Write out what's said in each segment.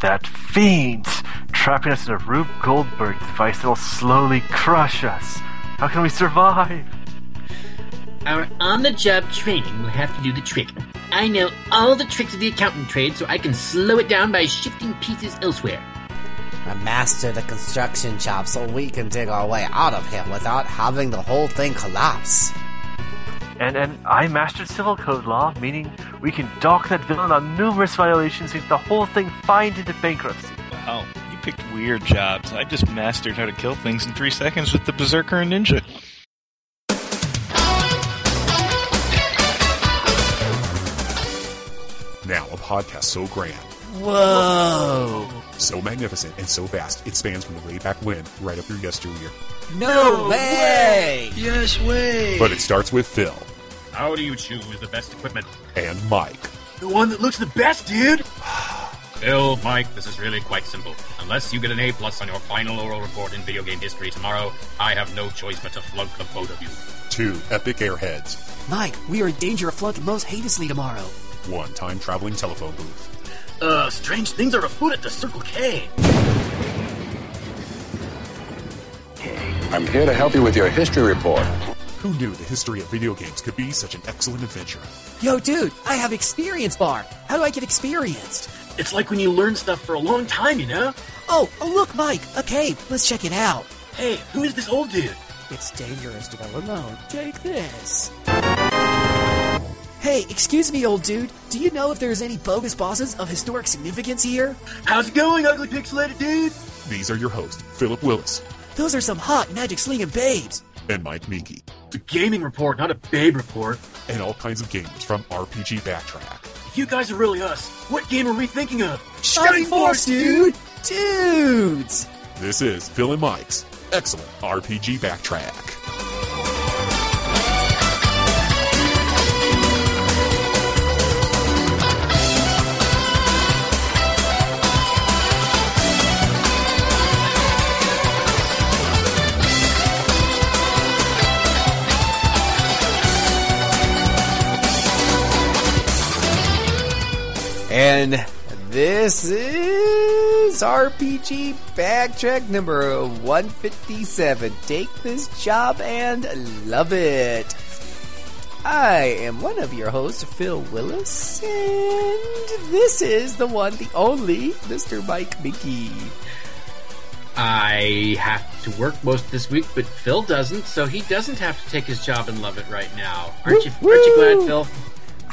that fiend, trapping us in a Rube Goldberg device that'll slowly crush us. How can we survive? Our on the job training will have to do the trick. I know all the tricks of the accountant trade, so I can slow it down by shifting pieces elsewhere. I master the construction job so we can dig our way out of here without having the whole thing collapse. And and I mastered civil code law, meaning we can dock that villain on numerous violations and the whole thing fined into bankruptcy. Wow, you picked weird jobs. I just mastered how to kill things in three seconds with the Berserker and Ninja. Now, a podcast so grand, Whoa! so magnificent, and so vast, it spans from the way back when right up through yesteryear. No way! Yes way. But it starts with Phil How do you choose the best equipment? and Mike. The one that looks the best, dude! Phil, Mike, this is really quite simple. Unless you get an A plus on your final oral report in video game history tomorrow, I have no choice but to flunk the both of you. Two epic airheads. Mike, we are in danger of flunking most heinously tomorrow. One time traveling telephone booth. Uh, strange things are afoot at the Circle K. I'm here to help you with your history report. Who knew the history of video games could be such an excellent adventure? Yo, dude, I have experience bar. How do I get experienced? It's like when you learn stuff for a long time, you know? Oh, oh look, Mike, a cave. Let's check it out. Hey, who is this old dude? It's dangerous to go alone. Take this. Hey, excuse me, old dude. Do you know if there's any bogus bosses of historic significance here? How's it going, ugly pixelated dude? These are your hosts, Philip Willis Those are some hot magic slinging babes. and Mike Minky, It's a gaming report, not a babe report. and all kinds of games from RPG Backtrack. If you guys are really us, what game are we thinking of? Shining Force, dude! Dudes! This is Phil and Mike's excellent RPG Backtrack. And this is RPG Backtrack number 157. Take this job and love it. I am one of your hosts, Phil Willis, and this is the one, the only, Mr. Mike Mickey. I have to work most of this week, but Phil doesn't, so he doesn't have to take his job and love it right now. Aren't you? Aren't you glad. Phil?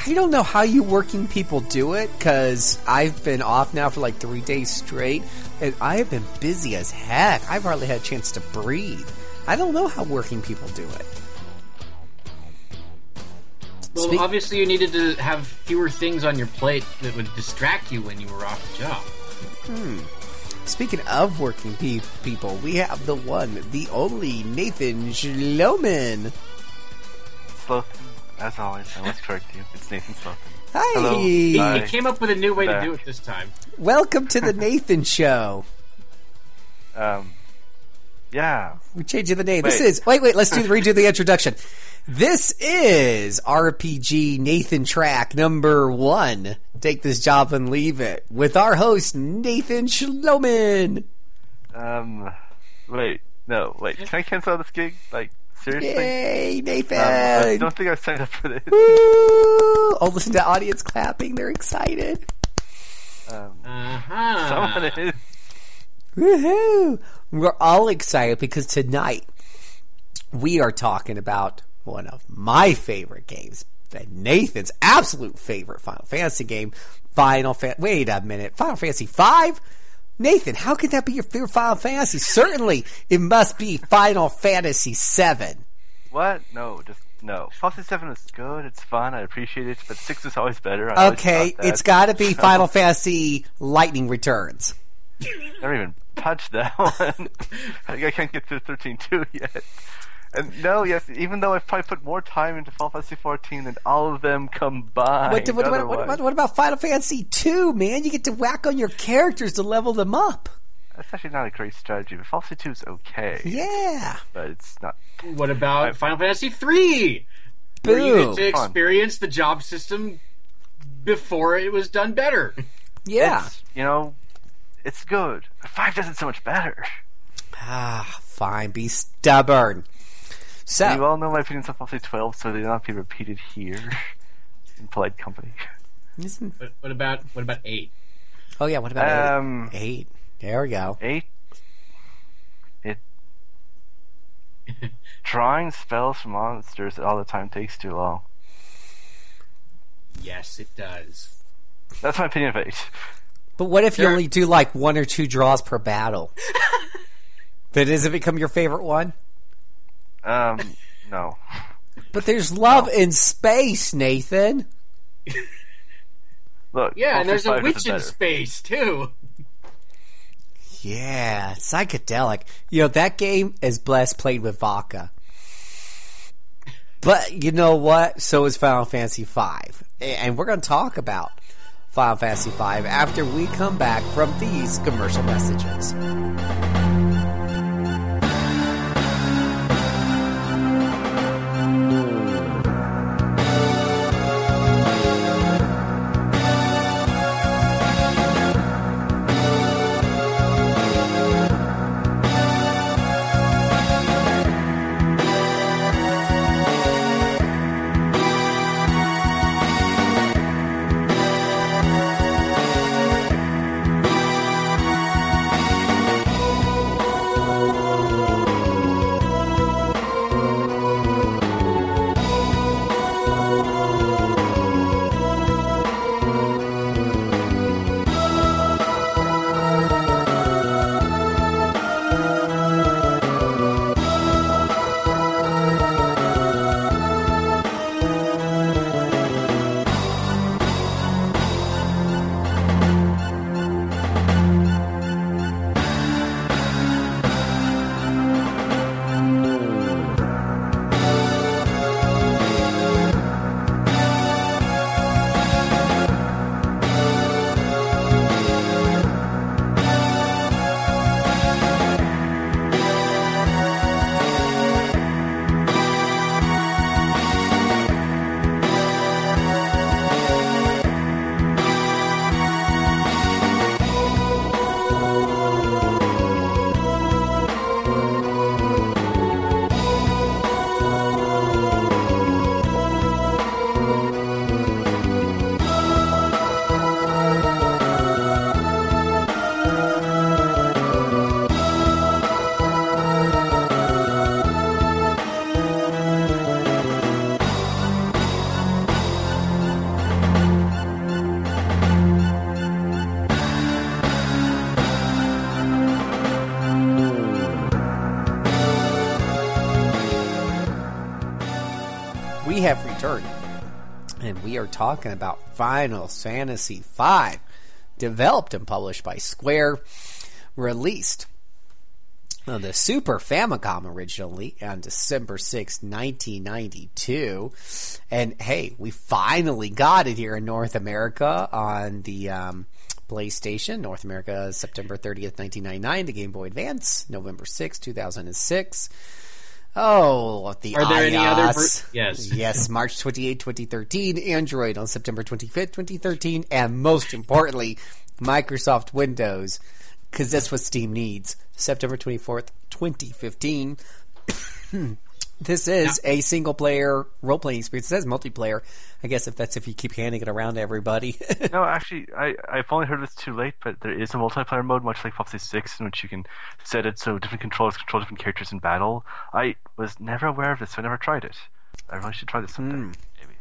I don't know how you working people do it because I've been off now for like three days straight, and I have been busy as heck. I've hardly had a chance to breathe. I don't know how working people do it. Well, Speak- obviously, you needed to have fewer things on your plate that would distract you when you were off the job. Hmm. Speaking of working pe- people, we have the one, the only Nathan Schloman. Slothin, as always, I must correct you. It's Nathan Slothin. Hi, Hello. He, Hi. he came up with a new way Back. to do it this time. welcome to the Nathan Show. Um, yeah. We're changing the name. This is wait, wait. Let's do redo the introduction. This is RPG Nathan Track number one. Take this job and leave it with our host Nathan Schloman. Um, wait, no, wait. Can I cancel this gig? Like, seriously? Yay, Um, I don't think I signed up for this. Woo! Oh, listen to audience clapping. They're excited. Um, Uh-huh. someone is. Woohoo! We're all excited because tonight we are talking about one of my favorite games, and Nathan's absolute favorite Final Fantasy game, Final Fan. Wait a minute, Final Fantasy Five. Nathan, how could that be your favorite Final Fantasy? Certainly, it must be Final Fantasy Seven. What? No, just no. Fantasy Seven is good. It's fun. I appreciate it, but six is always better. I Okay, that. it's got to be Final Fantasy Lightning Returns. Never even touched that one. I can't get to thirteen two yet. And no, yes, even though I've probably put more time into Final Fantasy fourteen than all of them combined. What, what, what, what, what, what about Final Fantasy Two? Man, you get to whack on your characters to level them up. That's actually not a great strategy, but Final Fantasy two is okay. Yeah. But it's not. What about Final Fantasy three? Boom. Where you get to Fun. experience the job system before it was done better. Yeah. It's, you know, It's good. Five does it so much better. Ah, fine. Be stubborn. So You all know my opinions on Final 12, so they will not be repeated here in polite company. isn't- What, what about what about eight? oh yeah, what about Um, eight? Eight. There we go. Eight. It. Drawing spells from monsters all the time takes too long. Yes, it does. That's my opinion of eight. But what if you only do like one or two draws per battle? then does it become your favorite one? Um, no. But there's love in space, Nathan. Look. Yeah, and there's a witch in better. space too. Yeah, psychedelic. You know, that game is blessed played with vodka. But you know what? So is Final Fantasy V. And we're going to talk about Final Fantasy V after we come back from these commercial messages. We are talking about Final Fantasy V, developed and published by Square, released on the Super Famicom originally on December 6, 1992. And hey, we finally got it here in North America on the um, PlayStation. North America, September 30th, 1999. The Game Boy Advance, November 6, 2006. Oh, the Are there any other iOS. ver- Yes. yes, March 28, 2013. Android on September 25th, 2013. And most importantly, Microsoft Windows, because that's what Steam needs. September 24th, 2015. this is a single player role playing experience. It says multiplayer. I guess if that's if you keep handing it around to everybody. No, actually, I, I've only heard this too late, but there is a multiplayer mode, much like Final Fantasy 6, in which you can set it so different controllers control different characters in battle. I was never aware of this, so I never tried it. I really should try this someday. Hmm. Maybe.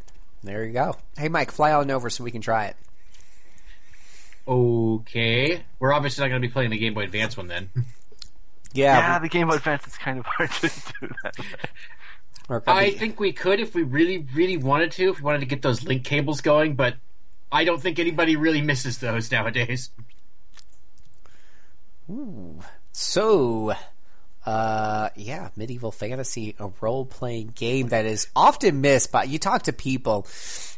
there you go. Hey, Mike, fly on over so we can try it. Okay, we're obviously not going to be playing the Game Boy Advance one then. Yeah, Yeah, the Game Boy Advance is kind of hard to do that. I think we could if we really, really wanted to. If we wanted to get those link cables going, but I don't think anybody really misses those nowadays. Ooh. So, uh, yeah, medieval fantasy, a role playing game that is often missed But You talk to people,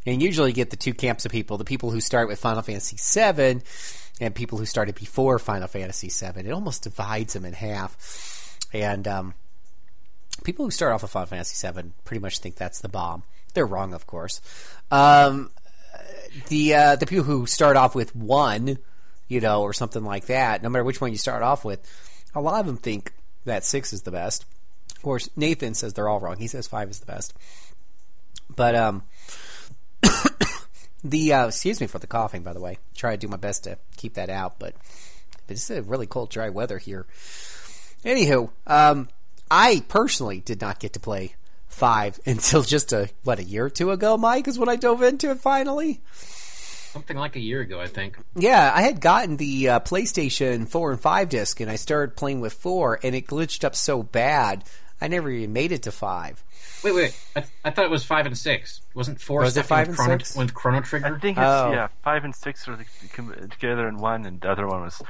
and usually get the two camps of people: the people who start with Final Fantasy VII, and people who started before Final Fantasy VII. It almost divides them in half, and um, people who start off with Final Fantasy VII pretty much think that's the bomb. They're wrong, of course. Um, the uh, the people who start off with one you know, or something like that. No matter which one you start off with, a lot of them think that six is the best. Of course, Nathan says they're all wrong. He says five is the best. But um, the uh, excuse me for the coughing, by the way. Try to do my best to keep that out, but but it's a really cold, dry weather here. Anywho, um, I personally did not get to play five until just a what a year or two ago. Mike is when I dove into it finally. Something like a year ago, I think. Yeah, I had gotten the uh, PlayStation 4 and 5 disc, and I started playing with 4, and it glitched up so bad, I never even made it to 5. Wait, wait. I, I thought it was five and six. Wasn't four? Was it five and Chrono, six? with Chrono Trigger? I think it's Oh. yeah, five and six are together in one, and the other one was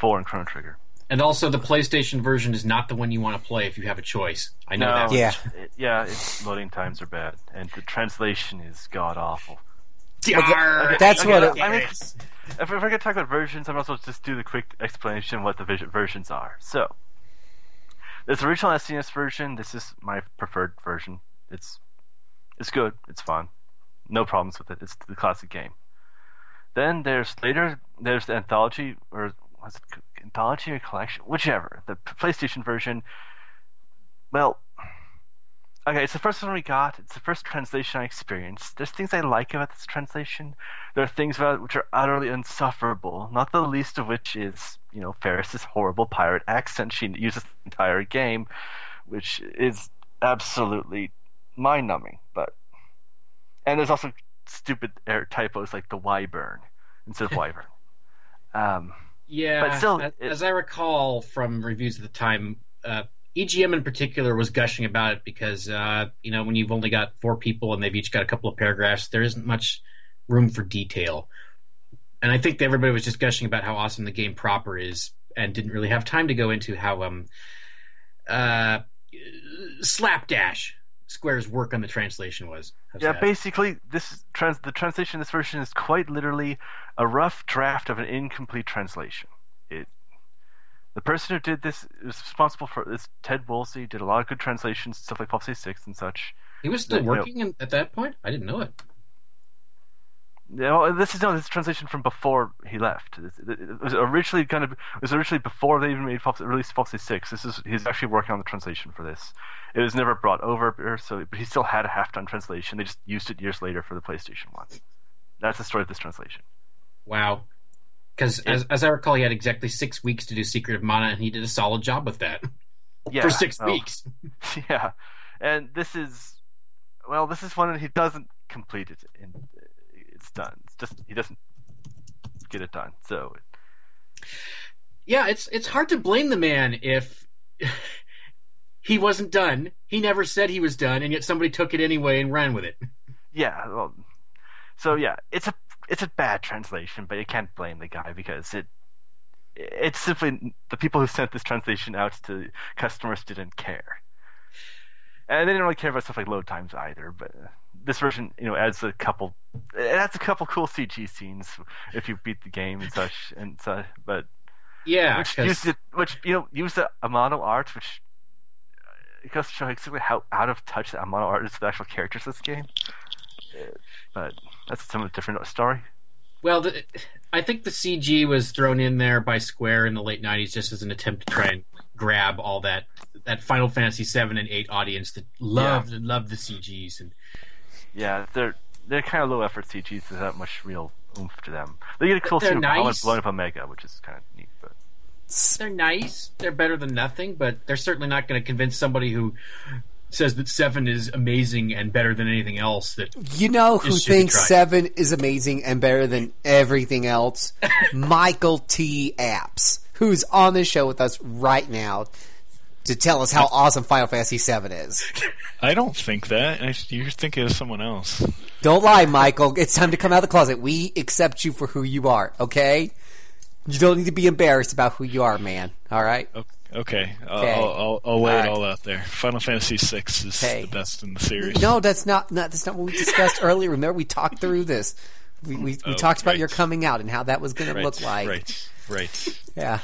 four and Chrono Trigger. And also, the PlayStation version is not the one you want to play if you have a choice. I know that. Yeah. it- yeah, its loading times are bad, and the translation is god awful. Darn. That's Okay, what I it- mean, if, if we're gonna talk about versions, I might as well just do the quick explanation of what the vis- versions are. So, the original SNES version. This is my preferred version. It's it's good. It's fun. No problems with it. It's the classic game. Then there's later there's the anthology or was it anthology or collection, whichever. The PlayStation version. Well, okay, it's the first one we got. It's the first translation I experienced. There's things I like about this translation. There are things about it which are utterly insufferable. Not the least of which is, you know, Faris's horrible pirate accent she uses the entire game, which is absolutely mind-numbing. But and there's also stupid typos like the Wyburn instead of Wyvern. Um, Yeah, But still, as, it- as I recall from reviews at the time, uh, EGM in particular was gushing about it because uh, you know when you've only got four people and they've each got a couple of paragraphs, there isn't much room for detail. And I think everybody was just gushing about how awesome the game proper is, and didn't really have time to go into how um, uh, slapdash Square's work on the translation was. How's Yeah, that? basically, this trans the translation. This version is quite literally a rough draft of an incomplete translation. It, the person who did this is responsible for this. Ted Woolsey did a lot of good translations, stuff like Final Six and such. he was still no. working in, at that point. I didn't know it. Yeah, well, this is no, this is translation from before he left. It, was originally kind of it was originally before they even made Final- released Fantasy Six. This is he's actually working on the translation for this. It was never brought over, so but he still had a half-done translation. They just used it years later for the PlayStation One. That's the story of this translation. Wow. Because as, as I recall, he had exactly six weeks to do Secret of Mana, and he did a solid job with that Yeah, for six well, weeks. Yeah, and this is well, this is one that he doesn't complete it, and it's done. It's just he doesn't get it done. So Yeah, it's it's hard to blame the man if he wasn't done. He never said he was done, and yet somebody took it anyway and ran with it. yeah, well, so yeah, it's a it's a bad translation, but you can't blame the guy because it it's simply the people who sent this translation out to customers didn't care, and they didn't really care about stuff like load times either. But this version, you know, adds a couple it adds a couple cool CG scenes if you beat the game and such and such, but. Yeah, which 'cause- used it, which you know, used the Amano art, which uh, it goes to show exactly how out of touch the Amano art is with the actual characters of this game. Uh, But that's some different story. well, the, I think the CG was thrown in there by Square in the late '90s just as an attempt to try and grab all that that Final Fantasy VII and eight audience that loved and loved the CGs and Yeah, they're they're kind of low effort CGs There's not much real oomph to them. They get a cool They're scene of how nice. it's blowing up Omega, which is kind of neat. But they're nice. They're better than nothing, but they're certainly not going to convince somebody who says that Seven is amazing and better than anything else. That You know who Just should be thinks. Seven is amazing and better than everything else? Michael T. Apps, who's on the show with us right now to tell us how awesome Final Fantasy VII is. I don't think that. I, you're thinking of someone else. Don't lie, Michael. It's time to come out of the closet. We accept you for who you are, okay? You don't need to be embarrassed about who you are, man. All right? Okay, I'll, Okay. I'll, I'll, I'll lay All it right. all out there. Final Fantasy VI is Okay. the best in the series. No, that's not, not that's not what we discussed earlier. Remember, we talked through this. We we, we Oh, talked about right. your coming out and how that was going right, to look like. right, right. Yeah.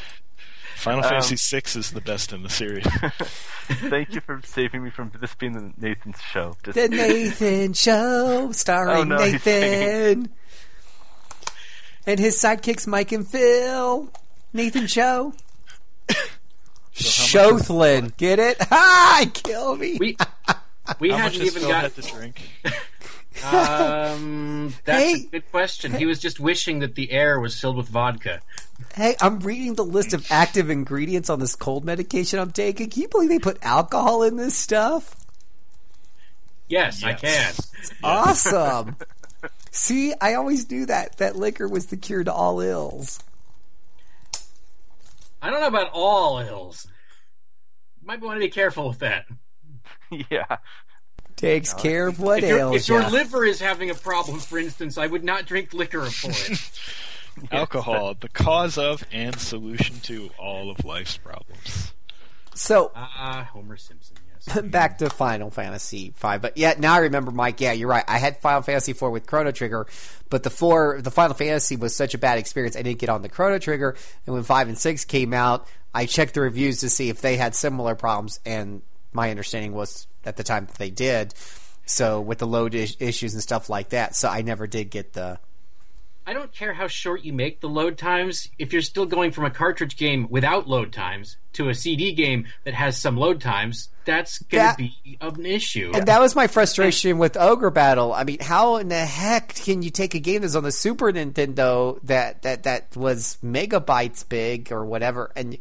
Final Um, Fantasy VI is the best in the series. thank you for saving me from this being the Nathan's show. Just, The Nathan Show, starring Oh, no, Nathan. and his sidekicks Mike and Phil, Nathan Cho, Shothlin. Get it? Ah, kill me. We we How much hadn't even got. had to drink? Um, that's Hey. a good question. He was just wishing that the air was filled with vodka. Hey, I'm reading the list of active ingredients on this cold medication I'm taking. Can you believe they put alcohol in this stuff? Yes, I can. Awesome. See, I always knew that that liquor was the cure to all ills. I don't know about all ills. Might want to be careful with that. yeah. Takes care of what If, your- ails if your ya. liver is having a problem, for instance, I would not drink liquor for it. Alcohol, the cause of and solution to all of life's problems. So Ah, Homer Simpson. Yes. back to Final Fantasy five. But yeah, now I remember, Mike. Yeah, you're right. I had Final Fantasy four with Chrono Trigger, but the four, the Final Fantasy was such a bad experience. I didn't get on the Chrono Trigger, and when five and six came out, I checked the reviews to see if they had similar problems, and my understanding was at the time that they did. So with the load is- issues and stuff like that, so I never did get the. I don't care how short you make the load times. If you're still going from a cartridge game without load times to a CD game that has some load times, that's going That- to be of an issue. And that was my frustration with Ogre Battle. I mean, how in the heck can you take a game that's on the Super Nintendo that that that was megabytes big or whatever, and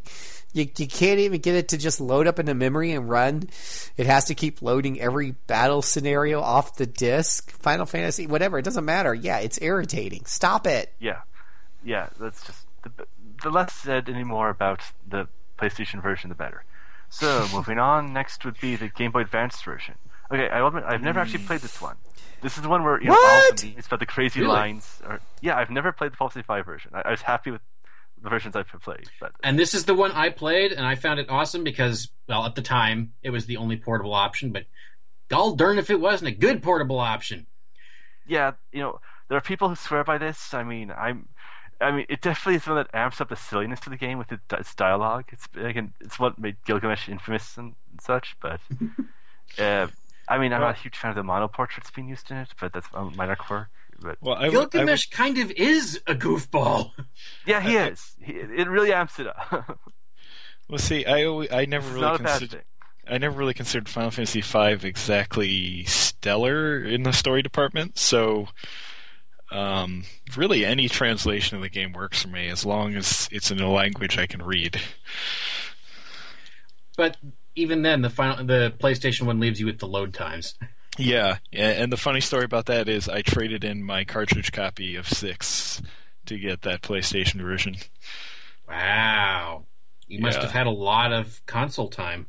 you you can't even get it to just load up into memory and run? It has to keep loading every battle scenario off the disc. Final Fantasy, whatever, it doesn't matter. Yeah, it's irritating. Stop it. Yeah, yeah. That's just the, the less said anymore about the PlayStation version, the better. So moving on, next would be the Game Boy Advance version. Okay, I I've never actually played this one. This is the one where you know all What? of the- it's about the crazy Really? lines. Or, yeah, I've never played the Fallout 5 version. I, I was happy with the versions I've played, but And this is the one I played, and I found it awesome because, well, at the time, it was the only portable option, but gall darn if it wasn't a good portable option. yeah, you know, there are people who swear by this. I mean, I'm, I mean, it definitely is one that amps up the silliness of the game with its dialogue. It's again, it's what made Gilgamesh infamous and such. But, uh, I mean, I'm not a huge fan of the Amano portraits being used in it, but that's a minor quirk. But Well, I, would- I would- Gilgamesh kind of is a goofball. yeah, he is. He, it really amps it up. well, see, I always, I never it's really not a bad considered thing. I never really considered Final Fantasy V exactly stellar in the story department, so um, really any translation of the game works for me as long as it's in a language I can read. But even then, the final, the PlayStation One leaves you with the load times. Yeah, yeah, and the funny story about that is I traded in my cartridge copy of Six to get that PlayStation version. Wow, you must Yeah. have had a lot of console time.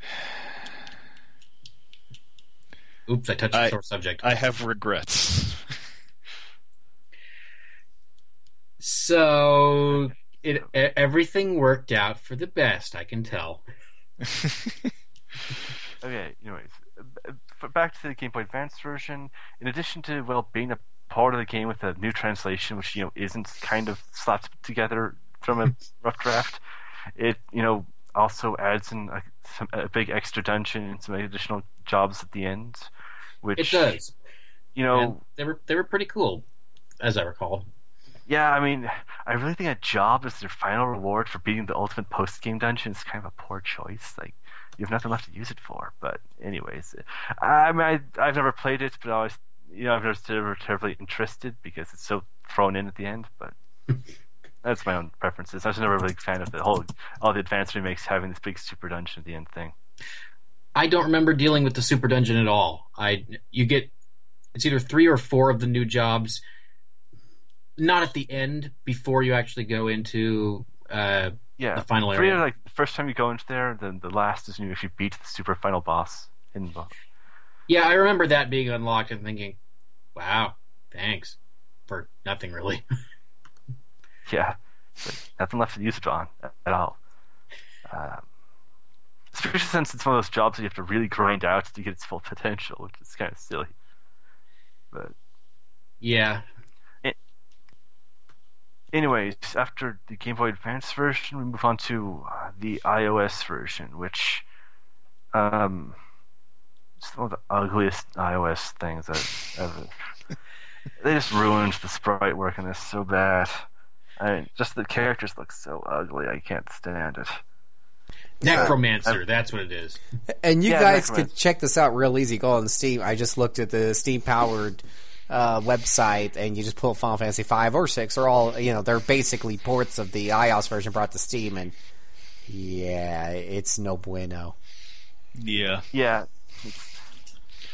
Oops, I touched a I- sore subject. I have regrets. So it e- everything worked out for the best. I can tell. Okay, anyways, b- back to the Game Boy Advance version. In addition to well being a part of the game with a new translation, which you know isn't kind of slapped together from a rough draft, it you know also adds in a, some, a big extra dungeon and some additional jobs at the end, which It does. You know, And they were they were pretty cool, as I recall. yeah, I mean, I really think a job as your final reward for beating the ultimate post game dungeon is kind of a poor choice. Like, you have nothing left to use it for. But, anyways, I mean, I, I've never played it, but I always, you know, I've never been terribly interested because it's so thrown in at the end. But that's my own preferences. I was never a big fan of the whole, all the advanced remakes having this big super dungeon at the end thing. I don't remember dealing with the super dungeon at all. I you get it's either three or four of the new jobs, not at the end before you actually go into uh, Yeah, the final three area. are like the first time you go into there, then the last is when you actually beat the super final boss in the Yeah, I remember that being unlocked and thinking, "Wow, thanks for nothing really." Yeah, nothing left to use it on at all. Um, especially since it's one of those jobs that you have to really grind out to get its full potential, which is kind of silly. But yeah, anyways, after the Game Boy Advance version, we move on to uh, the iOS version, which um, it's one of the ugliest iOS things I've ever. they just ruined the sprite work in this so bad. I mean, just the characters look so ugly. I can't stand it. Necromancer, that's what it is. And you Yeah, guys recommend. could check this out real easy. Go on Steam. I just looked at the Steam powered uh, website, and you just pull Final Fantasy five or six, or all you know. They're basically ports of the iOS version brought to Steam, and yeah, it's no bueno. Yeah. Yeah,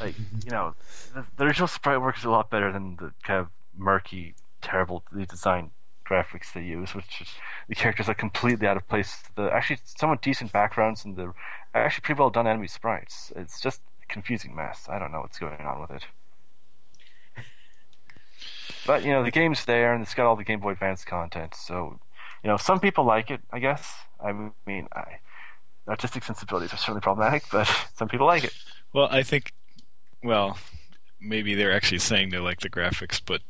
like you know, the, the original sprite work is a lot better than the kind of murky, terrible designed graphics they use, which is the characters are completely out of place. The actually somewhat decent backgrounds and the actually pretty well done enemy sprites. It's just a confusing mess. I don't know what's going on with it. But you know, the game's there and it's got all the Game Boy Advance content, so you know, some people like it. I guess. I mean, I, artistic sensibilities are certainly problematic, but some people like it. Well, I think, well, maybe they're actually saying they like the graphics, but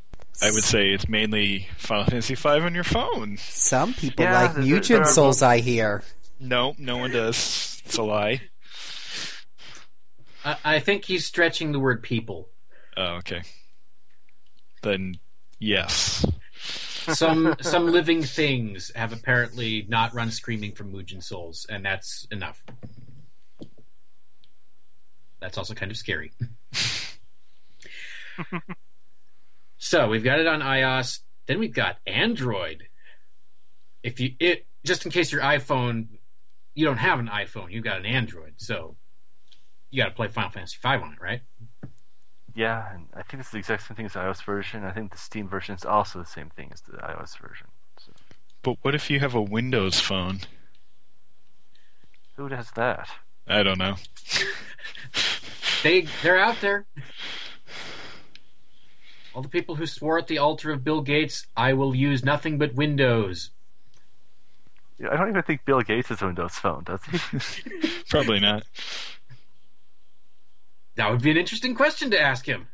I would say it's mainly Final Fantasy V on your phone. Some people Yeah, like there- Mugen Souls. I hear. No, no one does. It's a lie. I, I think he's stretching the word people. Oh, okay. Then, yes. Some some living things have apparently not run screaming from Mugen Souls, and that's enough. That's also kind of scary. so we've got it on iOS. Then we've got Android. If you it just in case your iPhone, you don't have an iPhone, you've got an Android, so you got to play Final Fantasy V on it, right? Yeah, and I think it's the exact same thing as the iOS version. I think the Steam version is also the same thing as the iOS version. So, But what if you have a Windows phone? who does that? I don't know. They they're out there. All the people who swore at the altar of Bill Gates, I will use nothing but Windows. Yeah, I don't even think Bill Gates has a Windows Phone, does he? Probably not. That would be an interesting question to ask him.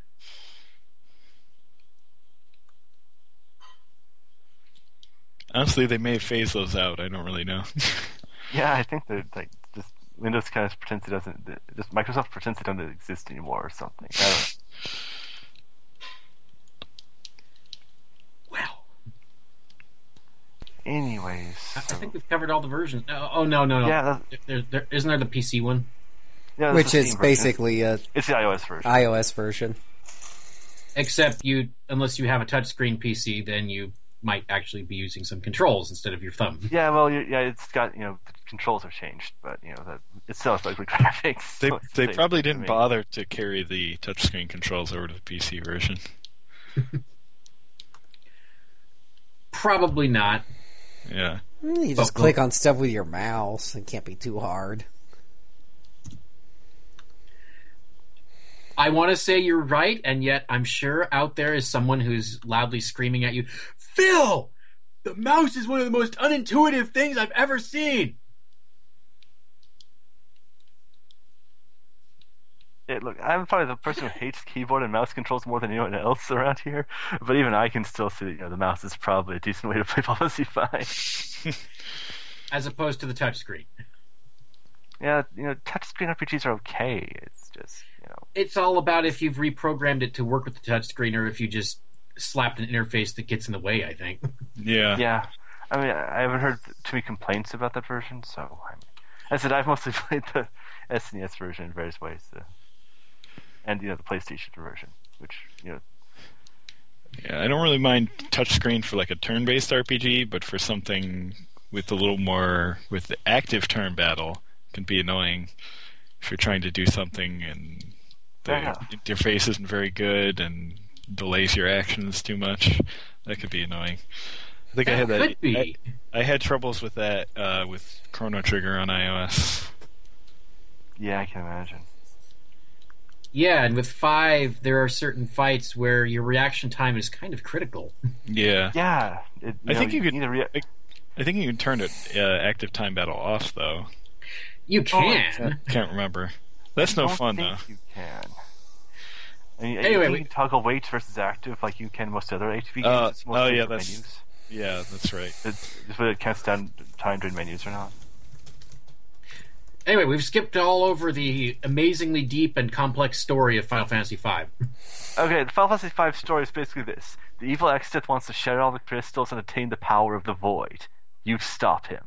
Honestly, they may phase those out. I don't really know. yeah, I think that like just Windows kind of pretends it doesn't. Just Microsoft pretends it doesn't exist anymore or something. I don't, Well, anyways, I think we've covered all the versions. Oh, oh no, no, no. yeah, There, there, isn't there the PC one? Yeah, Which is Steam version. basically a it's the iOS version. iOS version. Except you, unless you have a touchscreen PC, then you might actually be using some controls instead of your thumb. Yeah, well, yeah, it's got you know the controls have changed, but you know that it still has ugly graphics. They so they the probably didn't me. bother to carry the touchscreen controls over to the PC version. Probably not. Yeah. You just But- click on stuff with your mouse. It can't be too hard. I want to say you're right, and yet I'm sure out there is someone who's loudly screaming at you, Phil! The mouse is one of the most unintuitive things I've ever seen! It, look, I'm probably the person who hates keyboard and mouse controls more than anyone else around here. But even I can still see that you know the mouse is probably a decent way to play Policy Five. As opposed to the touchscreen. yeah, you know, touchscreen RPGs are okay. It's just It's all about if you've reprogrammed it to work with the touchscreen or if you just slapped an interface that gets in the way, I think. Yeah. yeah. I mean, I haven't heard too many complaints about that version, so I, mean, I said I've mostly played the SNES version in various ways, uh, and you know the PlayStation version, which you know Yeah, I don't really mind touchscreen for like a turn-based RPG, but for something with a little more with the active turn battle can be annoying if you're trying to do something and the Yeah. interface isn't very good and delays your actions too much. That could be annoying. I think I had that. could be. I, I had troubles with that uh, with Chrono Trigger on iOS. yeah, I can imagine. Yeah, and with five, there are certain fights where your reaction time is kind of critical. Yeah. Yeah, it, I think you could- either rea- I think you can turn it uh, active time battle off though. You can. I Can't remember. That's no don't fun think though. You can. I mean, Anyway, you we- can toggle wait versus active like you can most other HP games. Uh, oh, yeah, that's- menus. Yeah, that's right. It's, it's whether it counts down time during menus or not. Anyway, we've skipped all over the amazingly deep and complex story of Final Fantasy V. Okay, the Final Fantasy V story is basically this: the evil Exdeath wants to shatter all the crystals and attain the power of the void. You stop him.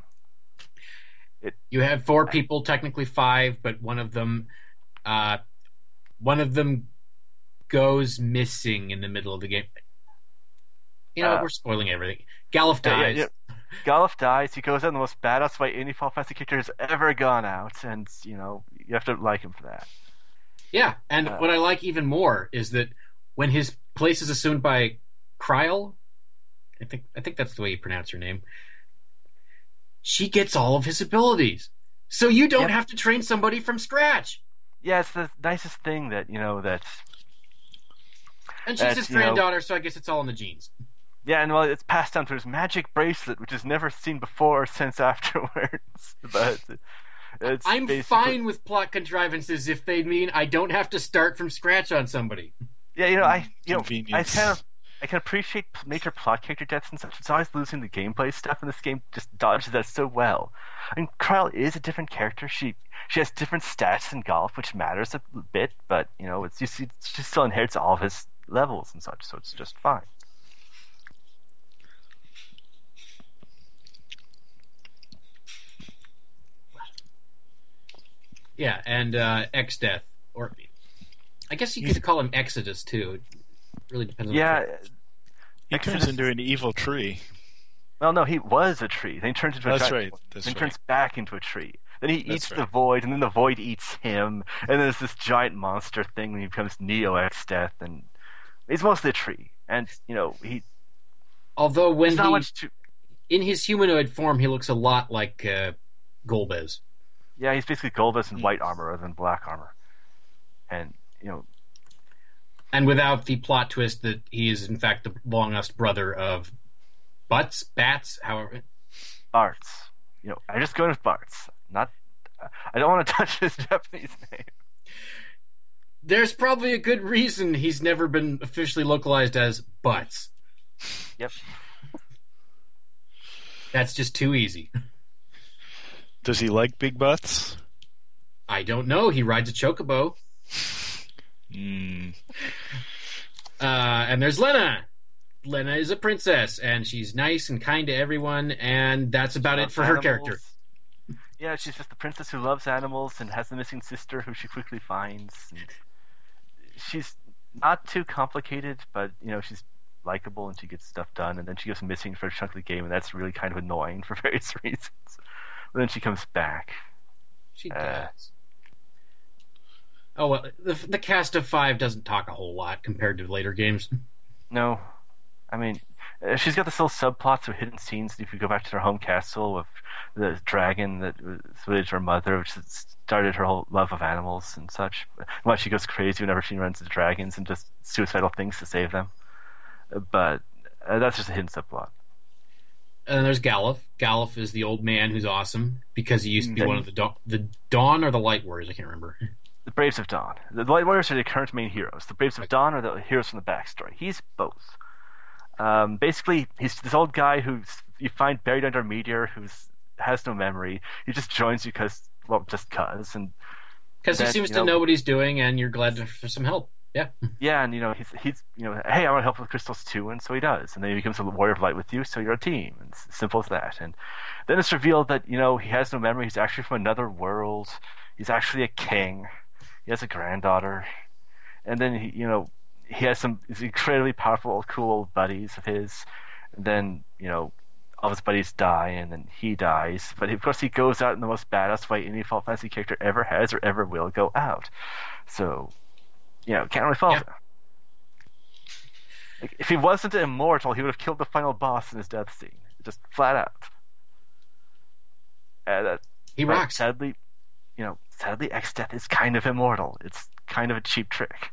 You have four people, technically five, but one of them, uh, one of them goes missing in the middle of the game. You know, Uh, we're spoiling everything. Galuf dies. yeah, yeah. Galuf dies. He goes out in the most badass way any Final Fantasy character has ever gone out, and you know you have to like him for that. Yeah, and Uh, what I like even more is that when his place is assumed by Krile, I think I think that's the way you pronounce her name. She gets all of his abilities, so you don't Yep. have to train somebody from scratch. Yeah, it's the nicest thing that you know that. And she's That's, his you know- granddaughter, so I guess it's all in the genes. Yeah, and well, it's passed down through his magic bracelet, which is never seen before or since afterwards. but it's I'm basically- fine with plot contrivances if they mean I don't have to start from scratch on somebody. Yeah, you know, I you know, I Convenience. kind of I can appreciate major plot character deaths and such. It's always losing the gameplay stuff, and this game just dodges that so well. I mean, Krile is a different character. She she has different stats in Galuf, which matters a bit, but you know, it's you see, she still inherits all of his levels and such, so it's just fine. Yeah, and uh, Exdeath, or I guess you could call him Exodus too. It really depends. on the Yeah. He turns into an evil tree. Well, no, he was a tree. Then he turns into a That's giant right, that's then right. turns back into a tree. Then he That's eats the void, and then the void eats him. And then there's this giant monster thing when he becomes Neo Exdeath, and he's mostly a tree. And you know, he Although when he much to. in his humanoid form, he looks a lot like uh, Golbez. Yeah, he's basically Golbez in white armor rather than black armor. And you know, and without the plot twist that he is in fact the long lost brother of Butts, Bats, however. Bartz. You know, I just go with Bartz. Not. I don't want to touch his Japanese name. There's probably a good reason he's never been officially localized as Butts. Yep. That's just too easy. Does he like big butts? I don't know. He rides a chocobo. Mm. Uh, and there's Lena. Lena is a princess, and she's nice and kind to everyone, and that's about it for her character. Yeah, she's just the princess who loves animals and has the missing sister who she quickly finds. And she's not too complicated, but you know she's likable and she gets stuff done. And then she goes missing for a chunk of the game, and that's really kind of annoying for various reasons. But then she comes back. She Uh, does. Oh well, the, the cast of five doesn't talk a whole lot compared to later games. No, I mean, uh, she's got this little subplots of hidden scenes. If you go back to her home castle with the dragon that was her mother, which started her whole love of animals and such. Why she goes crazy whenever she runs into dragons and just suicidal things to save them. Uh, But uh, that's just a hidden subplot. And then there's Galuf. Galuf is the old man who's awesome because he used to be Mhm. one of the Dawn, the Dawn or the Light Warriors. I can't remember. The Braves of Dawn. The Light Warriors are the current main heroes. The Braves of Dawn are the heroes from the backstory. He's both. Um, basically, he's this old guy who you find buried under a meteor who has no memory. He just joins you because, well, just cause, and Because he seems you to know- know what he's doing, and you're glad for some help. Yeah. yeah, and you know he's he's you know hey I want to help with crystals too, and so he does, and then he becomes a warrior of light with you, so you're a team. And it's simple as that. And then it's revealed that you know he has no memory. He's actually from another world. He's actually a king. He has a granddaughter, and then he you know he has some incredibly powerful, cool old buddies of his. And then you know all his buddies die, and then he dies. But of course, he goes out in the most badass way any Final Fantasy character ever has or ever will go out. So, you know, can't really fault Yeah. him. Like, if he wasn't immortal, he would have killed the final boss in his death scene, just flat out. And that, He rocks. Sadly, you know, sadly, Exdeath is kind of immortal. It's kind of a cheap trick.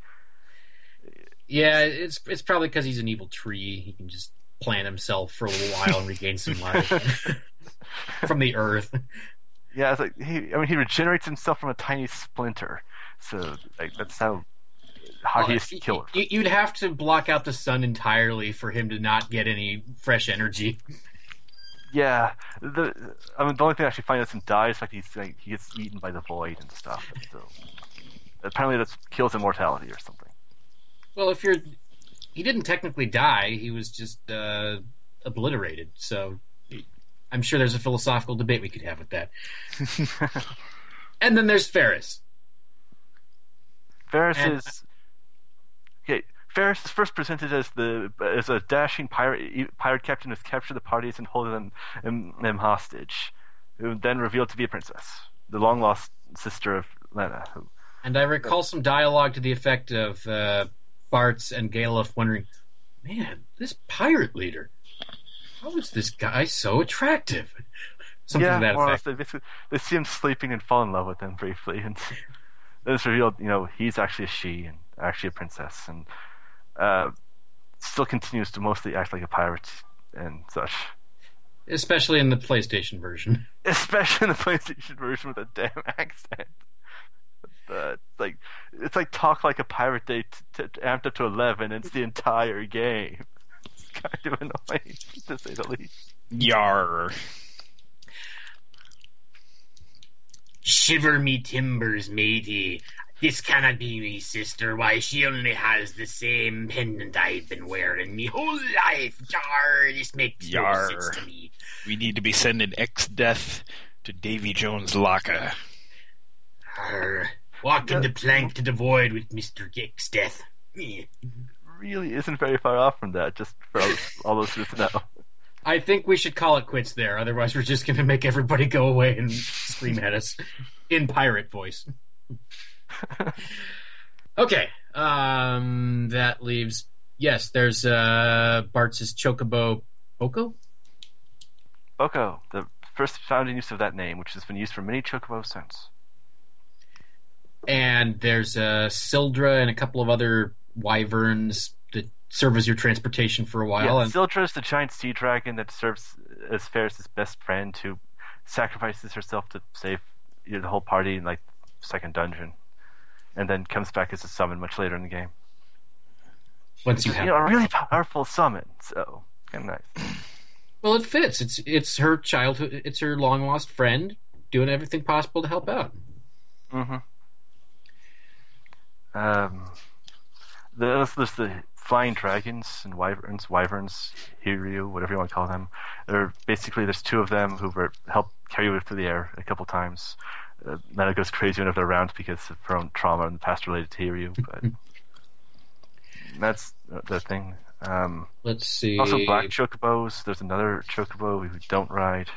Yeah, it's it's probably because he's an evil tree. He can just plant himself for a little while and regain some life from the earth. Yeah, it's like he. I mean, he regenerates himself from a tiny splinter. So, like, that's how hard he is to kill him. You'd have to block out the sun entirely for him to not get any fresh energy. Yeah, the I mean the only thing I actually find that's him die is like he's like he gets eaten by the void and stuff. And so apparently that kills immortality or something. Well, if you're, he didn't technically die. He was just uh, obliterated. So I'm sure there's a philosophical debate we could have with that. and then there's Faris. Faris And- is is first presented as the as a dashing pirate pirate captain who's captured the parties and holding them, them, them hostage, who then revealed to be a princess, the long lost sister of Lenna. Who, And I recall some dialogue to the effect of uh, Bartz and Galuf wondering, man, this pirate leader, how is this guy so attractive? Something yeah, to that or effect. less. They, they see him sleeping and fall in love with him briefly, and then it's revealed, you know, he's actually a she and actually a princess, and uh, still continues to mostly act like a pirate and such. Especially in the PlayStation version. especially in the PlayStation version with a damn accent. Uh, like it's like talk like a pirate day t- t- amped up to eleven. It's the entire game. It's kind of annoying to say the least. Yar. Shiver me timbers, matey. This cannot be me sister. Why, she only has the same pendant I've been wearing me whole life. Yar, this makes Yar. no sense to me. We need to be sending Exdeath to Davy Jones' locker. Arr. Walking the plank to the void with Mr. Gex Death. Really isn't very far off from that. Just for all, all those who know. I think we should call it quits there. Otherwise, we're just going to make everybody go away and scream at us in pirate voice. okay, um, that leaves. Yes, there's uh, Bartz Chocobo Boko. Boko, the first founding use of that name, which has been used for many chocobos since. and there's uh, Syldra and a couple of other wyverns that serve as your transportation for a while. Yeah, and Syldra is the giant sea dragon that serves as Faris's best friend who sacrifices herself to save you know, the whole party in like second dungeon, and then comes back as a summon much later in the game. once you you have, know, a really powerful summon. So kind of nice. well, it fits. It's it's her childhood. It's her long lost friend doing everything possible to help out. Mm-hmm. Um, there's, there's the flying dragons and wyverns, wyverns, Hiryu, whatever you want to call them. They're basically there's two of them who were help carry you through the air a couple times. Uh, Nana goes crazy whenever they're around because of her own trauma and the past related to Hiryu, but that's the thing. Um, Let's see. also, black chocobos. There's another chocobo who don't ride.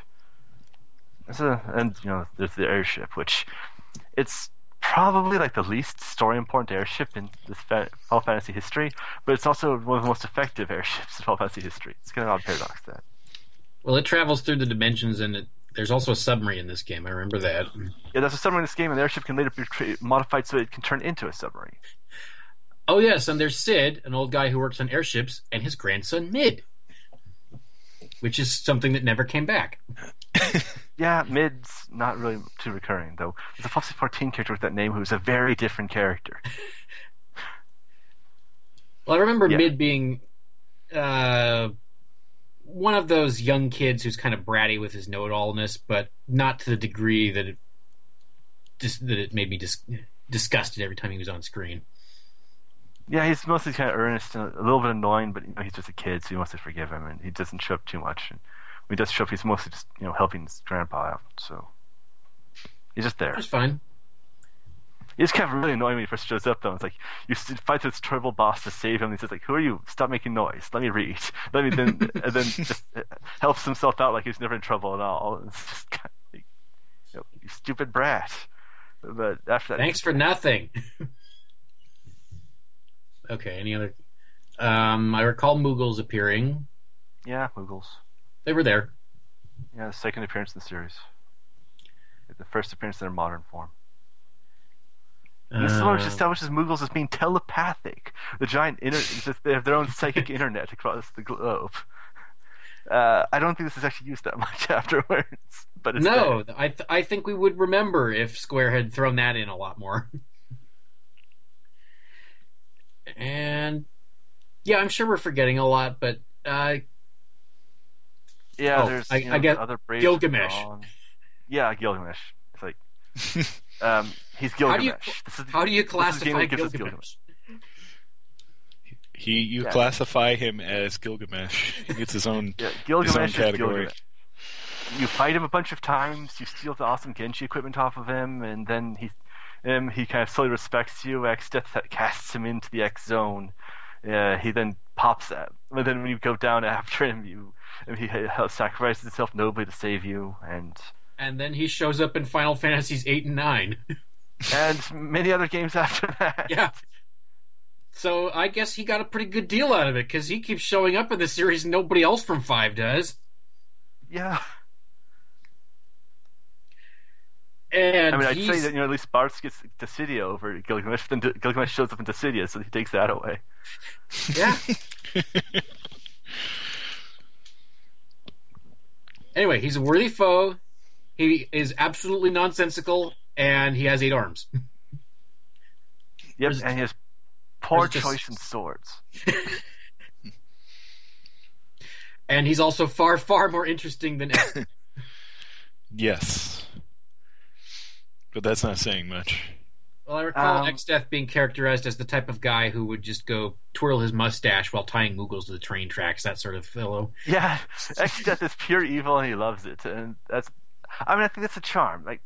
There's a, and you know, there's the airship, which it's probably like the least story important airship in this fa- Final Fantasy history, but it's also one of the most effective airships in Final Fantasy history. It's kind of an odd paradox that. Well, it travels through the dimensions, and it, there's also a submarine in this game. I remember that. Yeah, there's a submarine in this game, and the airship can later be modified so it can turn into a submarine. Oh yes, and there's Sid, an old guy who works on airships, and his grandson Mid, which is something that never came back. Yeah, Mid's not really too recurring, though. There's a Final 14 character with that name who's a very different character. Well, I remember Yeah. Mid being uh, one of those young kids who's kind of bratty with his know-it-allness, but not to the degree that it just that it made me dis- disgusted every time he was on screen. Yeah, he's mostly kind of earnest and a little bit annoying, but you know, he's just a kid, so you mostly forgive him, and he doesn't show up too much. And when he does show up, he's mostly just you know helping his grandpa out. So he's just there. That's fine. He's kind of really annoying when he first shows up, though. It's like you fight this terrible boss to save him. And he's just like, "Who are you? Stop making noise. Let me read." Let me then and then just uh, helps himself out like he's never in trouble at all. It's just kind of like, you, know, you stupid brat. But after that, Thanks for nothing. okay, any other? Um, I recall Moogles appearing. yeah, Moogles. They were there. Yeah, the second appearance in the series. The first appearance in their modern form. This Uh, establishes Moogles as being telepathic. The giant inter- they have their own psychic internet across the globe. Uh, I don't think this is actually used that much afterwards, but it's no, there. I th- I think we would remember if Square had thrown that in a lot more. and yeah, I'm sure we're forgetting a lot, but uh, Yeah, Oh, there's I- you know, I get other Gilgamesh. Yeah, Gilgamesh. It's like um, he's How do you Gilgamesh. Is- how do you this is the game classify that gives Gilgamesh? He you Yeah. classify him as Gilgamesh. He gets his own Yeah, his own category. Gilgamesh. You fight him a bunch of times. You steal the awesome Genji equipment off of him, and then he, um, he kind of slowly respects you. Exdeath casts him into the X zone. Uh, he then pops out. And then when you go down after him, you and he sacrifices himself nobly to save you, and And then he shows up in Final Fantasies eight and nine. and many other games after that. yeah. So I guess he got a pretty good deal out of it because he keeps showing up in the series and nobody else from Five does. yeah. And I mean, I'd he's, say that you know at least Bartz gets Dissidia over Gilgamesh. Then Gilgamesh shows up in Dissidia, so he takes that away. yeah. anyway, he's a worthy foe. He is absolutely nonsensical, and he has eight arms. Yep, Or is it- and he has poor or just- choice in swords. And he's also far, far more interesting than Yes, but that's not saying much. Well, I recall Um, Exdeath being characterized as the type of guy who would just go twirl his mustache while tying Moogles to the train tracks, that sort of fellow. Yeah, Exdeath is pure evil and he loves it, and that's. I mean, I think that's a charm. Like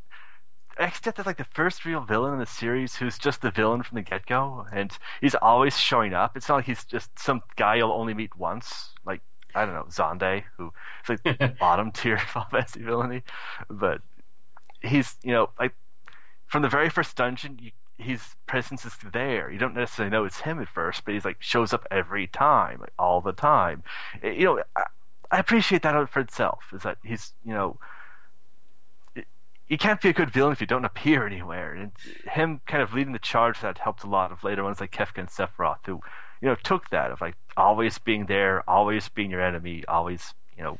Exdeath is like the first real villain in the series who's just the villain from the get go, and he's always showing up. It's not like he's just some guy you'll only meet once, like I don't know Xande, who is like the bottom tier Final Fantasy villainy, but he's you know like from the very first dungeon, you, his presence is there. You don't necessarily know it's him at first, but he's like shows up every time, like, all the time. Eh, You know, I, I appreciate that for itself. Is that he's you know. It- You can't be a good villain if you don't appear anywhere, and him kind of leading the charge that helped a lot of later ones like Kefka and Sephiroth, who, you know, took that of like always being there, always being your enemy, always, you know,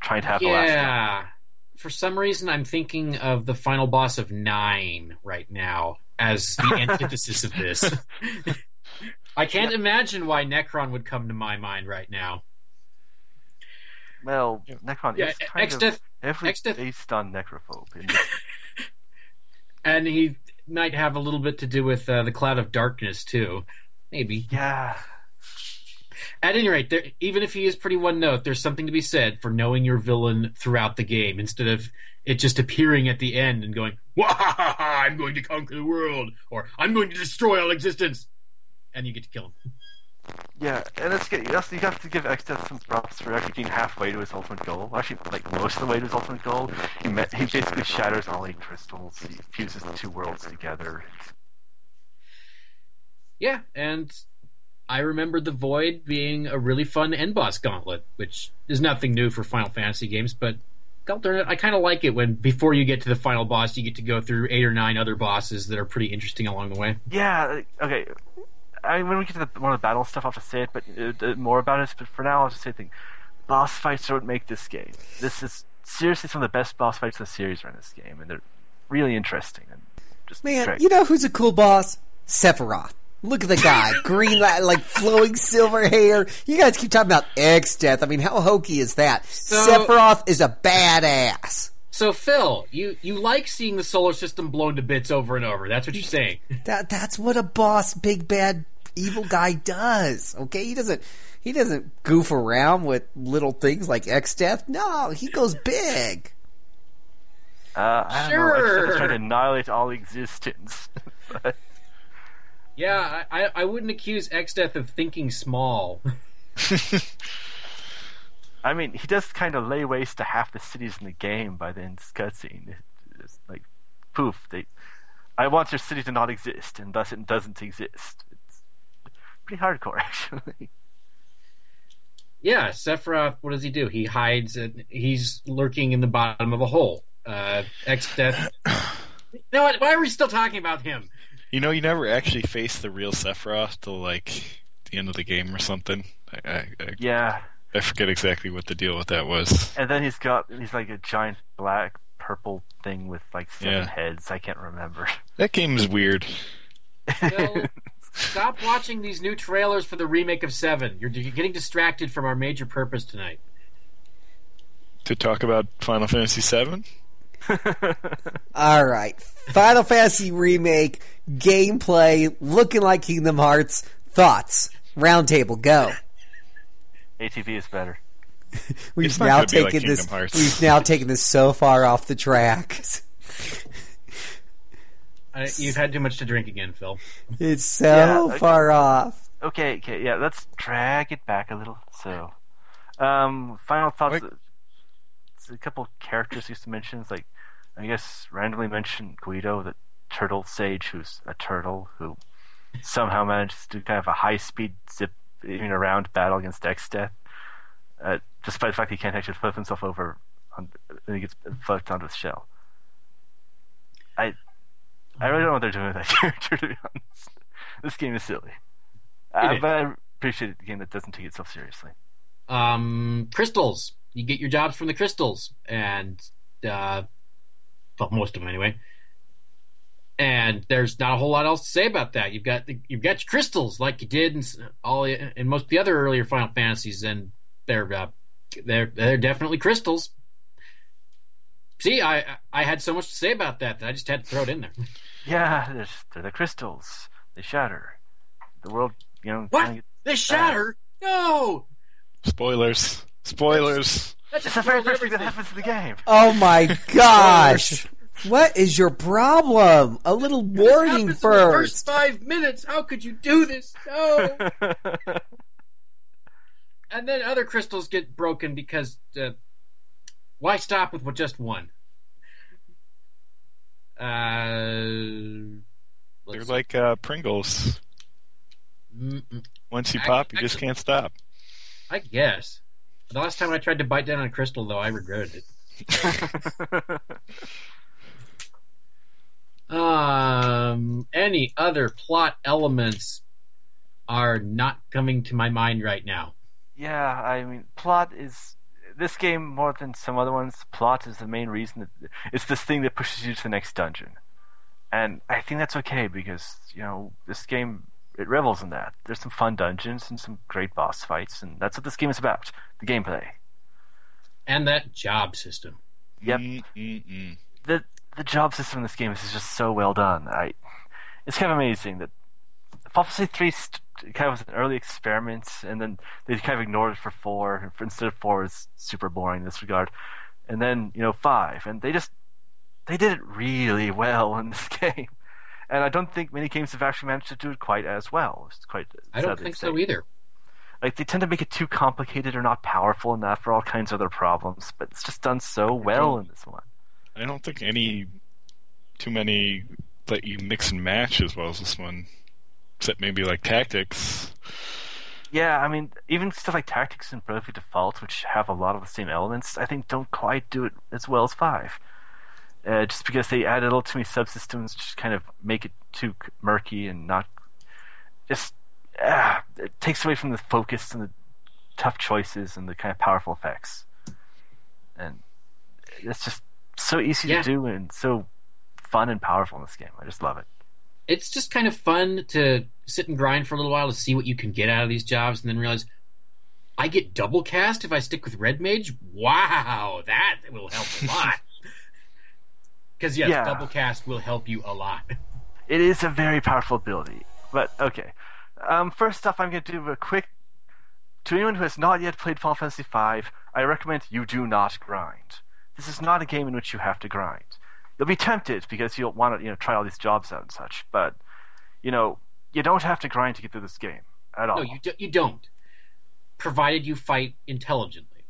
trying to have the last. yeah. For some reason, I'm thinking of the final boss of Nine right now as the antithesis of this. I can't imagine why Necron would come to my mind right now. Well, Necron Yeah, is kind Exdeath- of heavily Exdeath- based on Necrophobe. And he might have a little bit to do with uh, the Cloud of Darkness, too. Maybe. yeah, At any rate, there, even if he is pretty one note, there's something to be said for knowing your villain throughout the game instead of it just appearing at the end and going, "Wahaha! I'm going to conquer the world," or "I'm going to destroy all existence," and you get to kill him. Yeah, and it's good. You have to give Exdeath some props for actually getting halfway to his ultimate goal. Actually, like most of the way to his ultimate goal. He met, he basically shatters all eight crystals. He fuses the two worlds together. Yeah, and I remember the Void being a really fun end boss gauntlet, which is nothing new for Final Fantasy games, but God darn it, I kind of like it when before you get to the final boss, you get to go through eight or nine other bosses that are pretty interesting along the way. Yeah, okay. I mean, when we get to the, one of the battle stuff, I'll just say it, but uh, more about it. But for now, I'll just say the thing: boss fights don't make this game. This is seriously some of the best boss fights in the series are in this game, and they're really interesting and just Man, great. you know who's a cool boss? Sephiroth. Look at the guy, green, like flowing silver hair. You guys keep talking about Exdeath. I mean, how hokey is that? Sephiroth is a badass. So Phil, you you like seeing the solar system blown to bits over and over. That's what you're saying. That that's what a boss, big bad evil guy does. Okay, he doesn't he doesn't goof around with little things like Exdeath. No, he goes big. Uh, I don't know. Exdeath is Sure. trying to annihilate all existence. but, Yeah, I, I- I wouldn't accuse Exdeath of thinking small. I mean, he does kind of lay waste to half the cities in the game by the end of cutscene. It's like, poof, they. I want your city to not exist, and thus it doesn't exist. It's pretty hardcore, actually. Yeah, Sephiroth. What does he do? He hides. And he's lurking in the bottom of a hole. Uh, Exdeath. you know what? Why are we still talking about him? You know, you never actually face the real Sephiroth till like the end of the game or something. I, I, I, Yeah, I forget exactly what the deal with that was. and then he's got he's like a giant black purple thing with like seven Yeah. heads. I can't remember. That game is weird. Phil, stop watching these new trailers for the remake of Seven. You're, you're getting distracted from our major purpose tonight. to talk about Final Fantasy VII. All right. Final Fantasy Remake, gameplay, looking like Kingdom Hearts. Thoughts? Roundtable, go. ATB is better. We've It's now gonna like taken this. Hearts. We've now taken this so far off the track. Uh, you've had too much to drink again, Phil. It's so Yeah, okay. far off. Okay, okay, yeah, let's drag it back a little. So, um, final thoughts. Wait. It's a couple characters used to mention. It's like, I guess, randomly mentioned Guido, the turtle sage, who's a turtle who somehow manages to kind of a high speed zip in around battle against Exdeath, uh, despite the fact he can't actually flip himself over on, when he gets flipped onto the shell. I, I really don't know what they're doing with that character, to be honest. This game is silly. Uh, is. but I appreciate a game that doesn't take itself seriously. Um, crystals. You get your jobs from the crystals, and uh, well, most of them anyway. And there's not a whole lot else to say about that. You've got the, you've got your crystals like you did in all in most of the other earlier Final Fantasies, and they're uh, they're they're definitely crystals. See, I I had so much to say about that that I just had to throw it in there. Yeah, there's, they're the crystals. They shatter. The world, you know. What? They shatter? No, Spoilers. Spoilers. that's gets- It's just the very ruins first thing that happens in the game. Oh my gosh! what is your problem? A little This warning happens in the first first. five minutes. How could you do this? No. and then other crystals get broken because uh, why stop with just one? Uh, They're let's- like uh, Pringles. Mm-mm. Once you I- pop, you just actually- can't stop. I guess. The last time I tried to bite down on a crystal, though, I regretted it. Um, any other plot elements are not coming to my mind right now. yeah, I mean, plot is this game more than some other ones. Plot is the main reason that it's this thing that pushes you to the next dungeon, and I think that's okay because you know this game it revels in that. There's some fun dungeons and some great boss fights, and that's what this game is about. The gameplay. And that job system. Yep. Mm-mm-mm. the the job system in this game is just so well done. I, it's kind of amazing that Final Fantasy three st- kind of was an early experiment, and then they kind of ignored it for four. for- Instead of four, is super boring in this regard, and then you know five, and they just they did it really well in this game. And I don't think many games have actually managed to do it quite as well. It's quite. I don't think so either. Like they tend to make it too complicated or not powerful enough for all kinds of other problems, but it's just done so well in this one. I don't think any too many let you mix and match as well as this one, except maybe like tactics. Yeah, I mean, even stuff like Tactics and Bravely Default, which have a lot of the same elements, I think don't quite do it as well as 5. Uh, just because they add a little too many subsystems, just kind of make it too murky and not. Just. ah, it takes away from the focus and the tough choices and the kind of powerful effects. And it's just so easy Yeah. to do and so fun and powerful in this game. I just love it. It's just kind of fun to sit and grind for a little while to see what you can get out of these jobs and then realize I get double cast if I stick with Red Mage? Wow, that will help a lot. Because, yes, Yeah. double cast will help you a lot. It is a very powerful ability. But okay. Um, first off, I'm going to do a quick. To anyone who has not yet played Final Fantasy V, I recommend you do not grind. This is not a game in which you have to grind. You'll be tempted because you'll want to, you know, try all these jobs out and such. But you know, you don't have to grind to get through this game at all. No, you, do, you don't. Provided you fight intelligently.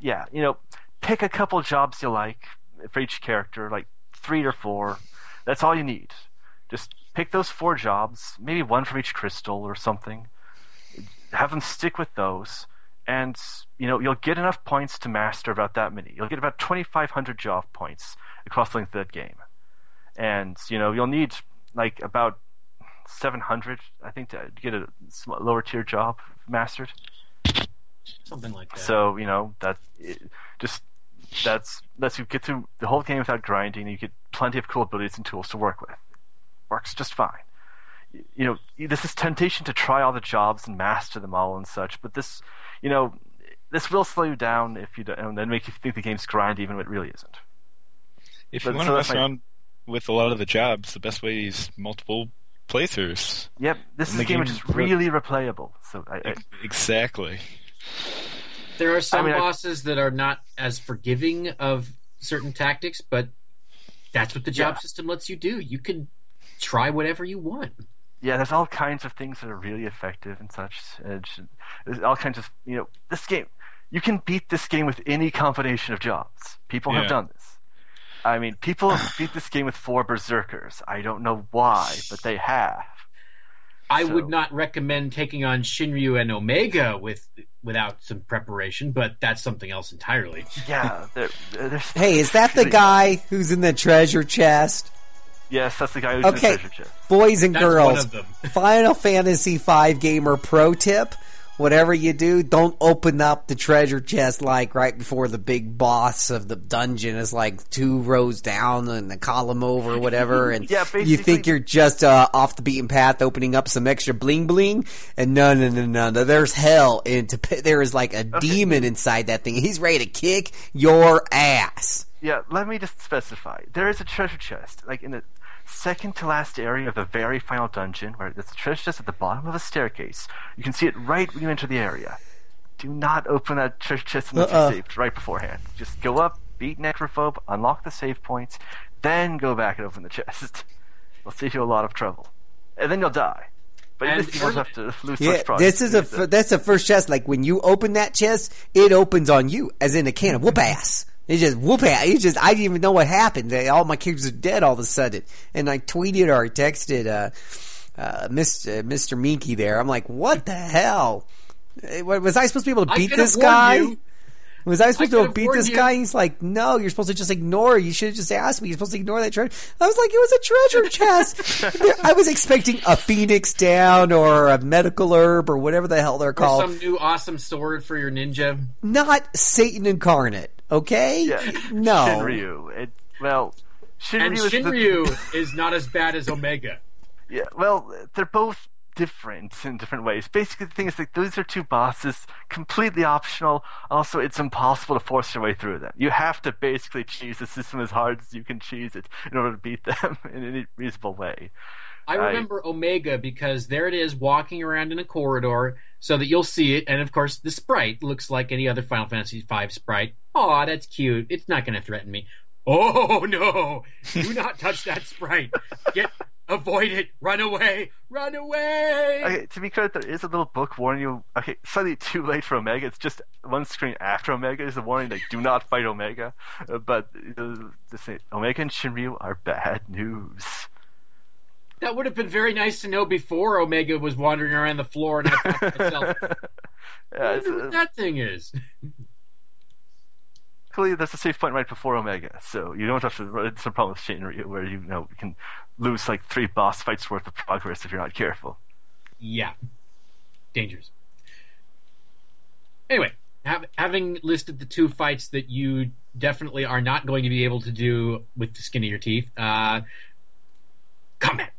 yeah, you know, pick a couple jobs you like for each character, like three or four. That's all you need. Just pick those four jobs, maybe one from each crystal or something. Have them stick with those, and you know you'll get enough points to master about that many. You'll get about 2,500 job points across the length of that game, and you know you'll need like about 700, I think, to get a lower tier job mastered. Something like that. So you know that it, just that's lets you get through the whole game without grinding. And You get plenty of cool abilities and tools to work with. Works just fine. You know, this is temptation to try all the jobs and master them all and such. But this, you know, this will slow you down if you don't, and then make you think the game's grind even when it really isn't. If you want so to mess my- around with a lot of the jobs, the best way is multiple playthroughs. Yep, this And is a game which is game- really replayable. So I, I, Exactly. There are some mean, I- bosses that are not as forgiving of certain tactics, but that's what the job Yeah. system lets you do. You can try whatever you want. yeah, there's all kinds of things that are really effective and such. And sh- there's all kinds of you know this game. You can beat this game with any combination of jobs. People Yeah. have done this. I mean, people beat this game with four berserkers. I don't know why, but they have. I So- would not recommend taking on Shinryu and Omega with without some preparation, but that's something else entirely. Yeah, they're, there's. Hey, is that the guy who's in the treasure chest? Yes, that's the guy who's Okay. in the treasure chest. Boys and That's one girls, of them. Final Fantasy V gamer pro tip. Whatever you do, don't open up the treasure chest like right before the big boss of the dungeon is like two rows down and the column over, or whatever. And Yeah, you think you're just uh, off the beaten path, opening up some extra bling bling. And no, no, no, no, no. There's hell. And to, there is like a demon inside that thing. He's ready to kick your ass. Yeah, let me just specify. There is a treasure chest, like in the second to last area of the very final dungeon, where there's a treasure chest at the bottom of a staircase. You can see it right when you enter the area. Do not open that treasure chest unless Uh-uh. you're saved right beforehand. Just go up, beat Necrophobe, unlock the save points, then go back and open the chest. It'll save you a lot of trouble. And then you'll die. But And at you won't have to lose Yeah, much this is a f- that's the first chest. Like when you open that chest, it opens on you, as in a can of whoop ass. It just whoop. It just I didn't even know what happened. They, all my characters are dead all of a sudden. And I tweeted or I texted uh, uh, Mr. Mr. Minky there. I'm like, what the hell? Eh, Was I supposed to be able to beat this guy? you. Was I supposed to could've beat this you. guy? He's like, no, you're supposed to just ignore. You should have just asked me. You're supposed to ignore that treasure. I was like, it was a treasure chest. I was expecting a phoenix down or a medical herb or whatever the hell they're Or called. some new awesome sword for your ninja. Not Satan incarnate, okay? Yeah, No. Shinryu. It, well, Shinryu And is the- is not as bad as Omega. Yeah, well, they're both different in different ways. Basically, the thing is that those are two bosses, completely optional. Also, it's impossible to force your way through them. You have to basically choose the system as hard as you can choose it in order to beat them in any reasonable way. I I- remember Omega because there it is walking around in a corridor so that you'll see it. And of course, the sprite looks like any other Final Fantasy V sprite. Aw, that's cute. It's not going to threaten me. Oh, no. Do not touch that sprite. Get, avoid it. Run away. Run away. Okay, to be clear, there is a little book warning you. Okay, slightly too late for Omega. It's just one screen after Omega is a warning like, do not fight Omega. But uh, Omega and Shinryu are bad news. That would have been very nice to know before Omega was wandering around the floor and I thought to myself, Yeah, what that thing is. Clearly, there's a safe point right before Omega, so you don't have to run into some problem with Shinryu where you, know you can lose like three boss fights worth of progress if you're not careful. Yeah. Dangerous. Anyway, have, having listed the two fights that you definitely are not going to be able to do with the skin of your teeth, uh, combat.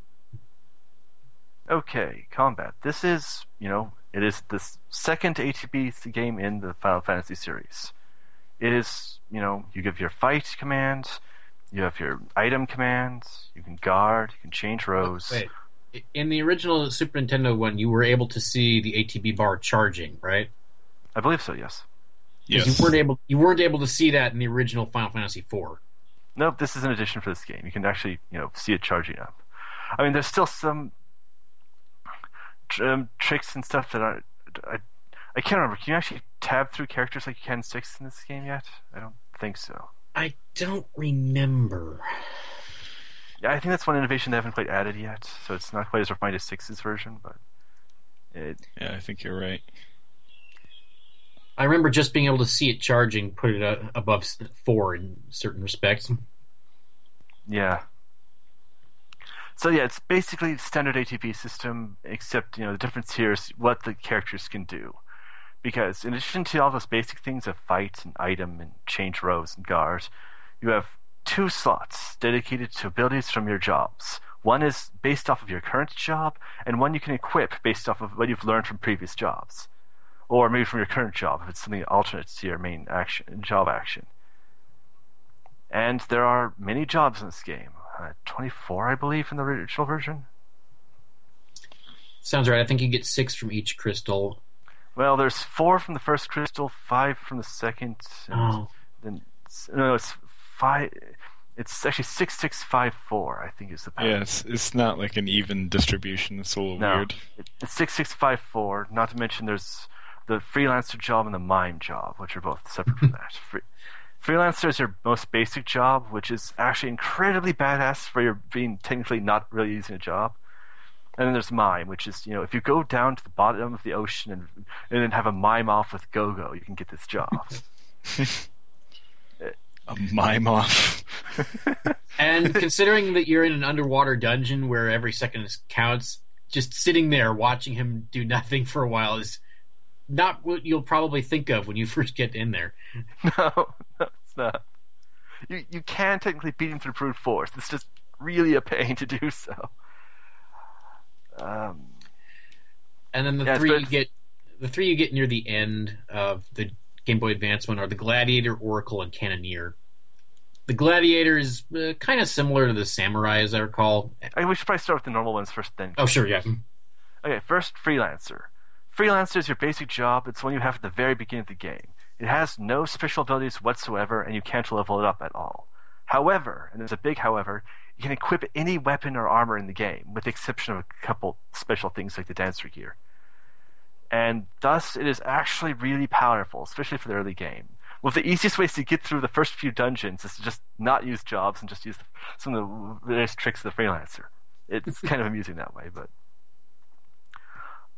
Okay, combat. This is, you know, it is the second ATB game in the Final Fantasy series. It is, you know, you give your fight commands, you have your item commands, you can guard, you can change rows. Wait. In the original Super Nintendo one, you were able to see the ATB bar charging, right? I believe so, yes. 'Cause Yes. You weren't able. You weren't able to see that in the original Final Fantasy IV. Nope, this is an addition for this game. You can actually, you know, see it charging up. I mean, there's still some tr- um, tricks and stuff that aren't. I, I can't remember. Can you actually tab through characters like you can in six in this game yet? I don't think so. I don't remember. Yeah, I think that's one innovation they haven't quite added yet, so it's not quite as refined as six's version, but it, Yeah, I think you're right. I remember just being able to see it charging, put it uh, above four in certain respects. yeah. So yeah, it's basically standard ATB system, except you know the difference here is what the characters can do. Because in addition to all those basic things of fight and item and change rows and guard, you have two slots dedicated to abilities from your jobs. One is based off of your current job, and one you can equip based off of what you've learned from previous jobs. or maybe from your current job if it's something alternate to your main action job action. And there are many jobs in this game. Uh, 24, I believe, in the original version. Sounds right. I think you get six from each crystal. Well, there's four from the first crystal, five from the second, and Oh. then no, no, it's five. It's actually six six five four. I think is the pattern. Yeah, it's it's not like an even distribution. It's a little No, weird. it's six six five four. Not to mention there's the freelancer job and the mime job, which are both separate from that. Free, freelancer is your most basic job, which is actually incredibly badass for your being technically not really using a job. And then there's mime, which is you know if you go down to the bottom of the ocean and and then have a mime off with Go-Go, you can get this job. Uh, a mime off. And considering that you're in an underwater dungeon where every second counts, just sitting there watching him do nothing for a while is not what you'll probably think of when you first get in there. no, no, it's not. You you can technically beat him through brute force. It's just really a pain to do so. Um, And then the Yeah, three you get, the three you get near the end of the Game Boy Advance one are the Gladiator, Oracle, and Cannoneer. The Gladiator is uh, kind of similar to the Samurai, as I recall. I, we should probably start with the normal ones first, then. Oh, sure, yeah. Okay, first, freelancer. Freelancer is your basic job. It's one you have at the very beginning of the game. It has no special abilities whatsoever, and you can't level it up at all. However, and there's a big however, you can equip any weapon or armor in the game, with the exception of a couple special things like the dancer gear. And thus, it is actually really powerful, especially for the early game. One of the easiest ways to get through the first few dungeons is to just not use jobs and just use some of the various tricks of the freelancer. It's kind of amusing that way, but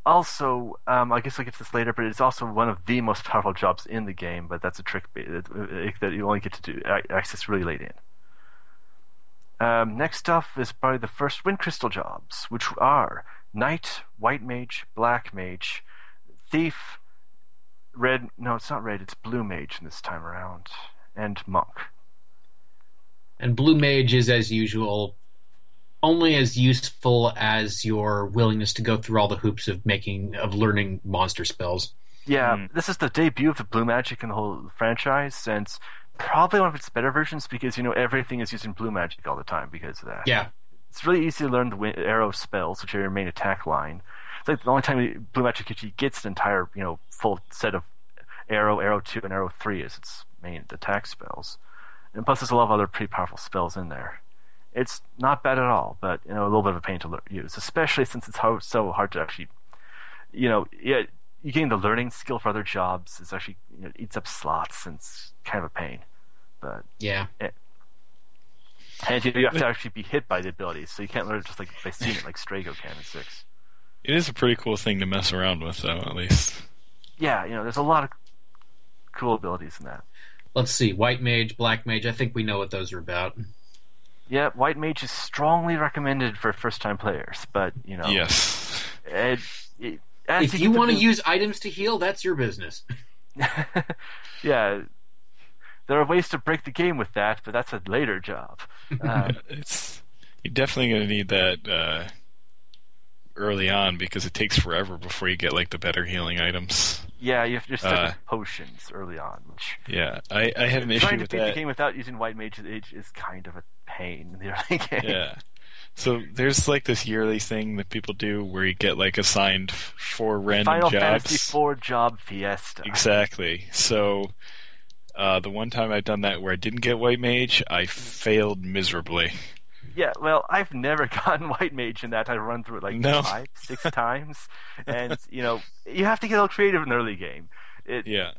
also, um, I guess I'll get to this later, but it's also one of the most powerful jobs in the game. But that's a trick that, uh, you only get to do access really late in. Um, next up is probably the first Wind Crystal jobs, which are Knight, White Mage, Black Mage, Thief, Red. No, it's not Red. It's Blue Mage this time around, and Monk. And Blue Mage is, as usual, only as useful as your willingness to go through all the hoops of making of learning monster spells. Yeah, hmm. this is the debut of the Blue Magic in the whole franchise, and it's probably one of its better versions because you know everything is using Blue Magic all the time because of that. Yeah, it's really easy to learn the wi- arrow spells, which are your main attack line. It's like the only time Blue Magic actually gets an entire, you know, full set of arrow, arrow two, and arrow three as its main attack spells. And plus, there's a lot of other pretty powerful spells in there. It's not bad at all, but you know, a little bit of a pain to use, especially since it's ho- so hard to actually, you know, yeah, you gain the learning skill for other jobs. It's actually you know, it eats up slots, and it's kind of a pain. But yeah. Eh. and you, you have to actually be hit by the abilities, so you can't learn it just like by seeing it, like Strago can in six. It is a pretty cool thing to mess around with, though. At least. Yeah, you know, there's a lot of cool abilities in that. Let's see, White Mage, Black Mage. I think we know what those are about. Yeah, White Mage is strongly recommended for first-time players, but you know, Yes. it, it, If get you want to use items to heal, that's your business. yeah, there are ways to break the game with that, but that's a later job. Um, It's you're definitely going to need that uh, early on because it takes forever before you get like the better healing items. yeah, you have to stuck Uh, with potions early on, which Yeah, I, I had an issue with that. trying to beat the game without using White Mage is, is kind of a pain in the early game. Yeah. So there's like this yearly thing that people do where you get like assigned four random Final jobs. Fantasy IV job fiesta. Exactly. So uh, the one time I've done that where I didn't get white mage, I failed miserably. Yeah, well, I've never gotten White Mage in that. I run through it like No. five, six times, and you know, you have to get a little creative in the early game. It, Yeah.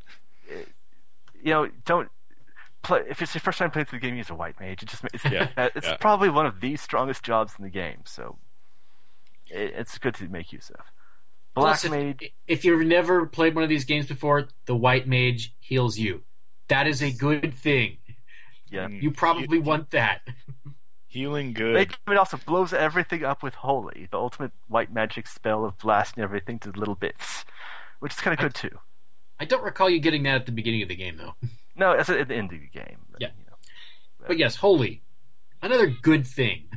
you know, don't play if it's your first time playing through the game. Use a White Mage. It just it's, Yeah, it's yeah. probably one of the strongest jobs in the game, so it, it's good to make use of. Black Plus, if, Mage, if you've never played one of these games before, the White Mage heals you. That is a good thing. yeah. Mm, you probably want that. Healing good. It it also blows everything up with Holy, the ultimate white magic spell of blasting everything to little bits, which is kind of good too. I don't recall you getting that at the beginning of the game, though. No, it's at the end of the game. but, Yeah. you know. But yes, Holy. Another good thing.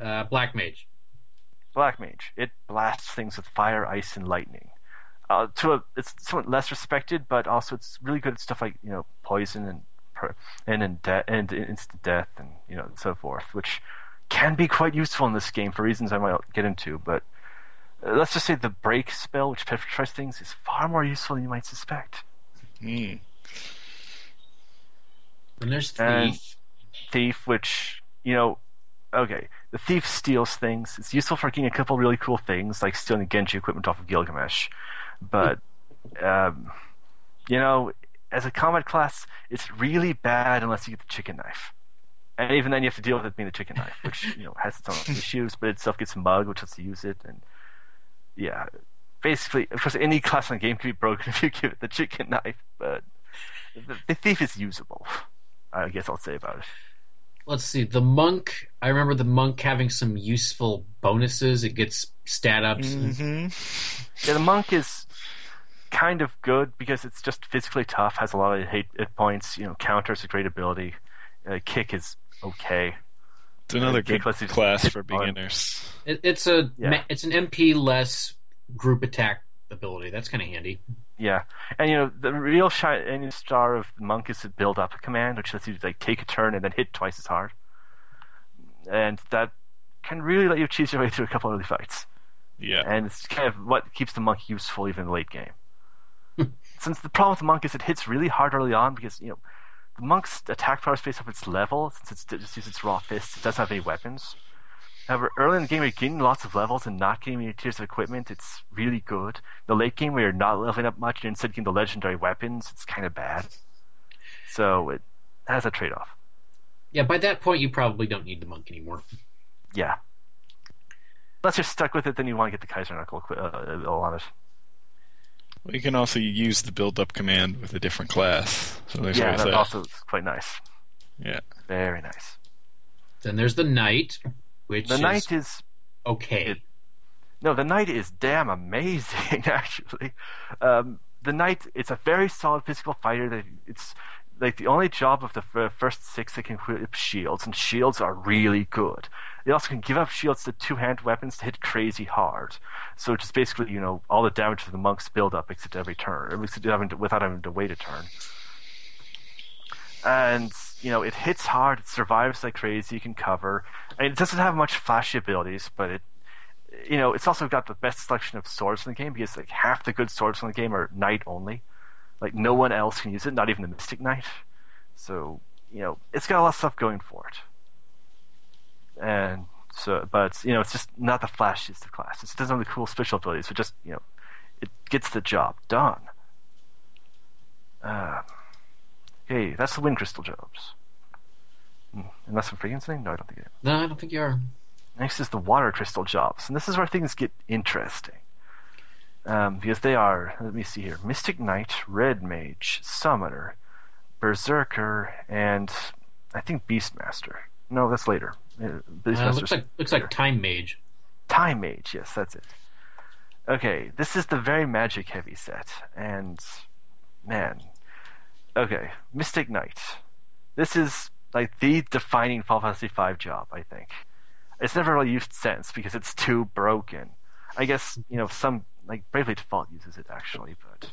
Uh, Black Mage. Black Mage. It blasts things with fire, ice, and lightning. uh, to a it's somewhat less respected, but also it's really good at stuff like you know poison and and in de- and instant death and you know and so forth, which can be quite useful in this game for reasons I might get into. But uh, let's just say the break spell, which petrifies things, is far more useful than you might suspect. Hmm. And there's Thief. And thief, which you know, okay, the thief steals things. It's useful for getting a couple really cool things, like stealing the Genji equipment off of Gilgamesh. But um, you know, as a combat class, it's really bad unless you get the chicken knife. And even then, you have to deal with it being the chicken knife, which you know has its own issues. But it itself gets mugged, which lets you use it, and yeah, basically, of course, any class in the game can be broken if you give it the chicken knife. But the, the thief is usable. I guess I'll say about it. Let's see. The monk. I remember the monk having some useful bonuses. It gets stat ups. hmm Yeah, the monk is kind of good because it's just physically tough, has a lot of hit, hit points. You know, counters a great ability. Uh, kick is okay. It's another good class is class hit for beginners. It, it's a Yeah. ma- it's an MP less group attack ability. That's kind of handy. Yeah, and you know the real shining star of monk is to build up a command, which lets you like take a turn and then hit twice as hard, and that can really let you cheese your way through a couple of early fights. Yeah. and it's kind of what keeps the monk useful even in the late game. Hmm. Since the problem with the monk is it hits really hard early on because you know the monk's attack power is based off its level. Since it just uses its raw fists, it doesn't have any weapons. However, early in the game, you're getting lots of levels and not getting any tiers of equipment. It's really good. The late game, where you're not leveling up much, and instead getting the legendary weapons, it's kind of bad. So it has a trade-off. Yeah, by that point, you probably don't need the monk anymore. Yeah. Unless you're stuck with it, then you want to get the Kaiser Knuckle uh, on it. Well, you can also use the build up command with a different class. So there's yeah, always that that. also is quite nice. Yeah. Very nice. Then there's the knight, which The is knight is okay. it- no, the knight is damn amazing. Actually, um, the knight it's a very solid physical fighter. That it's like the only job of the f- first six that can equip shields, and shields are really good. They also can give up shields to two-hand weapons to hit crazy hard. So it's just basically you know all the damage of the monks build up except every turn, or except having to, without having to wait a turn. And you know it hits hard, it survives like crazy, you can cover. Mean, it doesn't have much flashy abilities, but it you know, it's also got the best selection of swords in the game because like half the good swords in the game are knight only. Like no one else can use it, not even the Mystic Knight. So you know, it's got a lot of stuff going for it. And so, but you know, it's just not the flashiest of classes. It doesn't have the cool special abilities, but just you know, it gets the job done. Um, okay, that's the Wind Crystal jobs. Unless I'm something? No, I don't think I am. No, I don't think you are. Next is the water crystal jobs, and this is where things get interesting. Um, because they are, let me see here Mystic Knight, Red Mage, Summoner, Berserker, and I think Beastmaster. No, that's later. Uh, Uh, looks like looks like time mage. Time Mage, yes, that's it. Okay, this is the very magic heavy set, and man, okay, Mystic Knight. This is like the defining Final Fantasy V job, I think. It's never really used since because it's too broken. I guess you know some like Bravely Default uses it actually, but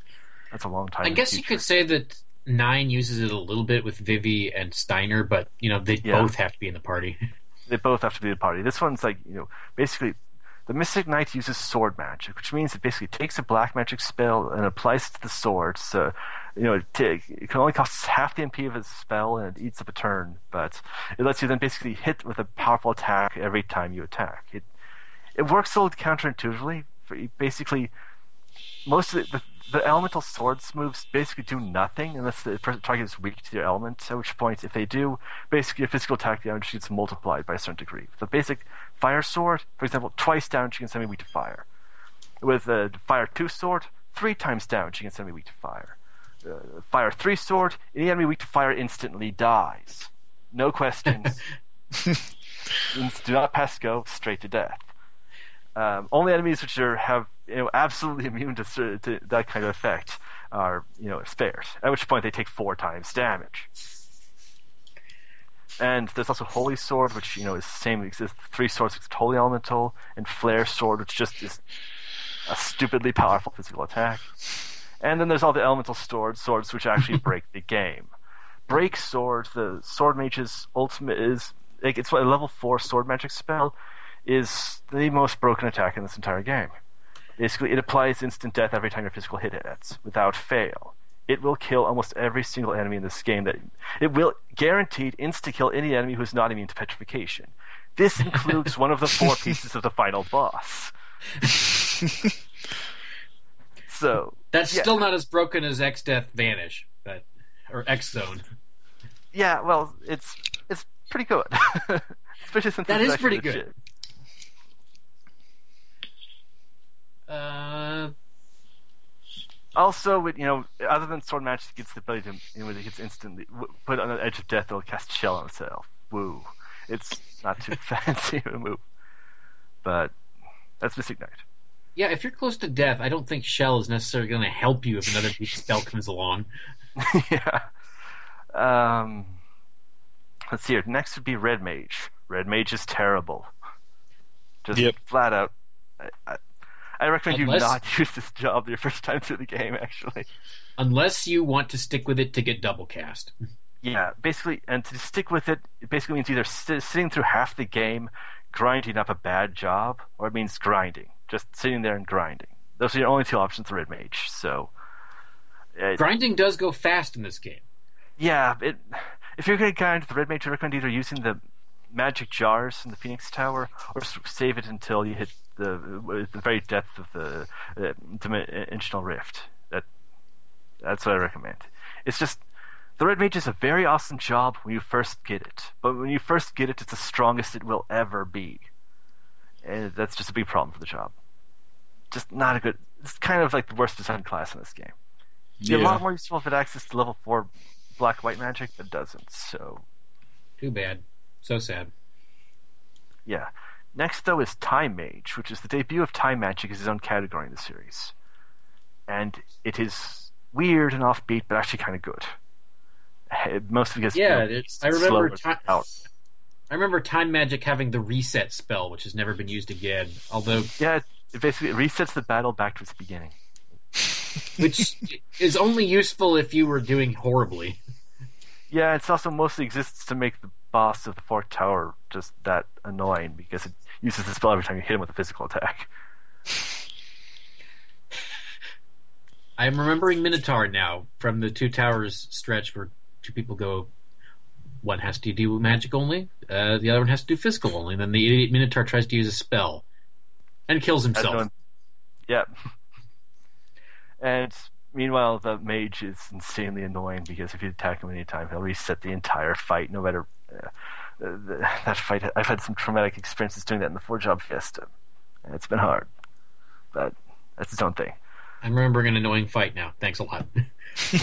that's a long time. I guess you could say that nine uses it a little bit with Vivi and Steiner, but you know they Yeah. both have to be in the party. they both have to be in the party. This one's like, you know, basically the Mystic Knight uses sword magic, which means it basically takes a black magic spell and applies it to the sword. So, you know, it, ta- it can only cost half the MP of a spell and it eats up a turn, but it lets you then basically hit with a powerful attack every time you attack. It it works a little counterintuitively. Basically, most of the, the the elemental swords moves basically do nothing unless the target is weak to their element. At which point, if they do, basically your physical attack damage gets multiplied by a certain degree. A basic fire sword, for example, twice damage against enemy weak to fire. With a fire two sword, three times damage against enemy weak to fire. Uh, fire three sword, any enemy weak to fire instantly dies. No questions. Do not pass go, straight to death. Um, only enemies which are have you know absolutely immune to, to that kind of effect are you know spared. At which point they take four times damage. And there's also Holy Sword, which you know is the same. Exists three swords, it's Holy Elemental, and Flare Sword, which just is a stupidly powerful physical attack. And then there's all the elemental swords, swords which actually break the game. Break sword, the sword mage's ultimate is like it's a level four sword magic spell, is the most broken attack in this entire game. Basically, it applies instant death every time your physical hit hits, without fail. It will kill almost every single enemy in this game. That it will guaranteed insta kill any enemy who's not immune to petrification. This includes one of the four pieces of the final boss. so That's yeah. still not as broken as Exdeath Vanish, but or X Zone. Yeah, well, it's it's pretty good, especially since That is pretty good. legit. Uh, Also, with you know, other than sword match, it gets the ability to, you know, when it gets instantly put on the edge of death, it'll cast shell on itself. Woo! It's not too fancy of a move, but that's Mystic Knight. Yeah, if you're close to death, I don't think Shell is necessarily going to help you if another big spell comes along. yeah. Um, let's see here. Next would be Red Mage. Red Mage is terrible. Just Yep. flat out. I, I, I recommend Unless- you not use this job your first time through the game. Actually, Unless you want to stick with it to get double cast. yeah. Basically, and to stick with it, it basically means either sit, sitting through half the game, grinding up a bad job, or it means grinding, just sitting there and grinding. Those are your only two options for Red Mage. So, it, Grinding does go fast in this game. Yeah, it, if you're going to grind the red mage, I recommend either using the magic jars in the Phoenix Tower or save it until you hit the uh, the very depth of the uh, dimensional rift. That that's what I recommend. It's just the red mage is a very awesome job when you first get it, but when you first get it, it's the strongest it will ever be, and that's just a big problem for the job. Just not a good. It's kind of like the worst designed class in this game. It'd be a lot more useful if it access to level four black white magic, but doesn't. So Too bad. So sad. yeah. Next though is Time Mage, which is the debut of Time Magic as its own category in the series, and it is weird and offbeat, but actually kind of good. Eh, Mostly because Yeah, you know, I remember slower ti- out. I remember Time Magic having the reset spell, which has never been used again. Although, Yeah, it- it basically resets the battle back to its beginning. which is only useful if you were doing horribly. Yeah, it's also mostly exists to make the boss of the Fork Tower just that annoying because it uses the spell every time you hit him with a physical attack. I'm remembering Minotaur now from the Two Towers stretch where two people go. One has to do magic only, uh, the other one has to do physical only. And then the idiot Minotaur tries to use a spell and kills himself. going- Yep. And meanwhile, the mage is insanely annoying because if you attack him anytime, he'll reset the entire fight, no matter. Uh, the, that fight, I've had some traumatic experiences doing that in the four job fiesta. And it's been hard. But that's its own thing. I'm remembering an annoying fight now. Thanks a lot.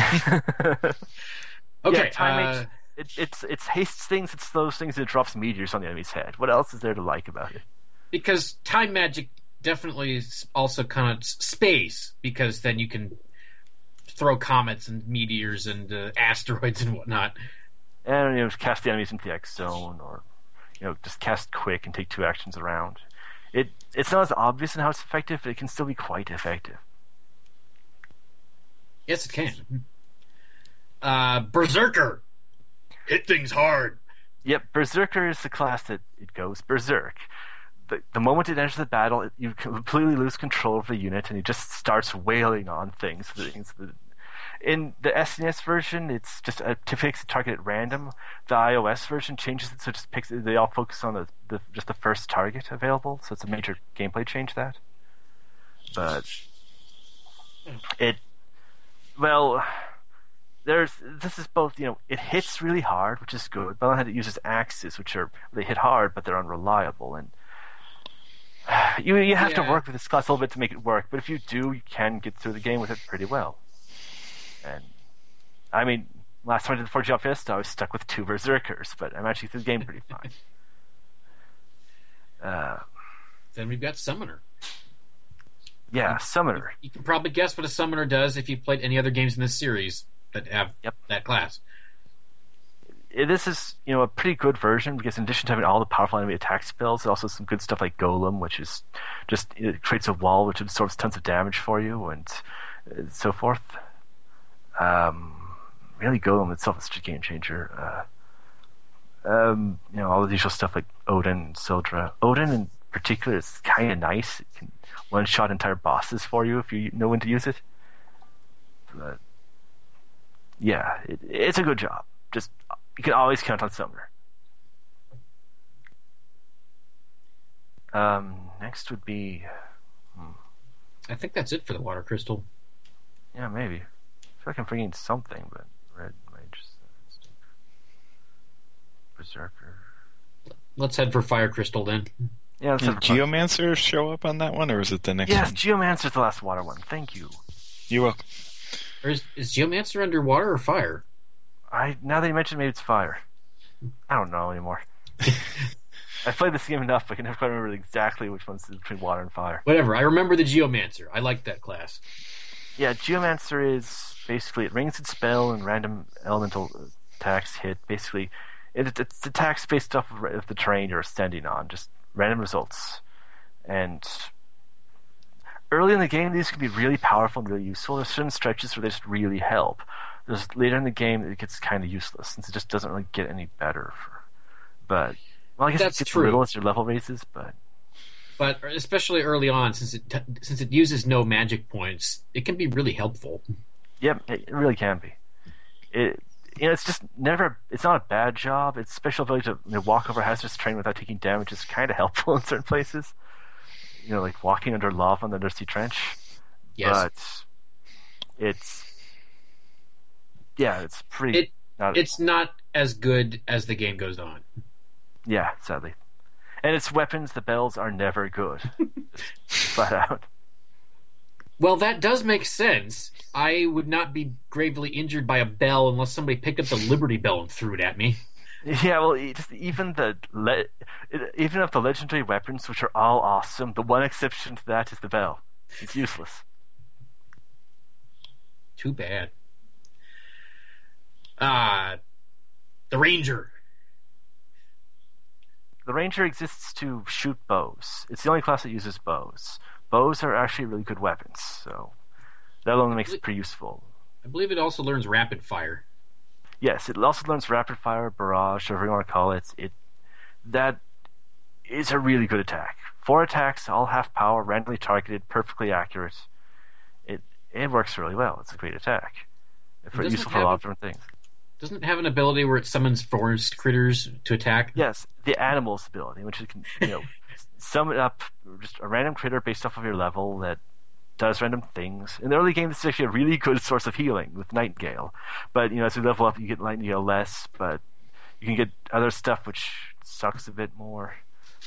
okay, yeah, time uh, mage, it, it's, it's hastes things, it slows things, it drops meteors on the enemy's head. What else is there to like about it? because time magic definitely is also kind of space because then you can throw comets and meteors and uh, asteroids and whatnot. and you know cast the enemies into the X zone, or you know just cast quick and take two actions around. It it's not as obvious in how it's effective, but it can still be quite effective. Yes, it can. Uh, Berserker. Hit things hard. Yep, Berserker is the class that it goes berserk. The, the moment it enters the battle, it, you completely lose control of the unit, and it just starts wailing on things. things that, in the SNES version, it's just a, to picks a target at random. The iOS version changes it so it just picks. They all focus on the, the just the first target available, so it's a major gameplay change. That, but hmm. it well, there's this is both you know it hits really hard, which is good, but on the hand, it uses axes, which are they hit hard, but they're unreliable, and you you have to work with this class a little bit to make it work. But if you do, you can get through the game with it pretty well. And I mean, last time I did the 4 Job Fist, I was stuck with two berserkers, but I'm actually through the game pretty fine. Uh, Then we've got Summoner. yeah, Summoner. You can probably guess what a Summoner does if you've played any other games in this series that have Yep. that class. this is you know a pretty good version because in addition to having all the powerful enemy attack spells, there's also some good stuff like Golem, which is just it creates a wall which absorbs tons of damage for you and uh, so forth. Um, really, Golem itself is such a game changer. Uh, um, you know all the usual stuff like Odin and Syldra. Odin in particular is kind of nice. It can one shot entire bosses for you if you know when to use it. But yeah, it, it's a good job. Just you can always count on Summoner. Um, next would be I think that's it for the water crystal. yeah maybe. I feel like I'm forgetting something, but red mage, Instinct, berserker. Let's head for fire crystal then. Yeah, that's Did it. Geomancer show up on that one, or was it the next one? Yes, one? Geomancer's the last water one. Thank you. You're welcome. Or is, is Geomancer underwater or fire? I now that you mentioned, maybe it's fire. I don't know anymore. I played this game enough, but I can never quite remember exactly which one's between water and fire. Whatever. I remember the Geomancer. I like that class. Yeah, Geomancer is basically it rings its spell and random elemental attacks hit. Basically, it, it's attacks based off of, of the terrain you're ascending on, just random results. And early in the game, these can be really powerful and really useful. There's certain stretches where they just really help. There's later in the game it gets kind of useless since it just doesn't really get any better. For, but well, I guess That's it gets true. little as your level raises, but But especially early on, since it t- since it uses no magic points, it can be really helpful. Yep, it it really can be. It you know, it's just never. It's not a bad job. Its special ability to you know, walk over hazardous terrain without taking damage is kind of helpful in certain places. You know, like walking under lava in the Undersea Trench. Yes. But it's yeah, it's pretty. It- not, it's not as good as the game goes on. yeah, sadly. And its weapons, the bells, are never good. Flat out. Well, that does make sense. I would not be gravely injured by a bell unless somebody picked up the Liberty Bell and threw it at me. Yeah, well, just even the le- even of the legendary weapons, which are all awesome, the one exception to that is the bell. It's useless. Too bad. Ah, the Ranger. The ranger exists to shoot bows. It's the only class that uses bows. Bows are actually really good weapons, so that only makes it pretty useful. I believe it also learns rapid fire. Yes, it also learns rapid fire, barrage, whatever you want to call it. It that is a really good attack. Four attacks, all half power, randomly targeted, perfectly accurate. It it works really well. It's a great attack. It's doesn't useful for a lot of different things. Doesn't it have an ability where it summons forest critters to attack? Yes, the animals ability, which you can you know sum it up just a random critter based off of your level that does random things. In the early game, this is actually a really good source of healing with Nightingale. But you know, as you level up, you get Nightingale less, but you can get other stuff which sucks a bit more.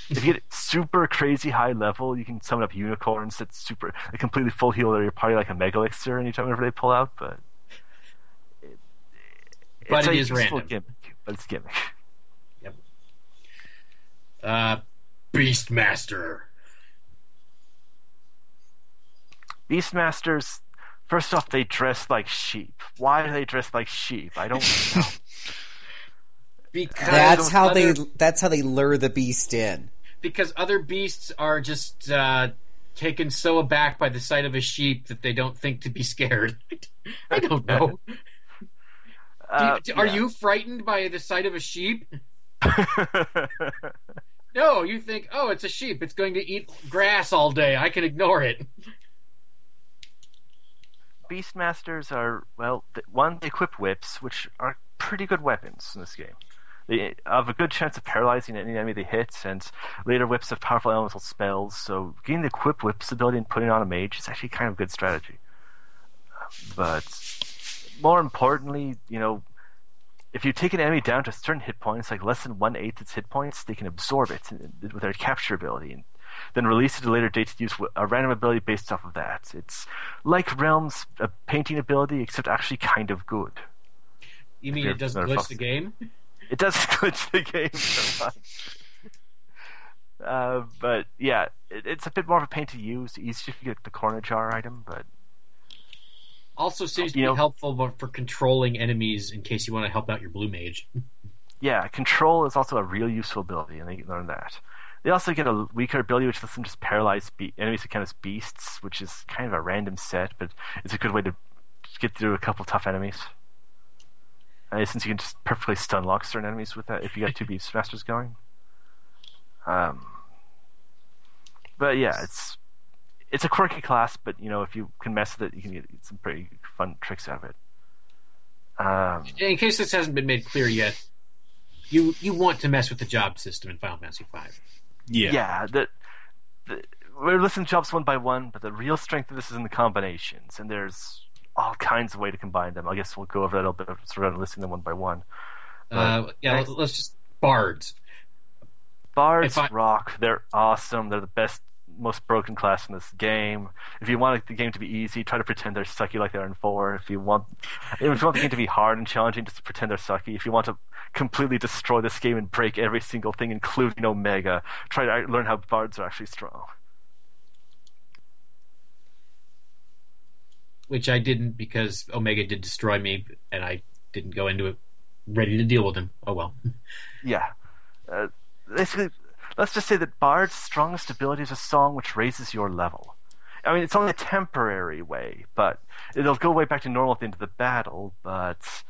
If you get super crazy high level, you can summon up unicorns that's super, a completely full heal of your party like a Mega Elixir anytime whenever they pull out. But it, But it's it a is random. Gimmick, but it's a gimmick. Uh, Beastmaster. Beastmasters, first off, they dress like sheep. Why do they dress like sheep? I don't know. Because That's how they. That's how they lure the beast in. because other beasts are just uh, taken so aback by the sight of a sheep that they don't think to be scared. I don't know. Do you- Uh, Are yeah. you frightened by the sight of a sheep? No, you think, oh, it's a sheep. It's going to eat grass all day. I can ignore it. Beastmasters are well, one they equip whips, which are pretty good weapons in this game. They have a good chance of paralyzing any enemy they hit, and later whips have powerful elemental spells. So getting the equip whips ability and putting on a mage is actually kind of a good strategy. But more importantly, you know, if you take an enemy down to certain hit points, like less than one eighth its hit points, they can absorb it with their capture ability, and then release it at a later date to use a random ability based off of that. It's like Relm's uh, painting ability, except actually kind of good. You mean it doesn't glitch the game? It does glitch the game so much. Uh, but yeah, it, it's a bit more of a pain to use. Easy to get the corner jar item, but Also seems to be know- helpful for- for controlling enemies in case you want to help out your blue mage. yeah, control is also a real useful ability, and they learn that. They also get a weaker ability, which lets them just paralyze be- enemies who count as beasts, which is kind of a random set, but it's a good way to get through a couple tough enemies. Uh, since you can just perfectly stun lock certain enemies with that if you got two beast masters going. Um, but yeah, it's it's a quirky class, but you know if you can mess with it, you can get some pretty fun tricks out of it. Um, In case this hasn't been made clear yet, you you want to mess with the job system in Final Fantasy V. Yeah. yeah, the, the, we're listing jobs one by one, but the real strength of this is in the combinations, and there's all kinds of way to combine them. I guess we'll go over that a little bit sort of listing them one by one. Uh, yeah, next- let's just bards. Bards I- rock. They're awesome. They're the best, most broken class in this game. If you want the game to be easy, try to pretend they're sucky like they're in four. If you want, if you want the game to be hard and challenging, just pretend they're sucky. If you want to completely destroy this game and break every single thing, including Omega, try to learn how bards are actually strong. which I didn't because Omega did destroy me, and I didn't go into it ready to deal with him. Oh well. Yeah. Uh, basically, let's just say that Bard's strongest ability is a song which raises your level. I mean, it's only a temporary way, but it'll go way back to normal at the end of the battle, but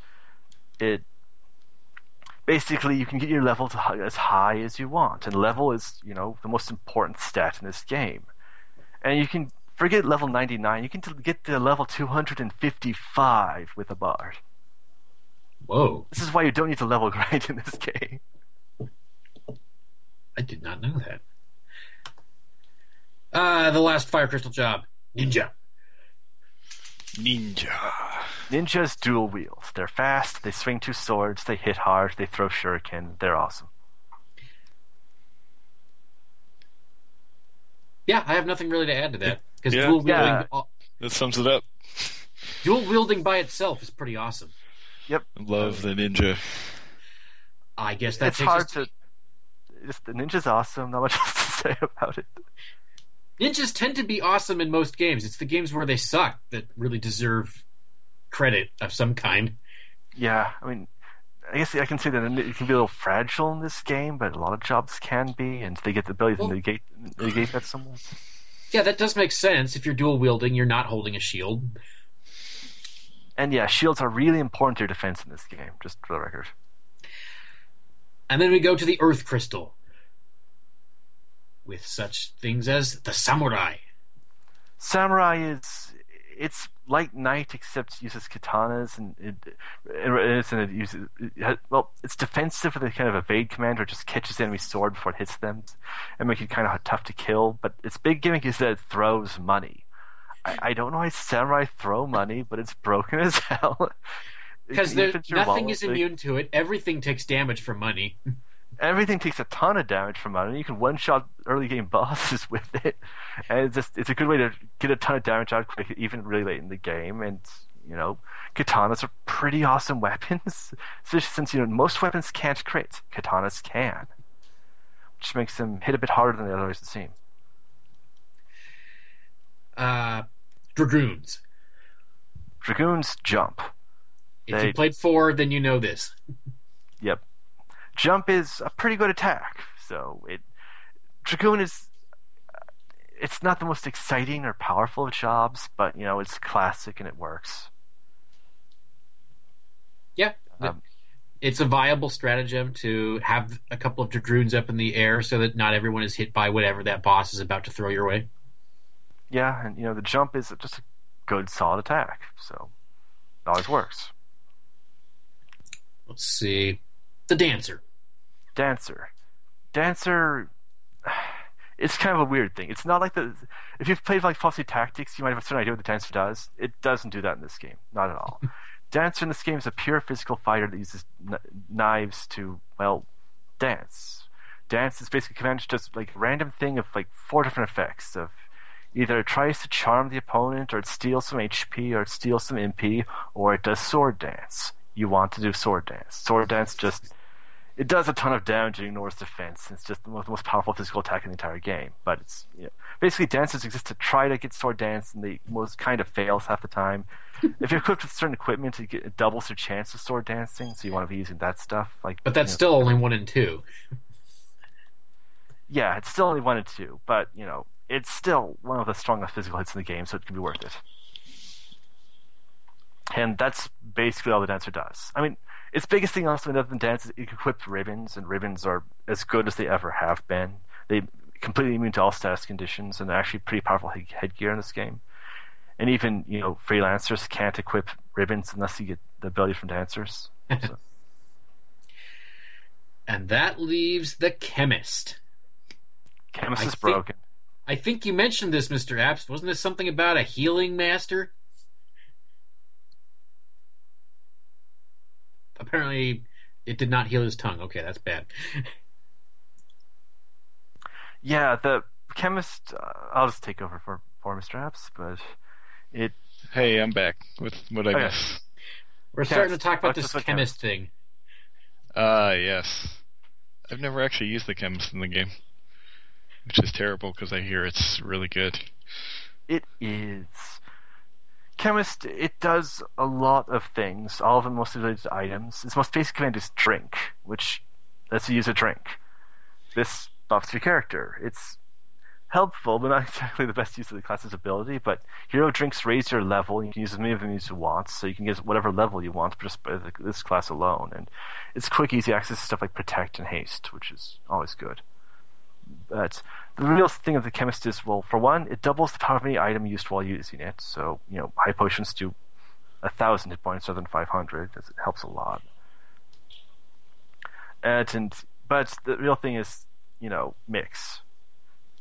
it. Basically, you can get your level to as high as you want, and level is, you know, the most important stat in this game. And you can forget level 99, you can t- get to level 255 with a bard. Whoa! This is why you don't need to level grind in this game. I did not know that. Uh, the last fire crystal job, ninja. Ninja. Ninjas dual wield. They're fast, they swing two swords, they hit hard, they throw shuriken. They're awesome. Yeah, I have nothing really to add to that because Yeah. dual wielding, Yeah. That sums it up. dual wielding by itself is pretty awesome. Yep. Love the ninja. I guess that it's hard us to. Just, the ninja's awesome. Not much else to say about it. Ninjas tend to be awesome in most games. It's the games where they suck that really deserve credit of some kind. Yeah, I mean, I guess I can say that it can be a little fragile in this game, but a lot of jobs can be, and they get the ability to Well- negate negate that somewhat. Yeah, that does make sense. If you're dual wielding, you're not holding a shield. And yeah, shields are really important to your defense in this game. Just for the record. And then we go to the Earth Crystal with such things as the Samurai. Samurai is it's like Knight except uses katanas and it, it, and it uses it well it's defensive with a kind of evade command it just catches the enemy's sword before it hits them and make it kind of tough to kill. But its big gimmick is that it throws money. I, I don't know why Samurai throw money, but it's broken as hell. Because nothing is immune to it. Everything takes damage from money. everything takes a ton of damage from it, and you can one shot early game bosses with it. And it's just it's a good way to get a ton of damage out quick, even really late in the game. And you know, katanas are pretty awesome weapons, especially since you know most weapons can't crit, katanas can, which makes them hit a bit harder than they otherwise would seem. Uh, Dragoons. Dragoons jump. If They- you played four, then you know this. Yep. Jump is a pretty good attack. So it Dragoon is it's not the most exciting or powerful of jobs, but you know, it's classic and it works. Yeah. Um, it's a viable stratagem to have a couple of Dragoons up in the air so that not everyone is hit by whatever that boss is about to throw your way. Yeah, and you know, the jump is just a good solid attack. So it always works. Let's see. The Dancer. Dancer. Dancer it's kind of a weird thing. It's not like the if you've played like Fussy Tactics, you might have a certain idea what the Dancer does. It doesn't do that in this game, not at all. Dancer in this game is a pure physical fighter that uses kn- knives to well dance. Dance is basically commanded just like a random thing of like four different effects of either it tries to charm the opponent or it steals some HP or it steals some MP or it does sword dance. You want to do sword dance. Sword dance just it does a ton of damage and ignores defense. It's just the most, the most powerful physical attack in the entire game. But it's you know, basically dancers exist to try to get sword dance, and they most kind of fails half the time. if you're equipped with certain equipment, it, get, it doubles your chance of sword dancing. So you want to be using that stuff. Like, But that's you know, still only one and two. yeah, it's still only one and two, but you know, it's still one of the strongest physical hits in the game, so it can be worth it. And that's basically all the dancer does. I mean, its biggest thing also other than dance is it equips ribbons, and ribbons are as good as they ever have been. They completely immune to all status conditions, and they're actually pretty powerful head- headgear in this game. And even you know, freelancers can't equip ribbons unless you get the ability from dancers. So, And that leaves the chemist. Chemist I is think- broken. I think you mentioned this, Mr. Apps. Wasn't this something about a healing master? Apparently, it did not heal his tongue. Okay, that's bad. Yeah, the chemist. Uh, I'll just take over for for Mr. Apps, but it Hey, I'm back with what I Okay. miss. We're starting to talk about What's this this chemist thing. Ah, yes. I've never actually used the chemist in the game, which is terrible because I hear it's really good. It is. Chemist, it does a lot of things, all of them mostly related to items. Its most basic command is drink, which lets you use a drink. This buffs your character. It's helpful, but not exactly the best use of the class's ability. But hero drinks raise your level, you can use as many of them as you want, so you can get whatever level you want just by this class alone. And it's quick, easy access to stuff like protect and haste, which is always good. But the real thing of the chemist is, well, for one, it doubles the power of any item used while using it. So, you know, high potions do a thousand hit points rather than 500. It helps a lot. And, and but the real thing is, you know, mix.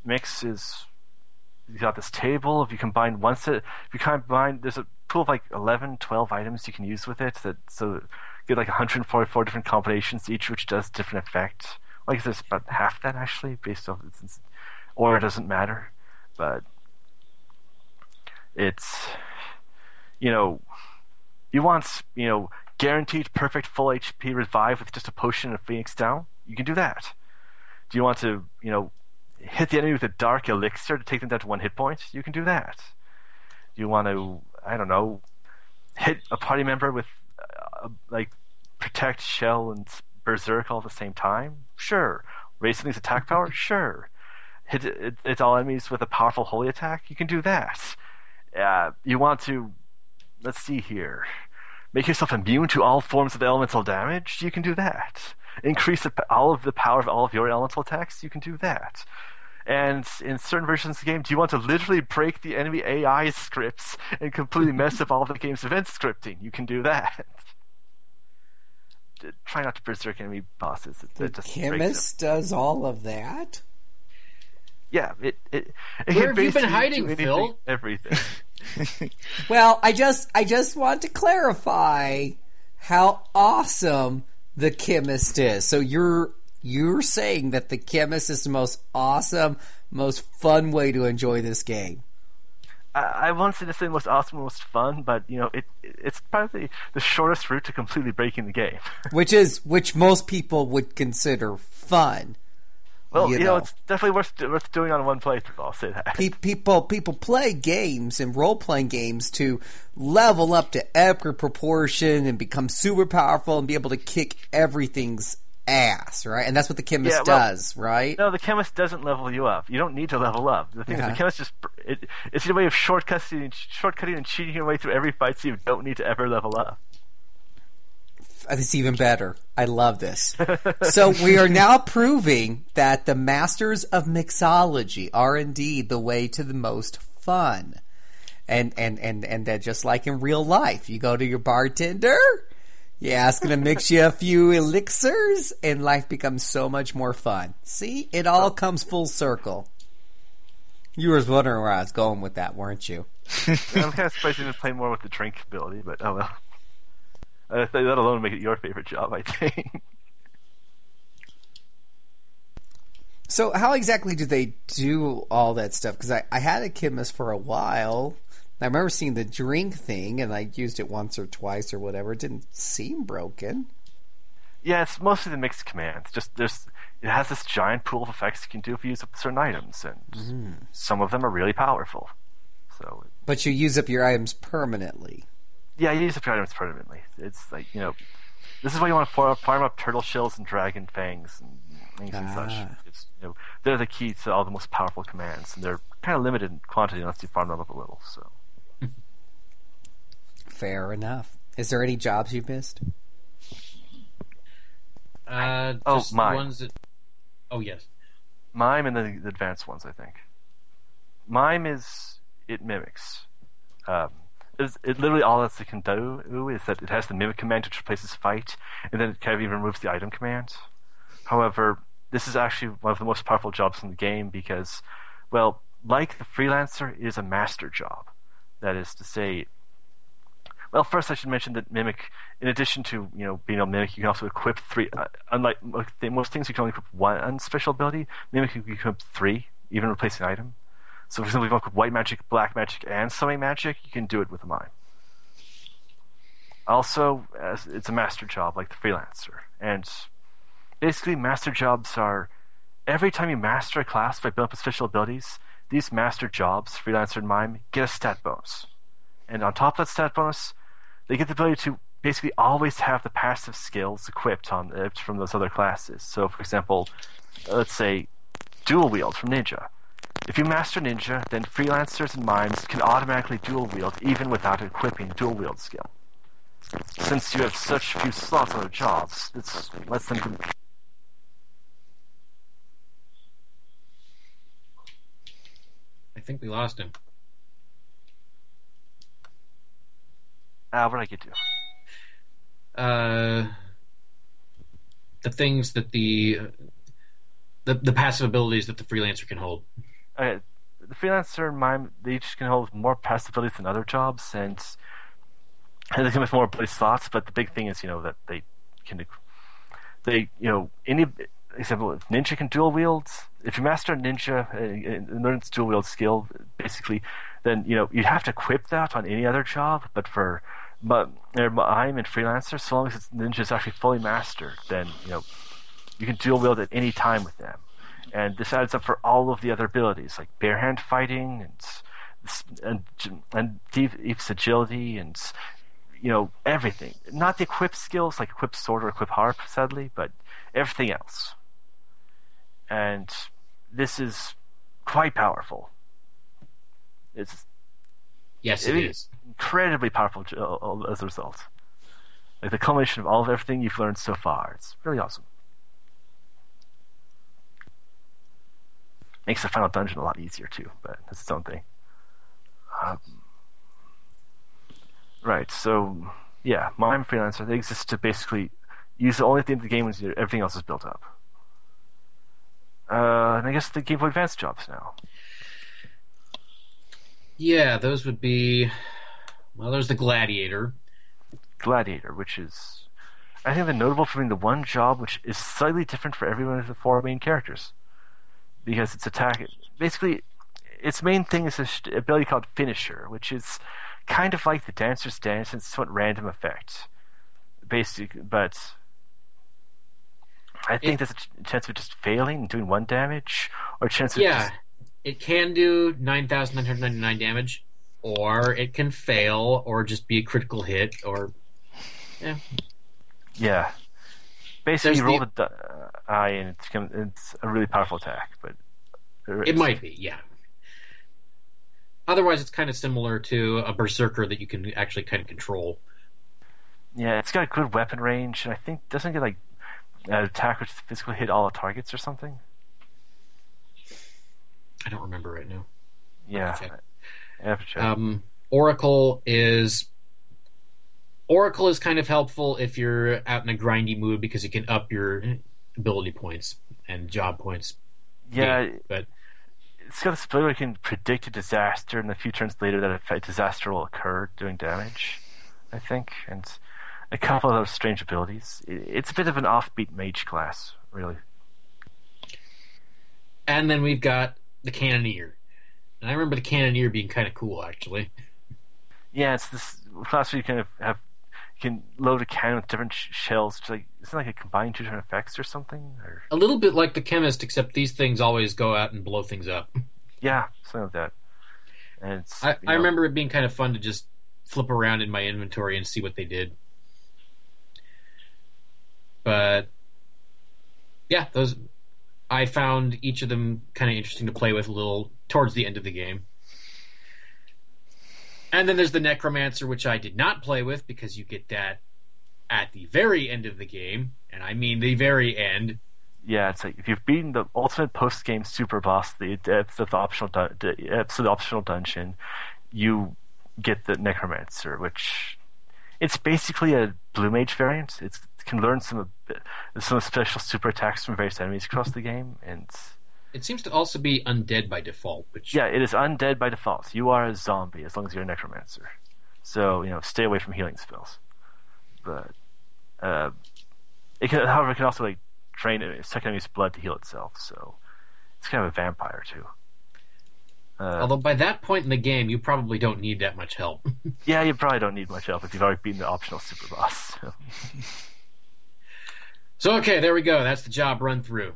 Mix is you got this table. If you combine one set, if you combine, there's a pool of like 11, 12 items you can use with it. That so get like 144 different combinations, each which does different effect. Like there's about half that actually, based off it's, or it doesn't matter, but it's you know you want you know guaranteed perfect full HP revive with just a potion and a phoenix down. You can do that. Do you want to you know hit the enemy with a dark elixir to take them down to one hit point? You can do that. Do you want to I don't know hit a party member with uh, like protect shell and berserk all at the same time? Sure. Raise something's attack power? Sure. Hit it, it's all enemies with a powerful holy attack? You can do that. Uh, you want to let's see here. Make yourself immune to all forms of elemental damage? You can do that. Increase the, all of the power of all of your elemental attacks? You can do that. And in certain versions of the game, do you want to literally break the enemy AI scripts and completely mess up all of the game's event scripting? You can do that. Try not to berserk enemy bosses. It, The it chemist does all of that. Yeah, it it, it Where have you been hiding, anything, Phil? Everything. Well, I just I just want to clarify how awesome the chemist is. So you're you're saying that the chemist is the most awesome, most fun way to enjoy this game. I, I won't say the same most awesome, most fun, but you know, it it's probably the shortest route to completely breaking the game. Which is which most people would consider fun. Well, You you, know, know. it's definitely worth worth doing on one playthrough. I'll say that. Pe- people people play games and role playing games to level up to epic proportion and become super powerful and be able to kick everything's ass, right? And that's what the chemist Yeah, well- does, right? No, the chemist doesn't level you up. You don't need to level up. The thing Yeah. is, the uh-huh. chemist just it, it's a way of shortcutting, shortcutting and cheating your way through every fight, so you don't need to ever level up. It's even better. I love this. so we are now proving that the masters of mixology are indeed the way to the most fun. And and and and that just like in real life, you go to your bartender, you ask him to mix you a few elixirs, and life becomes so much more fun. See, it all comes full circle. You were wondering where I was going with that, weren't you? I'm kind of surprised you didn't play more with the drink ability, but oh well. I think that alone make it your favorite job, I think. So how exactly do they do all that stuff? Because I, I had a chemist for a while. I remember seeing the drink thing, and I used it once or twice or whatever. It didn't seem broken. Yeah, it's mostly the mixed commands. Just there's it has this giant pool of effects you can do if you use up certain items, and hmm. some of them are really powerful. So But you use up your items permanently. Yeah, you use the items permanently. It's like you know, this is why you want to farm, farm up turtle shells and dragon fangs and things and such. Ah. It's, you know, they're the key to all the most powerful commands, and they're kind of limited in quantity unless you farm them up a little. So Fair enough. Is there any jobs you missed? Uh, Oh, just the mime. ones that. Oh yes. mime and the, the advanced ones, I think. Mime is it mimics. Um, it's, it literally all that it can do is that it has the mimic command which replaces fight, and then it kind of even removes the item command. However, this is actually one of the most powerful jobs in the game because, well, like the freelancer, it is a master job. That is to say, well, first I should mention that mimic, in addition to you know being to mimic, you can also equip three. Uh, unlike mo- most things, you can only equip one special ability. Mimic you can equip three, even replace an item. So, for example, if you want white magic, black magic, and summoning magic, you can do it with a mime. Also, it's a master job like the freelancer, and basically, master jobs are every time you master a class by building up special abilities. These master jobs, freelancer and mime, get a stat bonus, and on top of that stat bonus, they get the ability to basically always have the passive skills equipped on from those other classes. So, for example, let's say dual wield from Ninja. If you master Ninja, then freelancers and mimes can automatically dual wield even without equipping dual wield skill. Since you have such few slots on jobs, this lets them do. I think we lost him. Ah, where did I get to? Uh, the things that the the the passive abilities that the freelancer can hold. Okay, the freelancer mime they each can hold more possibilities than other jobs, and, and they come with more ability slots. But the big thing is, you know, that they can they you know any example if ninja can dual wield. If you master ninja and learn its dual wield skill, basically, then you know you'd have to equip that on any other job. But for but I'm in freelancer, so long as ninja is actually fully mastered, then you know you can dual wield at any time with them. And this adds up for all of the other abilities, like bare hand fighting and and and deep, deep agility and you know everything. Not the equip skills like equip sword or equip harp, sadly, but everything else. And this is quite powerful. It's Yes, it It is. incredibly powerful uh, as a result. Like the culmination of all of everything you've learned so far. It's really awesome. Makes the final dungeon a lot easier too, but that's its own thing. Um, right, so yeah, Mime Freelancer they exist to basically use the only thing of the game when everything else is built up. Uh, and I guess the Game Boy Advance jobs now. Yeah, those would be. Well, there's the gladiator. Gladiator, which is, I think, the notable for being the one job which is slightly different for every one of the four main characters, because its attack, basically, its main thing is this ability called Finisher, which is kind of like the Dancer's Dance, it's somewhat random effect, basic, but I think It- there's a chance of just failing and doing one damage, or a chance of Yeah, just it can do 9,999 damage, or it can fail, or just be a critical hit, or. Yeah. Yeah. Basically, you roll the- the, uh, eye, and it's, it's a really powerful attack. But it might be, yeah. Otherwise, it's kind of similar to a berserker that you can actually kind of control. Yeah, it's got a good weapon range, and I think doesn't it get like an attack which physically hit all the targets or something. I don't remember right now. Yeah. I have to check. Um, Oracle is Oracle is kind of helpful if you're out in a grindy mood because it can up your ability points and job points. yeah, but it's got this ability where it can predict a disaster, and a few turns later that a disaster will occur, doing damage. I think, and a couple of those strange abilities. It's a bit of an offbeat mage class, really. and then we've got the cannoneer, and I remember the cannoneer being kind of cool actually. Yeah, it's this class where you kind of have you can load a cannon with different sh- shells. It's like isn't like a combined two different effects or something? Or A little bit like the chemist, except these things always go out and blow things up. yeah, something like that. And it's, I, I know, remember it being kind of fun to just flip around in my inventory and see what they did. But yeah, those I found each of them kind of interesting to play with a little towards the end of the game. And then there's the Necromancer, which I did not play with because you get that at the very end of the game, and I mean the very end. Yeah, it's like if you've beaten the ultimate post game super boss, the depths of the optional depths of the optional dungeon, you get the Necromancer, which it's basically a Blue Mage variant. It's, it can learn some some special super attacks from various enemies across the game, and It seems to also be undead by default, which yeah, it is undead by default. You are a zombie as long as you're a Necromancer. So you know, stay away from healing spells. But uh, it can, however, it can also like drain a second enemy's blood to heal itself. So it's kind of a vampire too. Uh, although by that point in the game you probably don't need that much help. yeah, you probably don't need much help if you've already beaten the optional super boss. So. So okay, there we go. That's the job run through.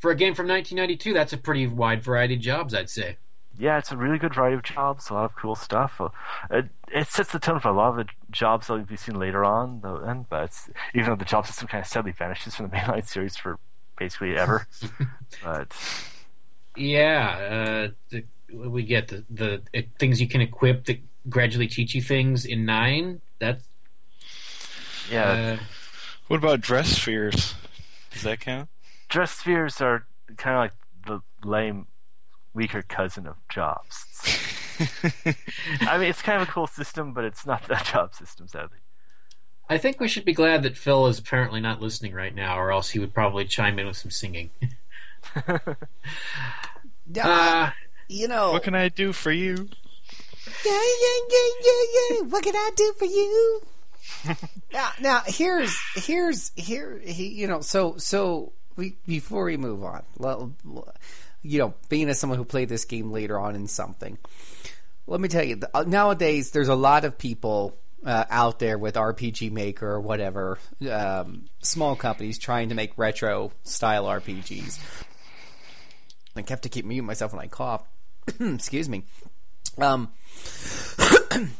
For a game from 1992, that's a pretty wide variety of jobs, I'd say. yeah, it's a really good variety of jobs, a lot of cool stuff. Uh, It, it sets the tone for a lot of the jobs that we'll be seen later on, though. And but it's, even though the job system kind of sadly vanishes from the mainline series for basically ever, but Yeah, uh, the, we get the the uh, things you can equip that gradually teach you things in nine. That's yeah, uh, What about dress spheres? Does that count? Dress spheres are kind of like the lame, weaker cousin of jobs. I mean, it's kind of a cool system, but it's not that job system, sadly. I think we should be glad that Phil is apparently not listening right now, or else he would probably chime in with some singing. Yeah, Uh, you know. What can I do for you? yeah, yeah, yeah, yeah, yeah. What can I do for you? now, now here's here's here he you know so so we before we move on, well, you know, being as someone who played this game later on in something, let me tell you, th- nowadays there's a lot of people uh, out there with RPG Maker or whatever, um, small companies trying to make retro style RPGs. I have to keep muting myself when I cough. Excuse me. Um,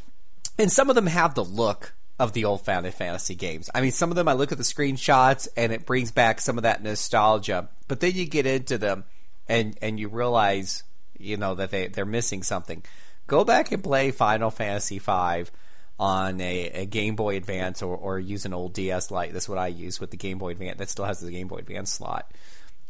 and some of them have the look of the old Final Fantasy games. I mean, some of them I look at the screenshots and it brings back some of that nostalgia. But then you get into them and and you realize, you know, that they they're missing something. Go back and play Final Fantasy V on a, a Game Boy Advance or, or use an old DS Lite. That's what I use with the Game Boy Advance. That still has the Game Boy Advance slot.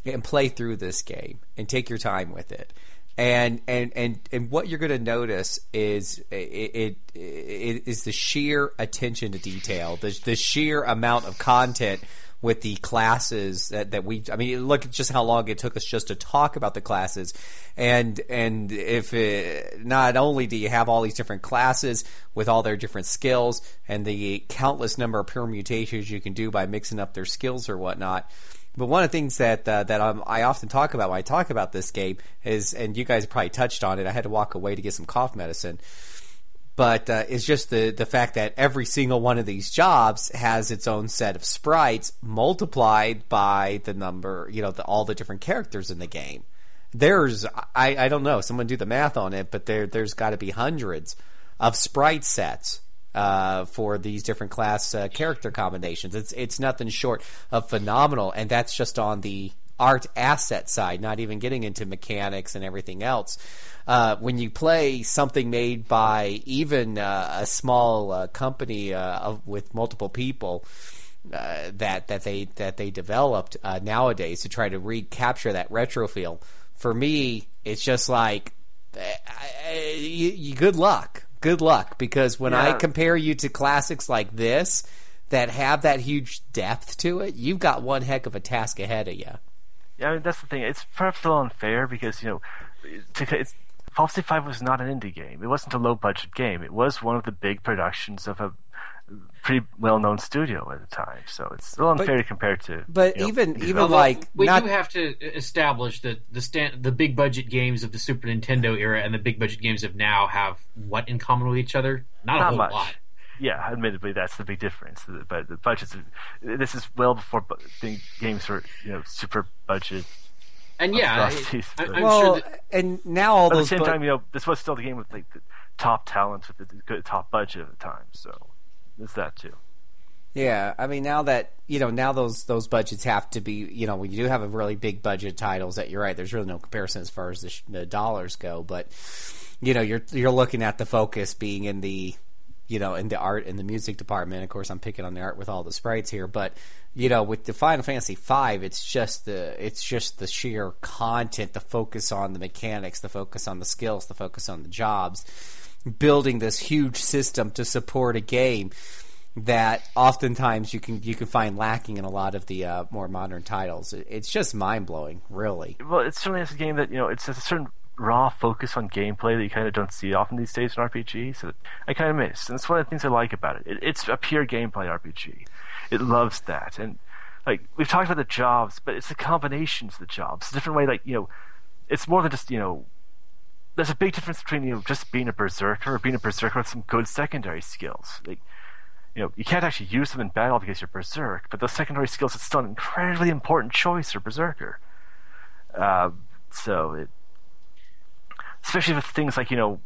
And play through this game and take your time with it and and and and what you're going to notice is it, it, it is the sheer attention to detail, the the sheer amount of content with the classes that, that we I mean look at just how long it took us just to talk about the classes. And and if it, not only do you have all these different classes with all their different skills and the countless number of permutations you can do by mixing up their skills or whatnot but one of the things that uh, that um, I often talk about when I talk about this game is, and you guys probably touched on it. I had to walk away to get some cough medicine, but uh, it's just the the fact that every single one of these jobs has its own set of sprites multiplied by the number, you know, the, all the different characters in the game. There's, I, I don't know, someone do the math on it, but there there's got to be hundreds of sprite sets uh, for these different class uh, character combinations. It's it's nothing short of phenomenal, and that's just on the art asset side, not even getting into mechanics and everything else. Uh, when you play something made by even uh, a small uh, company uh, of, with multiple people. Uh, that that they that they developed uh, nowadays to try to recapture that retro feel. For me, it's just like uh, you, you, good luck good luck because when Yeah. I compare you to classics like this that have that huge depth to it, you've got one heck of a task ahead of you. Yeah, I mean that's the thing. It's perhaps a little unfair because you know, to, it's, Fantasy Five was not an indie game. It wasn't a low budget game. It was one of the big productions of a pretty well known studio at the time. So it's a little unfair to compare to. But you know, even indie even development. like we not do have to establish that the stand, the big budget games of the Super Nintendo era and the big budget games of now have what in common with each other? Not, a not whole much. lot. Yeah, admittedly, that's the big difference. But the budgets, this is well before bu- games were you know super budget. And yeah, I, I, but- I'm well, sure that and now all But at the same bu- time, you know, this was still the game with like the top talents with the good top budget at the time. So there's that too. Yeah, I mean now that you know now those those budgets have to be you know when you do have a really big budget titles that you're right there's really no comparison as far as the, sh- the dollars go but you know you're you're looking at the focus being in the you know in the art and the music department of course I'm picking on the art with all the sprites here but you know with the Final Fantasy V it's just the it's just the sheer content the focus on the mechanics the focus on the skills the focus on the jobs building this huge system to support a game that oftentimes you can you can find lacking in a lot of the uh, more modern titles. It's just mind blowing, really. Well, it's certainly is a game that you know it's a certain raw focus on gameplay that you kind of don't see often these days in RPGs. So I kind of miss, and that's one of the things I like about it. it. It's a pure gameplay RPG. It loves that, and like we've talked about the jobs, but it's the combinations of the jobs. It's a different way, like you know, it's more than just you know. There's a big difference between you know just being a berserker or being a berserker with some good secondary skills. Like you know, you can't actually use them in battle because you're berserk, but those secondary skills it's still an incredibly important choice for berserker. Uh, so it, especially with things like you know,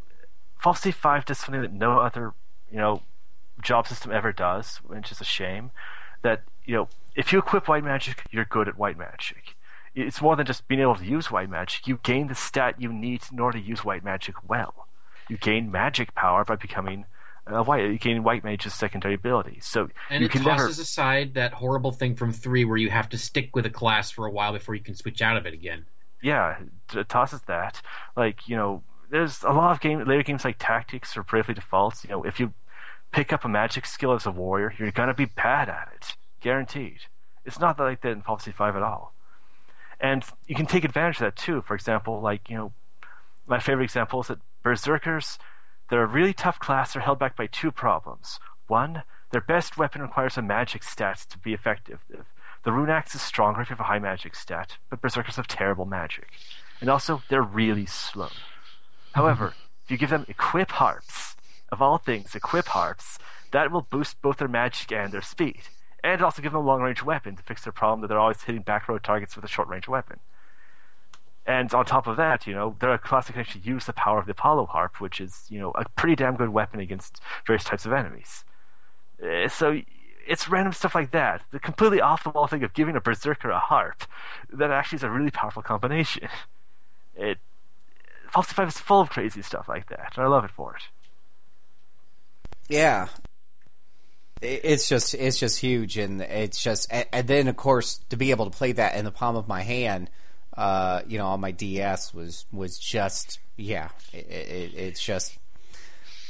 False State Five does something that no other you know job system ever does, which is a shame. That you know, if you equip white magic, you're good at white magic. It's more than just being able to use white magic. You gain the stat you need in order to use white magic well. You gain magic power by becoming uh, white. You gain white mage's secondary ability. So And you it can tosses never. aside that horrible thing from three where you have to stick with a class for a while before you can switch out of it again. yeah, it tosses that. Like you know, there's a lot of game later games like Tactics or Bravely Defaults. You know, if you pick up a magic skill as a warrior, you're gonna be bad at it, guaranteed. It's not like that in Fantasy Five at all. And you can take advantage of that too. For example, like you know, my favorite example is that berserkers. They're a really tough class. They're held back by two problems. One, their best weapon requires a magic stat to be effective. The rune axe is stronger if you have a high magic stat, but berserkers have terrible magic. And also, they're really slow. However, if you give them equip harps, of all things, equip harps, that will boost both their magic and their speed. And also give them a long range weapon to fix their problem that they're always hitting back row targets with a short range weapon. And on top of that, you know, they're a class that can actually use the power of the Apollo harp, which is, you know, a pretty damn good weapon against various types of enemies. Uh, so it's random stuff like that. The completely off the wall thing of giving a berserker a harp that actually is a really powerful combination. It False 5 is full of crazy stuff like that, and I love it for it. Yeah, it's just it's just huge, and it's just and, and then of course to be able to play that in the palm of my hand, uh, you know, on my DS was was just yeah, it, it, it's just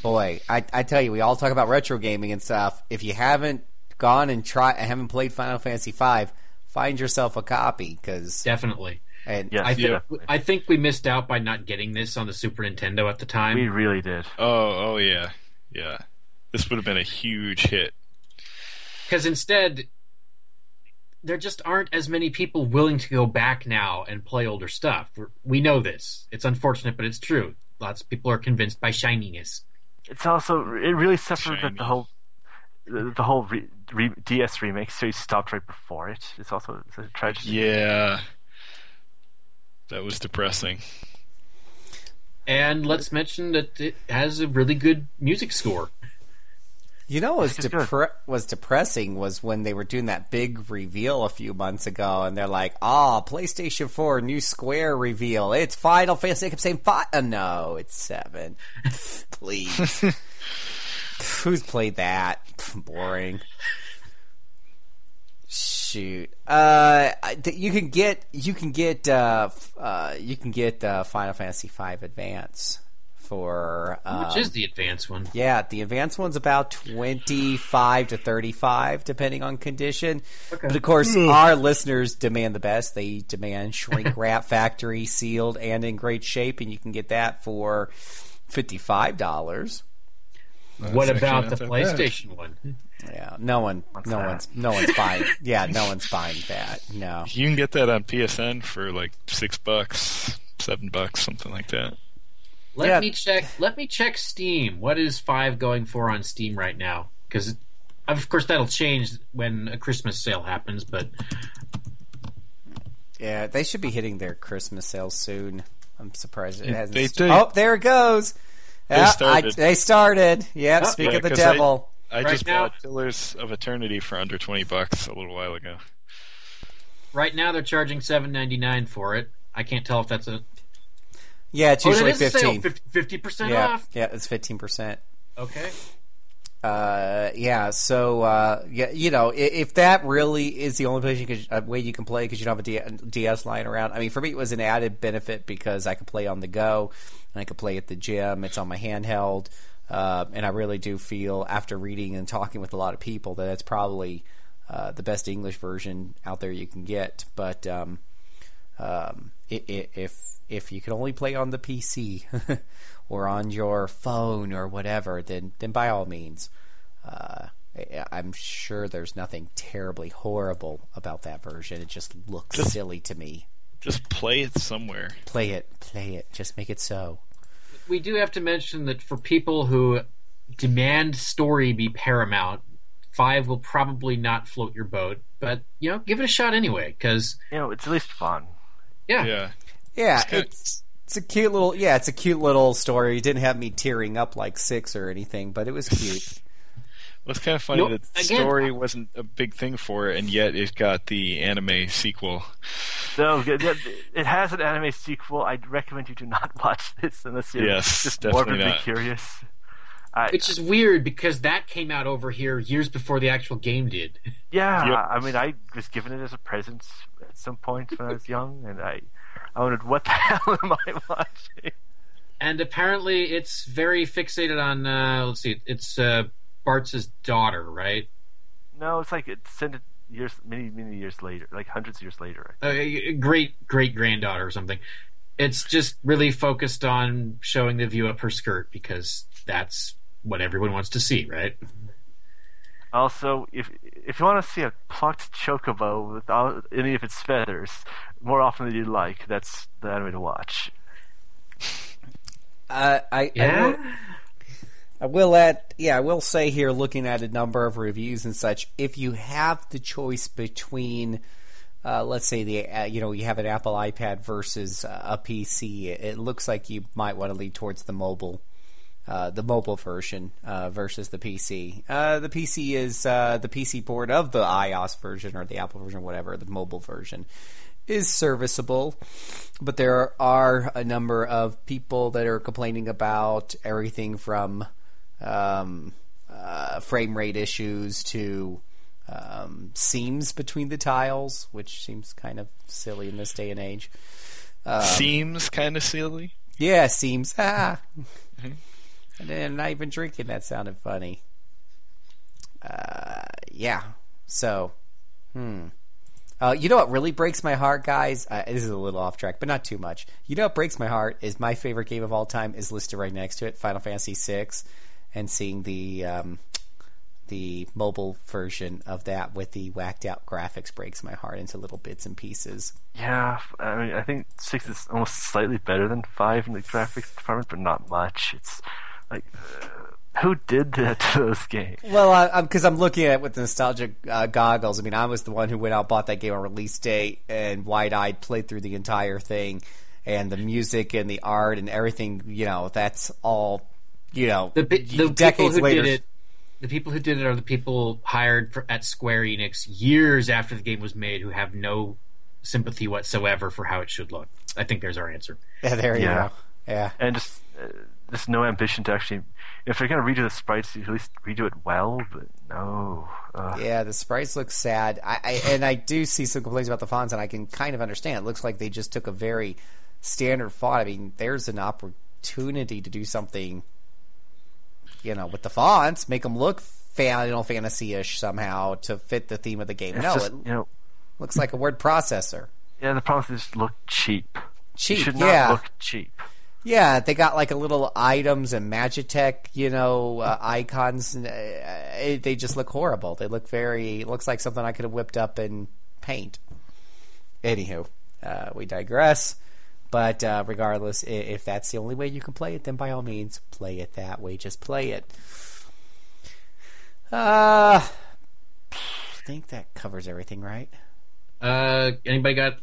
boy, I I tell you, we all talk about retro gaming and stuff. If you haven't gone and try, haven't played Final Fantasy V, find yourself a copy because Definitely. and Yes, I, yeah, definitely. I think we missed out by not getting this on the Super Nintendo at the time. we really did. Oh, oh yeah, yeah. This would have been a huge hit. Because instead, there just aren't as many people willing to go back now and play older stuff. We're- We know this. It's unfortunate, but it's true. Lots of people are convinced by shininess. It's also it really suffered that the whole the, the whole re, re, DS remake series stopped right before it. It's also it's a tragedy. Yeah, that was depressing. And let's mention that it has a really good music score. You know, what was depre- was depressing was when they were doing that big reveal a few months ago, and they're like, "Ah, PlayStation Four new Square reveal. It's Final Fantasy." I kept saying, "Five? Uh, no, it's seven. Please." Who's played that? Boring. Shoot. Uh, you can get you can get uh, uh, you can get uh, Final Fantasy V Advance for um, Which is the advanced one? yeah, the advanced one's about 25 to 35, depending on condition. But of course, our listeners demand the best. They demand shrink wrap factory sealed and in great shape, and you can get that for $55. what about the that bad. PlayStation one? Yeah, no one, no that? one's, no one's buying. Yeah, no one's buying that. No. You can get that on PSN for like six bucks, seven bucks, something like that. Let Yeah. me check. Let me check Steam. What is five going for on Steam right now? Because of course that'll change when a Christmas sale happens. But Yeah, they should be hitting their Christmas sales soon. I'm surprised it hasn't. they st- did. Oh, there it goes. Yeah, I, started. they started. Yep. Oh, speak yeah, of the 'cause I- devil. I Right just now- bought Pillars of Eternity for under twenty bucks a little while ago. Right now they're charging seven ninety nine for it. I can't tell if that's a Yeah, it's oh, usually a fifteen. fifty percent yeah, off. yeah, it's fifteen percent. Okay. Uh, yeah. So, uh, yeah, you know, if, if that really is the only place you could, uh, way you can play because you don't have a DS lying around. I mean, for me, it was an added benefit because I could play on the go and I could play at the gym. It's on my handheld, uh, and I really do feel after reading and talking with a lot of people that it's probably uh, the best English version out there you can get. But um, um, i i if if you can only play on the PC or on your phone or whatever, then then by all means, uh, I- I'm sure there's nothing terribly horrible about that version. It just looks Just- silly to me. Just play it somewhere. Play it, play it. Just make it so. We do have to mention that for people who demand story be paramount, five will probably not float your boat. But you know, give it a shot anyway, because You know, it's at least fun. Yeah, Yeah. Yeah, It's kinda- it's it's a cute little yeah, it's a cute little story. It didn't have me tearing up like six or anything, but it was cute. Well, it's kind of funny Nope. that the Again- story wasn't a big thing for it, and yet it got the anime sequel. No, it it has an anime sequel. I'd recommend you do not watch this unless you're Yes, just definitely morbidly not. curious. I, which is weird because that came out over here years before the actual game did. yeah, Yep. I mean, I was given it as a present at some point when I was young, and I, I wondered what the hell am I watching? And apparently, it's very fixated on. Uh, let's see, it's uh, Bartz's daughter, right? No, it's like it's sent it years, many, many years later, like hundreds of years later. Uh, great great granddaughter or something. It's just really focused on showing the view up her skirt because that's what everyone wants to see, right? Also, if if you want to see a plucked chocobo without any of its feathers more often than you'd like, that's the anime to watch. Uh, I, I will, I will add, yeah, I will say here, looking at a number of reviews and such, if you have the choice between, uh, let's say the, uh, you know, you have an Apple iPad versus uh, a PC, it, it looks like you might want to lean towards the mobile. Uh, the mobile version uh, versus the PC. Uh, the PC is uh, the PC port of the iOS version or the Apple version, whatever. The mobile version is serviceable, but there are a number of people that are complaining about everything from um, uh, frame rate issues to um, seams between the tiles, which seems kind of silly in this day and age. Um, Seems kind of silly. Yeah, seems. Ah. And then not even drinking that sounded funny. Uh, yeah. So, hmm. Uh, you know what really breaks my heart, guys? Uh, this is a little off track, but not too much. You know what breaks my heart is my favorite game of all time is listed right next to it, Final Fantasy VI, and seeing the um, the mobile version of that with the whacked out graphics breaks my heart into little bits and pieces. Yeah, I mean, I think six is almost slightly better than five in the graphics department, but not much. It's like, who did that to those games? Well, I, I'm because I'm looking at it with nostalgic uh, goggles. I mean, I was the one who went out bought that game on release date and wide-eyed played through the entire thing, and the music and the art and everything. You know, that's all. You know, The, pe- the people decades who later. did it, the people who did it are the people hired for, at Square Enix years after the game was made, who have no sympathy whatsoever for how it should look. I think there's our answer. Yeah, there you Yeah. go. Yeah, And just, uh, just no ambition to actually. If they're gonna redo the sprites, at least redo it well. But no, uh, yeah. The sprites look sad. I, I and I do see some complaints about the fonts, and I can kind of understand. It looks like they just took a very standard font. I mean, there's an opportunity to do something you know, with the fonts, make them look Final Fantasy-ish somehow to fit the theme of the game. it's no, just, it you know, looks like a word processor. yeah. The problem is they just look cheap. Cheap, It should not yeah, look cheap. Yeah. They got like a little items and Magitech, you know, uh, icons. Uh, it, they just look horrible. They look very. Looks like something I could have whipped up in paint. Anywho, uh, we digress. But uh, regardless, if that's the only way you can play it, then by all means, play it that way. Just play it. Uh, I think that covers everything, right? Uh, anybody got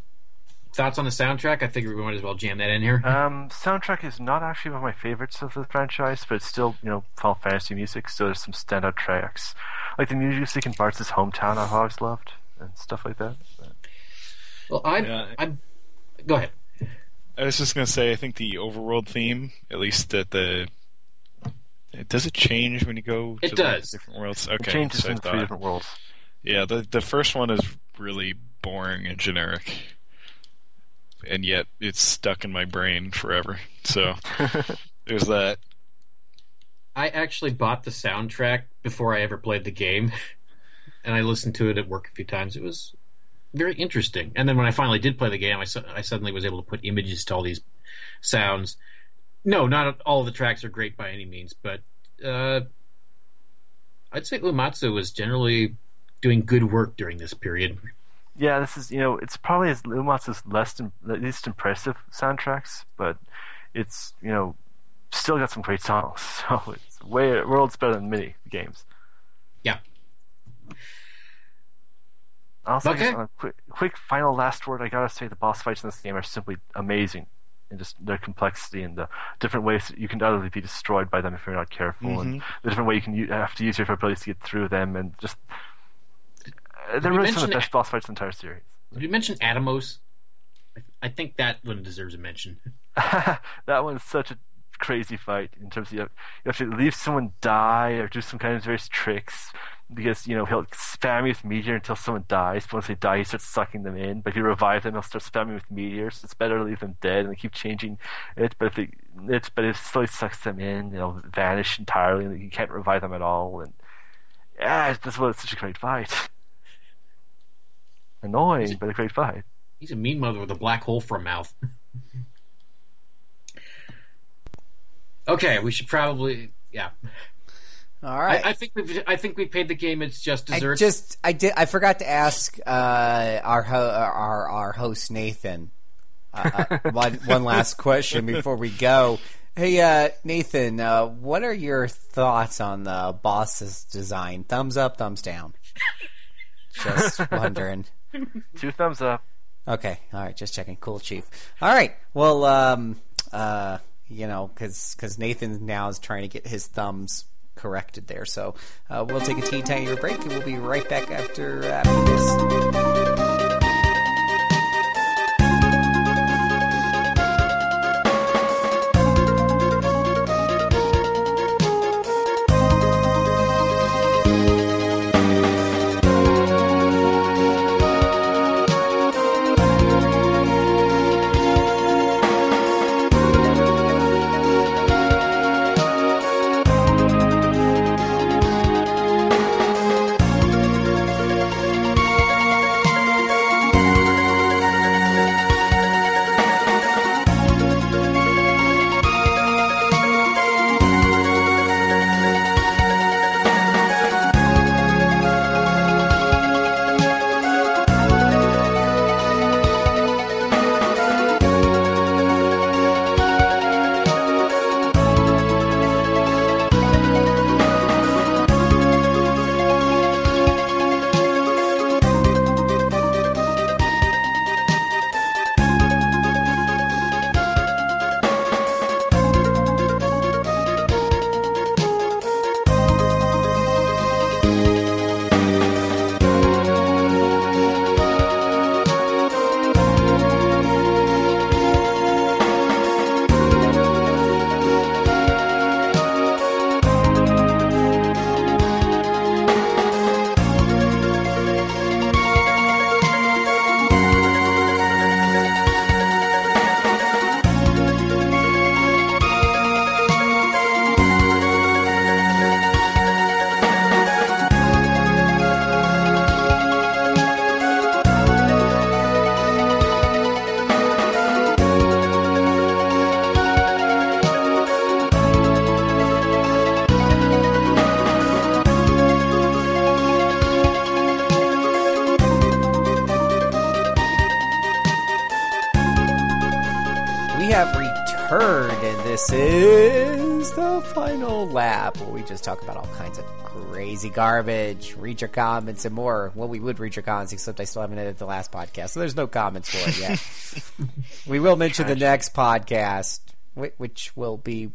thoughts on the soundtrack? I figure we might as well jam that in here. Um, soundtrack is not actually one of my favorites of the franchise, but it's still, you know, Final Fantasy music, so there's some standout tracks. Like the music in Bartz's hometown I've always loved, and stuff like that. But- well, I, Yeah. I, go ahead. I was just gonna say, I think the overworld theme, at least at the, does it change when you go? It to the does. different worlds. It changes so in three different worlds. Yeah, the the first one is really boring and generic, and yet it's stuck in my brain forever. So there's that. I actually bought the soundtrack before I ever played the game, and I listened to it at work a few times. It was very interesting. And then when I finally did play the game, I, su- I suddenly was able to put images to all these sounds. No, not all of the tracks are great by any means, but uh, I'd say Uematsu was generally doing good work during this period. Yeah, this is you know it's probably his Uematsu's less least impressive soundtracks, but it's you know still got some great songs. So it's way worlds better than many games. Yeah. Also, Okay. just on a quick, quick final last word. I gotta say the boss fights in this game are simply amazing, and just their complexity and the different ways that you can utterly be destroyed by them if you're not careful, and mm-hmm. the different way you can u- have to use your abilities to get through them, and just they're really some of the best boss fights in the entire series. Did you mention Atomos? I- I think that one deserves a mention. that one's such a crazy fight in terms of you have, you have to leave someone die or do some kind of various tricks because you know he'll spam you with meteor until someone dies. But once they die, he starts sucking them in. But if you revive them, he'll start spamming with meteors. It's better to leave them dead and they keep changing it. But if they, it's but if it slowly sucks them in, they'll vanish entirely and you can't revive them at all. And yeah, that's why it's such a great fight. Annoying, but a great fight. He's a mean mother with a black hole for a mouth. okay, we should probably yeah. All right. I, I think we've I think we paid the game its just I desserts. just I did I forgot to ask uh, our ho- our our host Nathan uh, uh, one one last question before we go. Hey uh, Nathan, uh, what are your thoughts on the boss's design? Thumbs up, thumbs down. Just wondering. Two thumbs up. Okay, all right, just checking. Cool, chief. All right, well, um, uh, you know, because because Nathan now is trying to get his thumbs corrected there. So uh, we'll take a teeny tiny break, and we'll be right back after after this. Talk about all kinds of crazy garbage, read your comments, and more. Well, we would read your comments, except I still haven't edited the last podcast, so there's no comments for it yet. We will mention the next podcast, which will be.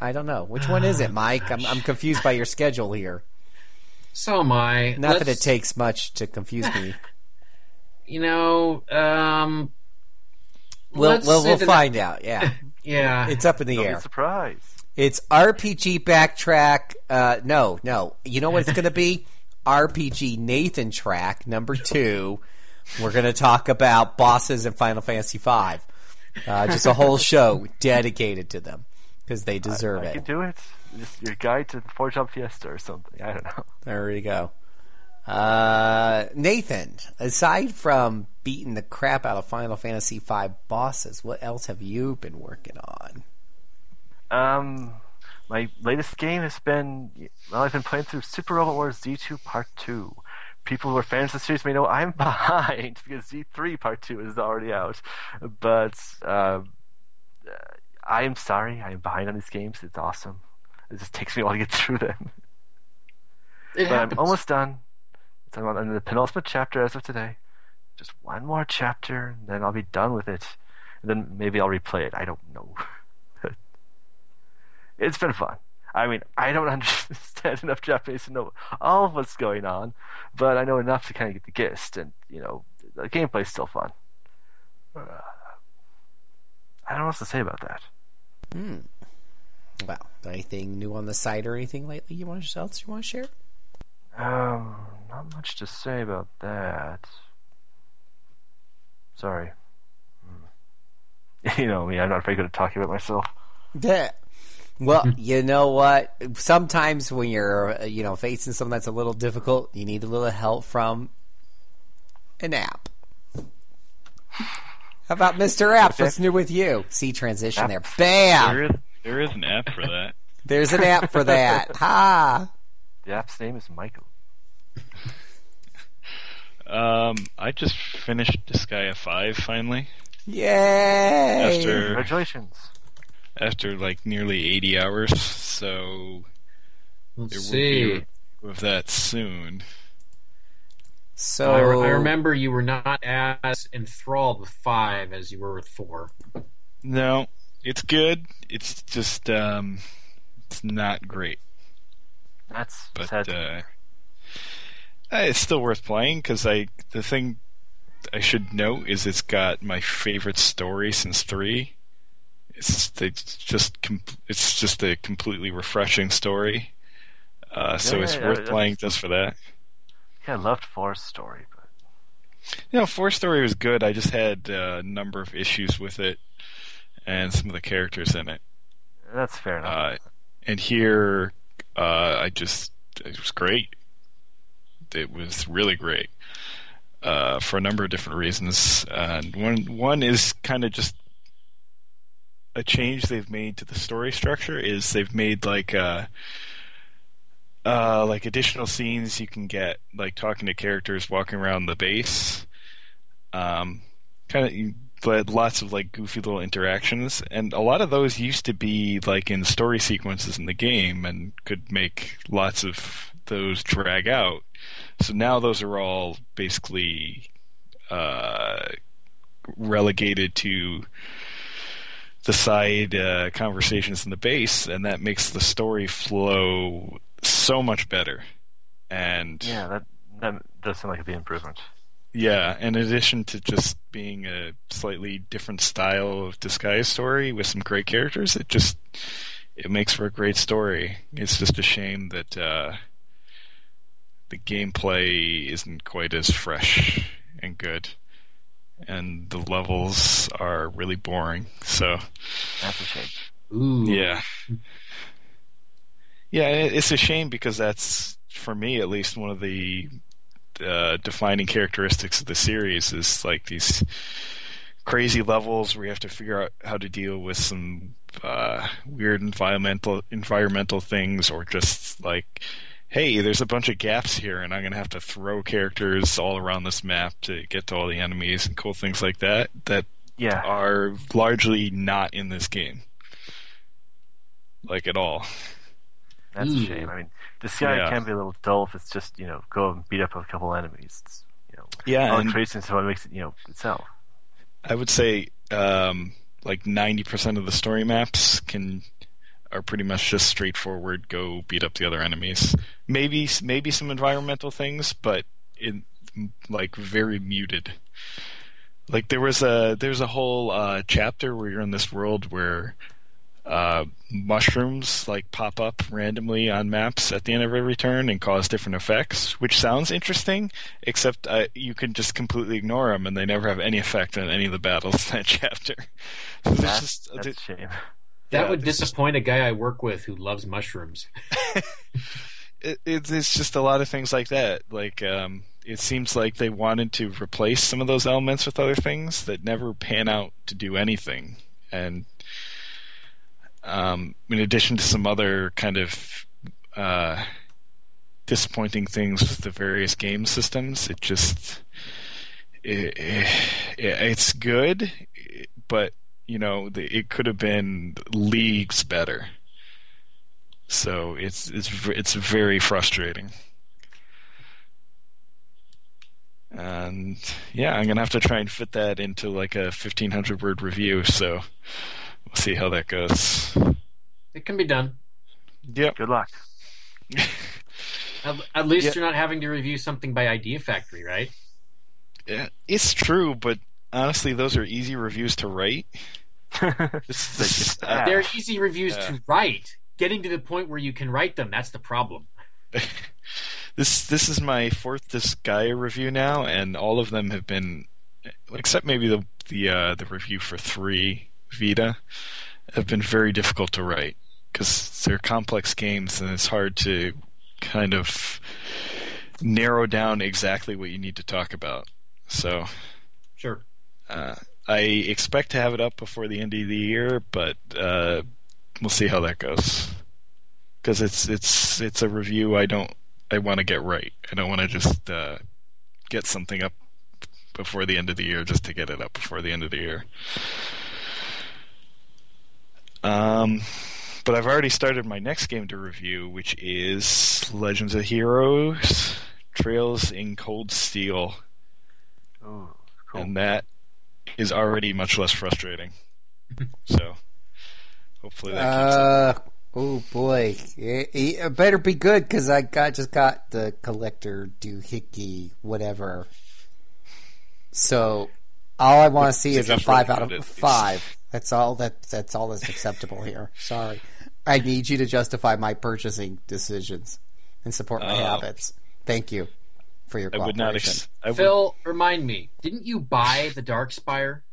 I don't know. Which one is it, Mike? I'm, I'm confused by your schedule here. So am I. Not that it takes much to confuse me. You know, um, We'll, we'll, we'll the- find out. Yeah. Yeah, It's up in the Don't be air. surprised. It's RPG backtrack. Uh, no, no. You know what it's going to be? RPG Nathan track number two. We're going to talk about bosses in Final Fantasy V. Uh, just a whole show dedicated to them because they deserve I it. can do it. Just your guide to the Four Job Fiesta or something. I don't know. There you go. Uh, Nathan, aside from beating the crap out of Final Fantasy V bosses, what else have you been working on? Um, my latest game has been well. I've been playing through Super Robot Wars Z2 Part Two. People who are fans of the series may know I'm behind because Z3 Part Two is already out. But uh, I am sorry, I am behind on these games. It's awesome. It just takes me a while to get through them. it but happens. I'm almost done. It's I'm on the penultimate chapter as of today. Just one more chapter, and then I'll be done with it. And then maybe I'll replay it. I don't know. it's been fun. I mean, I don't understand enough Japanese to know all of what's going on, but I know enough to kind of get the gist, and you know, the gameplay's still fun. Uh, I don't know what else to say about that. Hmm. Well, anything new on the site or anything lately you want to else you want to share? Um, not much to say about that. Sorry. Hmm. You know me, I'm not very good at talking about myself. Yeah. Well, you know what? Sometimes when you're, uh, you know, facing something that's a little difficult, you need a little help from an app. How about Mr. App? What's new with you? See transition there. Bam! There is there is an app for that. There's an app for that. Ha! The app's name is Michael. Um, I just finished Disgaea Five finally Yay! after Congratulations. After like nearly eighty hours. So Let's there will be a review of that soon. So I, re- I remember you were not as enthralled with five as you were with four. No, it's good. It's just um, it's not great, That's but sad. uh, uh, it's still worth playing because I the thing I should note is it's got my favorite story since three. It's, it's just com- it's just a completely refreshing story. Uh, so Yeah, it's yeah, worth playing just for that. yeah, I loved Forrest's story, but You know, four story was good. I just had uh, a number of issues with it and some of the characters in it. that's fair enough. Uh, and here, uh, I just it was great. It was really great uh, for a number of different reasons. And one one is kind of just a change they've made to the story structure. Is they've made like uh, uh, like additional scenes you can get, like talking to characters walking around the base. Um, kind of but lots of like goofy little interactions and a lot of those used to be like in story sequences in the game and could make lots of those drag out so now those are all basically uh, relegated to the side uh, conversations in the base and that makes the story flow so much better and yeah, that that does seem like a big improvement. yeah, in addition to just being a slightly different style of Disgaea story with some great characters, it just it makes for a great story. It's just a shame that uh, the gameplay isn't quite as fresh and good, and the levels are really boring. So That's a shame. Ooh. yeah, yeah, it's a shame because that's for me at least one of the uh, defining characteristics of the series is like these crazy levels where you have to figure out how to deal with some uh, weird environmental environmental things, or just like, hey, there's a bunch of gaps here, and I'm going to have to throw characters all around this map to get to all the enemies and cool things like that that Yeah, are largely not in this game, like at all. that's Ooh. a shame. I mean, Disgaea Yeah. can be a little dull if it's just you know go and beat up a couple enemies. It's, you know, Yeah, all and- the craziness is makes it you know itself. I would say um, like ninety percent of the story maps can are pretty much just straightforward. Go beat up the other enemies. Maybe maybe some environmental things, but in like very muted. Like there was a there's a whole uh, chapter where you're in this world where uh, mushrooms like pop up randomly on maps at the end of every turn and cause different effects, which sounds interesting. Except uh, you can just completely ignore them, and they never have any effect on any of the battles in that chapter. So That's, just- that's a shame. That Yeah, would there's just- disappoint a guy I work with who loves mushrooms. it, it's it's just a lot of things like that. Like um, it seems like they wanted to replace some of those elements with other things that never pan out to do anything. And um, in addition to some other kind of uh, disappointing things with the various game systems, it just it, it, it's good, but you know the- it could have been leagues better. So it's it's it's very frustrating. And yeah, I'm gonna have to try and fit that into like a 1500 word review. So we'll see how that goes. It can be done. Yep. Good luck. At, at least Yeah. you're not having to review something by Idea Factory, right? Yeah, it's true, but honestly, those are easy reviews to write. It's They just- get uh, bad. They're easy reviews Yeah. to write. Getting to the point where you can write them, that's the problem. this this is my fourth Disgaea review now, and all of them have been, except maybe the the uh, the review for three Vita, have been very difficult to write because they're complex games and it's hard to kind of narrow down exactly what you need to talk about. So Sure. uh, I expect to have it up before the end of the year, but uh, we'll see how that goes. Because it's it's it's a review I don't I want to get right. I don't want to just uh, get something up before the end of the year just to get it up before the end of the year. Um, but I've already started my next game to review, which is Legends of Heroes: Trails in Cold Steel Ooh, cool. and that is already much less frustrating. so, hopefully that keeps Uh, oh boy, it, it better be good because I got just got the collector doohickey whatever. So all I want to see is a five out of five. That's all that that's all that's acceptable here. Sorry, I need you to justify my purchasing decisions and support my Uh, habits. Thank you for your I would not. Ex- I would, Phil, remind me, didn't you buy the Dark Spire?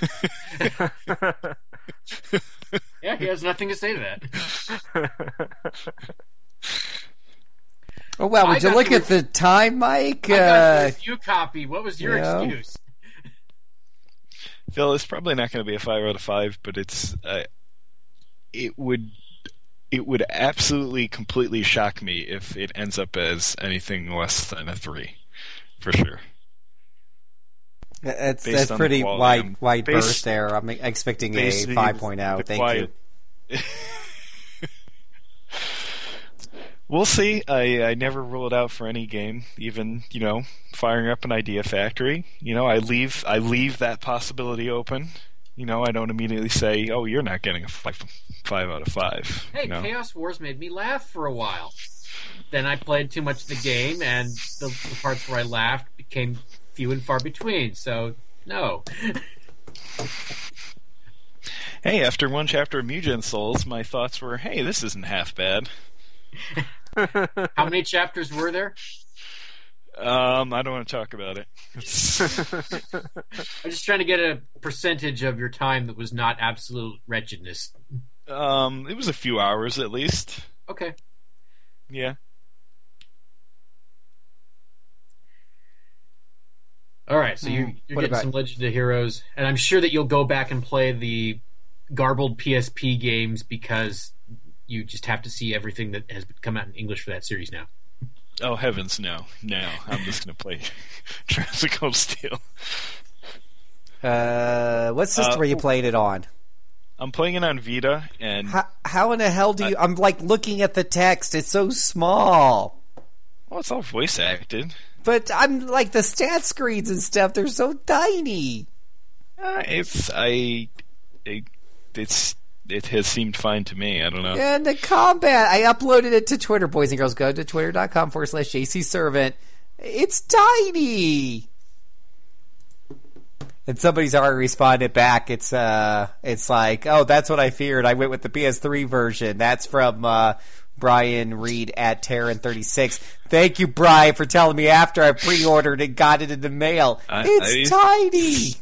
Yeah, he has nothing to say to that. oh well, I would you look the at the time, Mike? I got Uh, the review copy. What was your yeah. excuse? Phil, it's probably not going to be a five out of five, but it's. Uh, it would. It would absolutely, completely shock me if it ends up as anything less than a three, for sure. That's Based that's pretty wide wide based- berth there. I'm expecting a basically 5.0. the Thank quiet- you. We'll see. I, I never rule it out for any game, even you know, firing up an idea factory. You know, I leave I leave that possibility open. You know, I don't immediately say, "Oh, you're not getting a five, five out of five. Hey, you know? Chaos Wars made me laugh for a while. Then I played too much of the game, and the, the parts where I laughed became few and far between. So, no. Hey, after one chapter of Mugen Souls, my thoughts were, "Hey, this isn't half bad." How many chapters were there? Um, I don't want to talk about it. I'm just trying to get a percentage of your time that was not absolute wretchedness. um, it was a few hours at least. Okay. Yeah. All right, so you, Mm, you're getting about- some Legend of Heroes, and I'm sure that you'll go back and play the garbled PSP games because you just have to see everything that has come out in English for that series now. Oh heavens, no, no! I'm just gonna play Jurassic Cold Steel. Uh, what system Uh, are you playing it on? I'm playing it on Vita, and How, how in the hell do you? I'm like looking at the text. It's so small. well, it's all voice acted. But I'm like the stat screens and stuff. They're so tiny. Uh, it's I, it, it's it has seemed fine to me. I don't know. And the combat, I uploaded it to Twitter, boys and girls. Go to twitter.com forward slash JC Servant. It's tiny. And somebody's already responded back. It's uh, it's like, oh, that's what I feared. I went with the PS3 version. That's from uh, Brian Reed at Terran36. Thank you, Brian, for telling me after I pre-ordered and got it in the mail. I- it's I- tiny.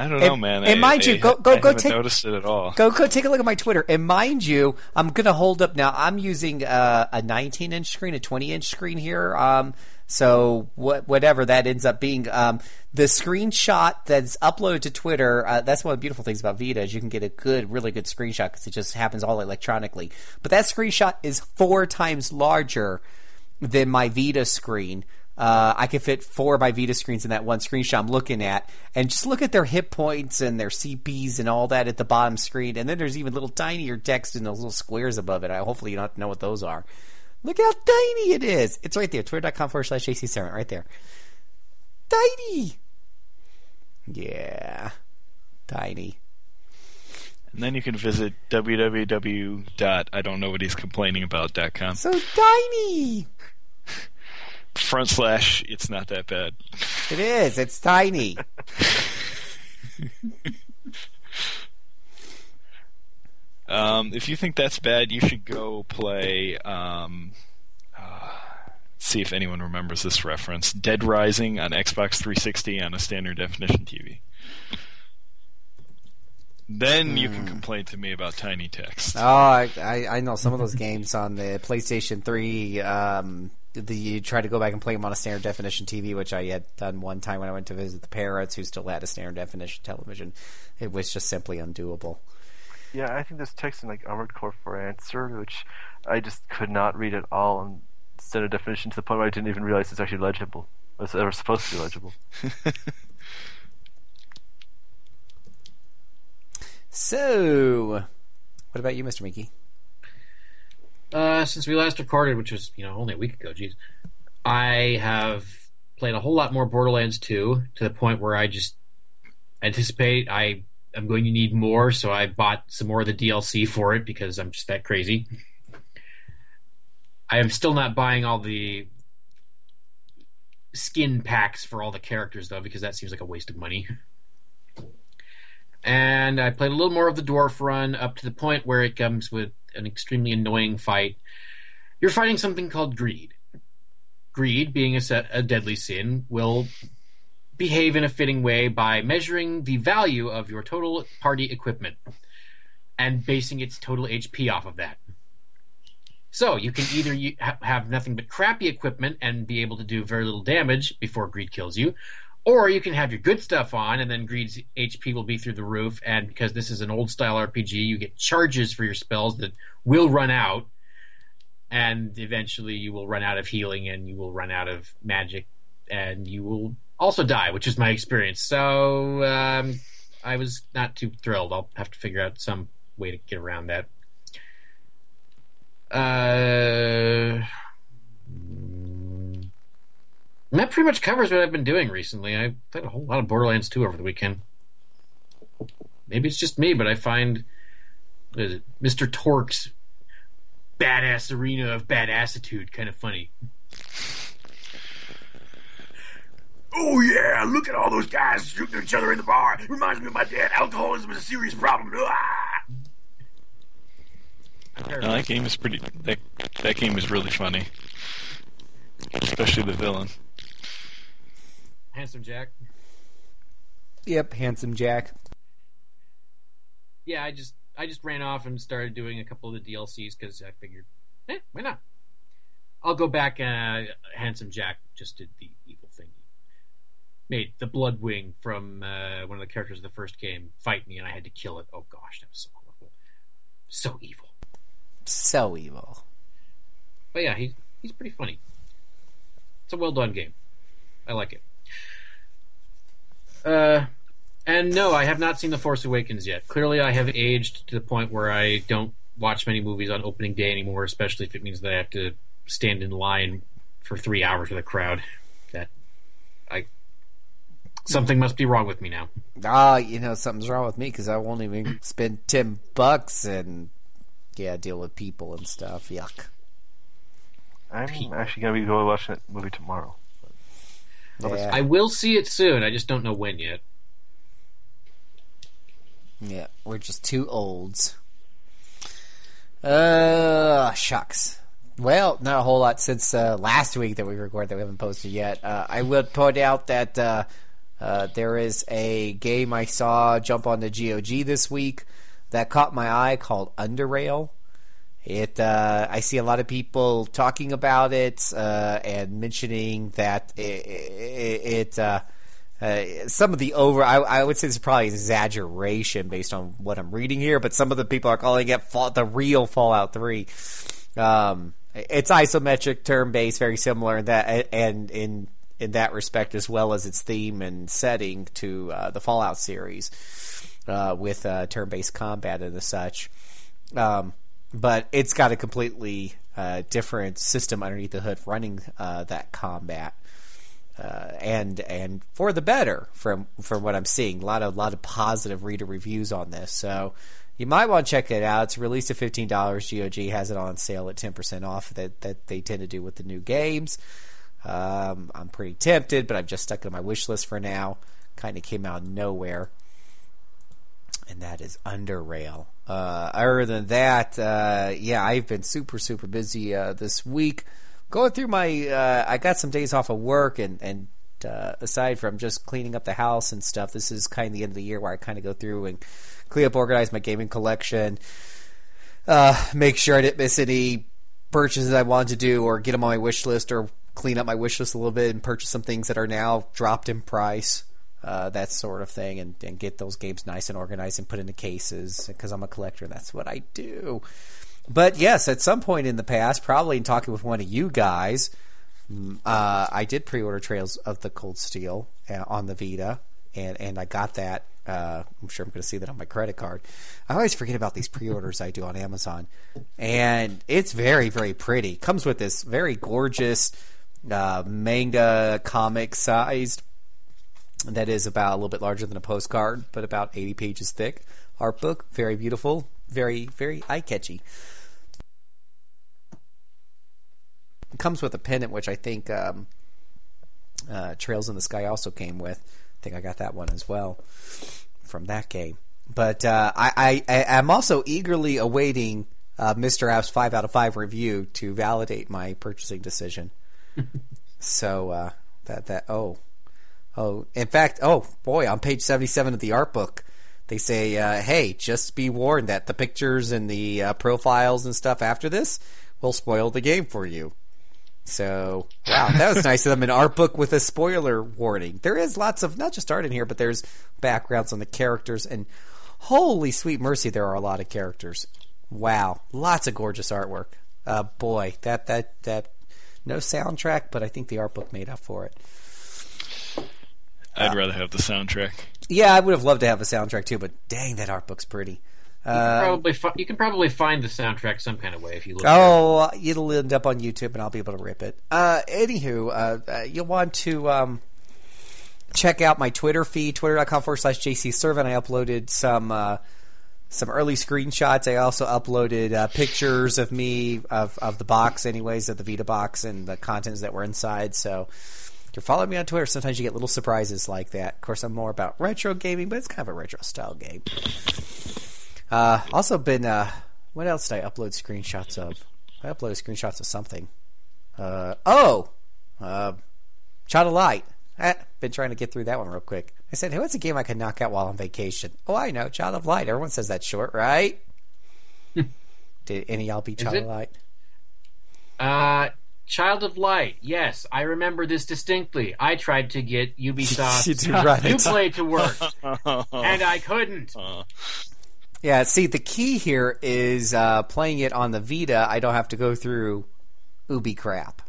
I don't know, And- man. and I- mind you, go- go- I go take- noticed it at all. Go go take a look at my Twitter. And mind you, I'm gonna hold up now. I'm using uh, a 19 inch screen, a 20 inch screen here. Um, so what whatever that ends up being, um, the screenshot that's uploaded to Twitter. Uh, that's one of the beautiful things about Vita is you can get a good, really good screenshot because it just happens all electronically. But that screenshot is four times larger than my Vita screen. Uh, I can fit four of my Vita screens in that one screenshot I'm looking at, and just look at their hit points and their CPs and all that at the bottom screen. And then there's even little tinier text in those little squares above it. I hopefully you don't have to know what those are. Look how tiny it is. It's right there. Twitter.com forward slash JC Servant right there. Tiny. Yeah. Tiny. And then you can visit www.idon'tknow.what-he's-complaining-about.com. So tiny. Front slash, it's not that bad. It is. It's tiny. Um, if you think that's bad, you should go play. Um, uh, see if anyone remembers this reference: Dead Rising on Xbox 360 on a standard definition TV. Then you can complain to me about tiny text. Oh, I, I, I know some of those games on the PlayStation 3. Um, the, you try to go back and play them on a standard definition TV, which I had done one time when I went to visit the parents who still had a standard definition television. It was just simply undoable. Yeah, I think there's text in like Armored Core for Answer, which I just could not read at all in standard definition to the point where I didn't even realize it's actually legible. It's ever supposed to be legible. So, what about you, Mr. Mickey? Uh, since we last recorded, which was you know only a week ago, geez, I have played a whole lot more Borderlands 2 to the point where I just anticipate I am going to need more, so I bought some more of the DLC for it because I'm just that crazy. I am still not buying all the skin packs for all the characters though, because that seems like a waste of money. And I played a little more of the dwarf run up to the point where it comes with an extremely annoying fight. You're fighting something called greed. Greed, being a, set, a deadly sin, will behave in a fitting way by measuring the value of your total party equipment and basing its total HP off of that. So you can either have nothing but crappy equipment and be able to do very little damage before greed kills you, or you can have your good stuff on and then greed's HP will be through the roof. And because this is an old style RPG, you get charges for your spells that will run out, and eventually you will run out of healing and you will run out of magic, and you will also die, which is my experience. So um, I was not too thrilled. I'll have to figure out some way to get around that. Uh, that pretty much covers what I've been doing recently. I played a whole lot of Borderlands 2 over the weekend. Maybe it's just me, but I find it, Mr. Torgue's badass arena of badassitude kind of funny. Oh yeah, look at all those guys shooting each other in the bar. Reminds me of my dad. Alcoholism is a serious problem. Ah! No, that game is pretty. That that game is really funny, especially the villain. Handsome Jack. Yep, handsome Jack. Yeah, I just I just ran off and started doing a couple of the DLCs because I figured, eh, why not? I'll go back. Uh, handsome Jack just did the evil thing. Made the Bloodwing from uh, one of the characters of the first game fight me, and I had to kill it. Oh gosh, that was so horrible, so evil. So evil. But yeah, he's he's pretty funny. It's a well done game. I like it. Uh, and no, I have not seen The Force Awakens yet. Clearly, I have aged to the point where I don't watch many movies on opening day anymore, especially if it means that I have to stand in line for three hours with a crowd. That I something must be wrong with me now. Ah, you know something's wrong with me because I won't even spend ten bucks and yeah, deal with people and stuff. Yuck. I'm actually gonna be going watching that movie tomorrow. Yeah, I will see it soon. I just don't know when yet. yeah, we're just two olds. Uh, shucks. Well, not a whole lot since uh, last week that we recorded that we haven't posted yet. Uh, I would point out that uh, uh, there is a game I saw jump on the GOG this week that caught my eye called Underrail. It uh, I see a lot of people talking about it uh, and mentioning that it, it, uh, uh, some of the over I, I would say it's probably exaggeration based on what I'm reading here, but some of the people are calling it fall, the real Fallout Three. Um, it's isometric, turn based, very similar in that and in in that respect as well as its theme and setting to uh, the Fallout series uh, with turn based combat and such. Um, but it's got a completely uh, different system underneath the hood running uh, that combat. Uh, and and for the better from from what I'm seeing, a lot of lot of positive reader reviews on this. So you might want to check it out. It's released at fifteen dollars. GOG has it on sale at ten percent off. That that they tend to do with the new games. Um, I'm pretty tempted, but I've just stuck it on my wish list for now. Kind of came out of nowhere, and that is Underrail. Uh, other than that, uh, yeah, I've been super super busy uh, this week. Going through my, uh, I got some days off of work, and and uh, aside from just cleaning up the house and stuff, this is kind of the end of the year where I kind of go through and clean up, organize my gaming collection, uh, make sure I didn't miss any purchases I wanted to do, or get them on my wish list, or clean up my wish list a little bit and purchase some things that are now dropped in price. Uh, that sort of thing, and, and get those games nice and organized and put into cases because I'm a collector. That's what I do. But yes, at some point in the past, probably in talking with one of you guys, mm, uh, I did pre-order Trails of the Cold Steel uh, on the Vita, and and I got that. Uh, I'm sure I'm going to see that on my credit card. I always forget about these pre-orders I do on Amazon, and it's very very pretty. Comes with this very gorgeous uh, manga comic sized that is about a little bit larger than a postcard, but about 80 pages thick. Art book, very beautiful, very very eye catchy. It comes with a pendant, which I think um, uh, Trails in the Sky also came with. I think I got that one as well from that game. But uh, I, I, I'm also eagerly awaiting uh, Mr. App's five out of five review to validate my purchasing decision. so uh, that that oh oh in fact oh boy on page 77 of the art book they say uh, hey just be warned that the pictures and the uh, profiles and stuff after this will spoil the game for you. So wow that was nice of them an art book with a spoiler warning. There is lots of not just art in here but there's backgrounds on the characters and holy sweet mercy there are a lot of characters. Wow lots of gorgeous artwork. Uh, boy that that that no soundtrack, but I think the art book made up for it. I'd rather have the soundtrack. Yeah, I would have loved to have a soundtrack too, but dang, that art book's pretty. You can probably fi- you can probably find the soundtrack some kind of way if you look. Oh, it'll end up on YouTube, and I'll be able to rip it. Uh, anywho, uh, uh, you'll want to um, check out my Twitter feed, twitter.com forward slash JC Servant. I uploaded some uh, some early screenshots. I also uploaded uh, pictures of me of, of the box, anyways, of the Vita box and the contents that were inside. So if you're following me on Twitter, sometimes you get little surprises like that. Of course, I'm more about retro gaming, but it's kind of a retro style game. Uh, also been uh, what else did I upload screenshots of? I uploaded screenshots of something. Uh, oh, uh, Child of Light. Eh, been trying to get through that one real quick. I said, hey, what's a game I can knock out while on vacation? Oh, I know, Child of Light. Everyone says that's short, right? Did any of y'all beat Child of Light? Uh, Child of Light. Yes, I remember this distinctly. I tried to get You Ubisoft did right. Uplay to work, and I couldn't. Yeah, see, the key here is uh, playing it on the Vita. I don't have to go through Ubi crap.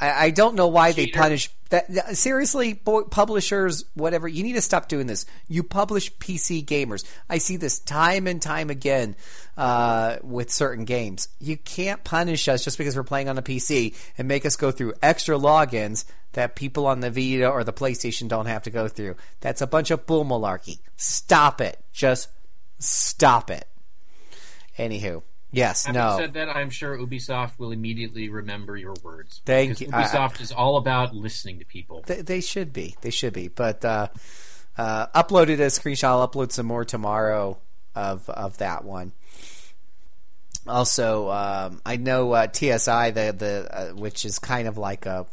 I, I don't know why they punish that. Seriously, publishers, whatever, you need to stop doing this. You publish PC gamers. I see this time and time again uh, with certain games. You can't punish us just because we're playing on a PC and make us go through extra logins that people on the Vita or the PlayStation don't have to go through. That's a bunch of bull malarkey. Stop it. Just stop it. Anywho, yes, Having no. said that, I'm sure Ubisoft will immediately remember your words. Thank you. I- Ubisoft is all about listening to people. They, they should be. They should be. But uh, uh, uploaded a screenshot. I'll upload some more tomorrow of of that one. Also, um, I know uh, SSI, the the uh, which is kind of like a.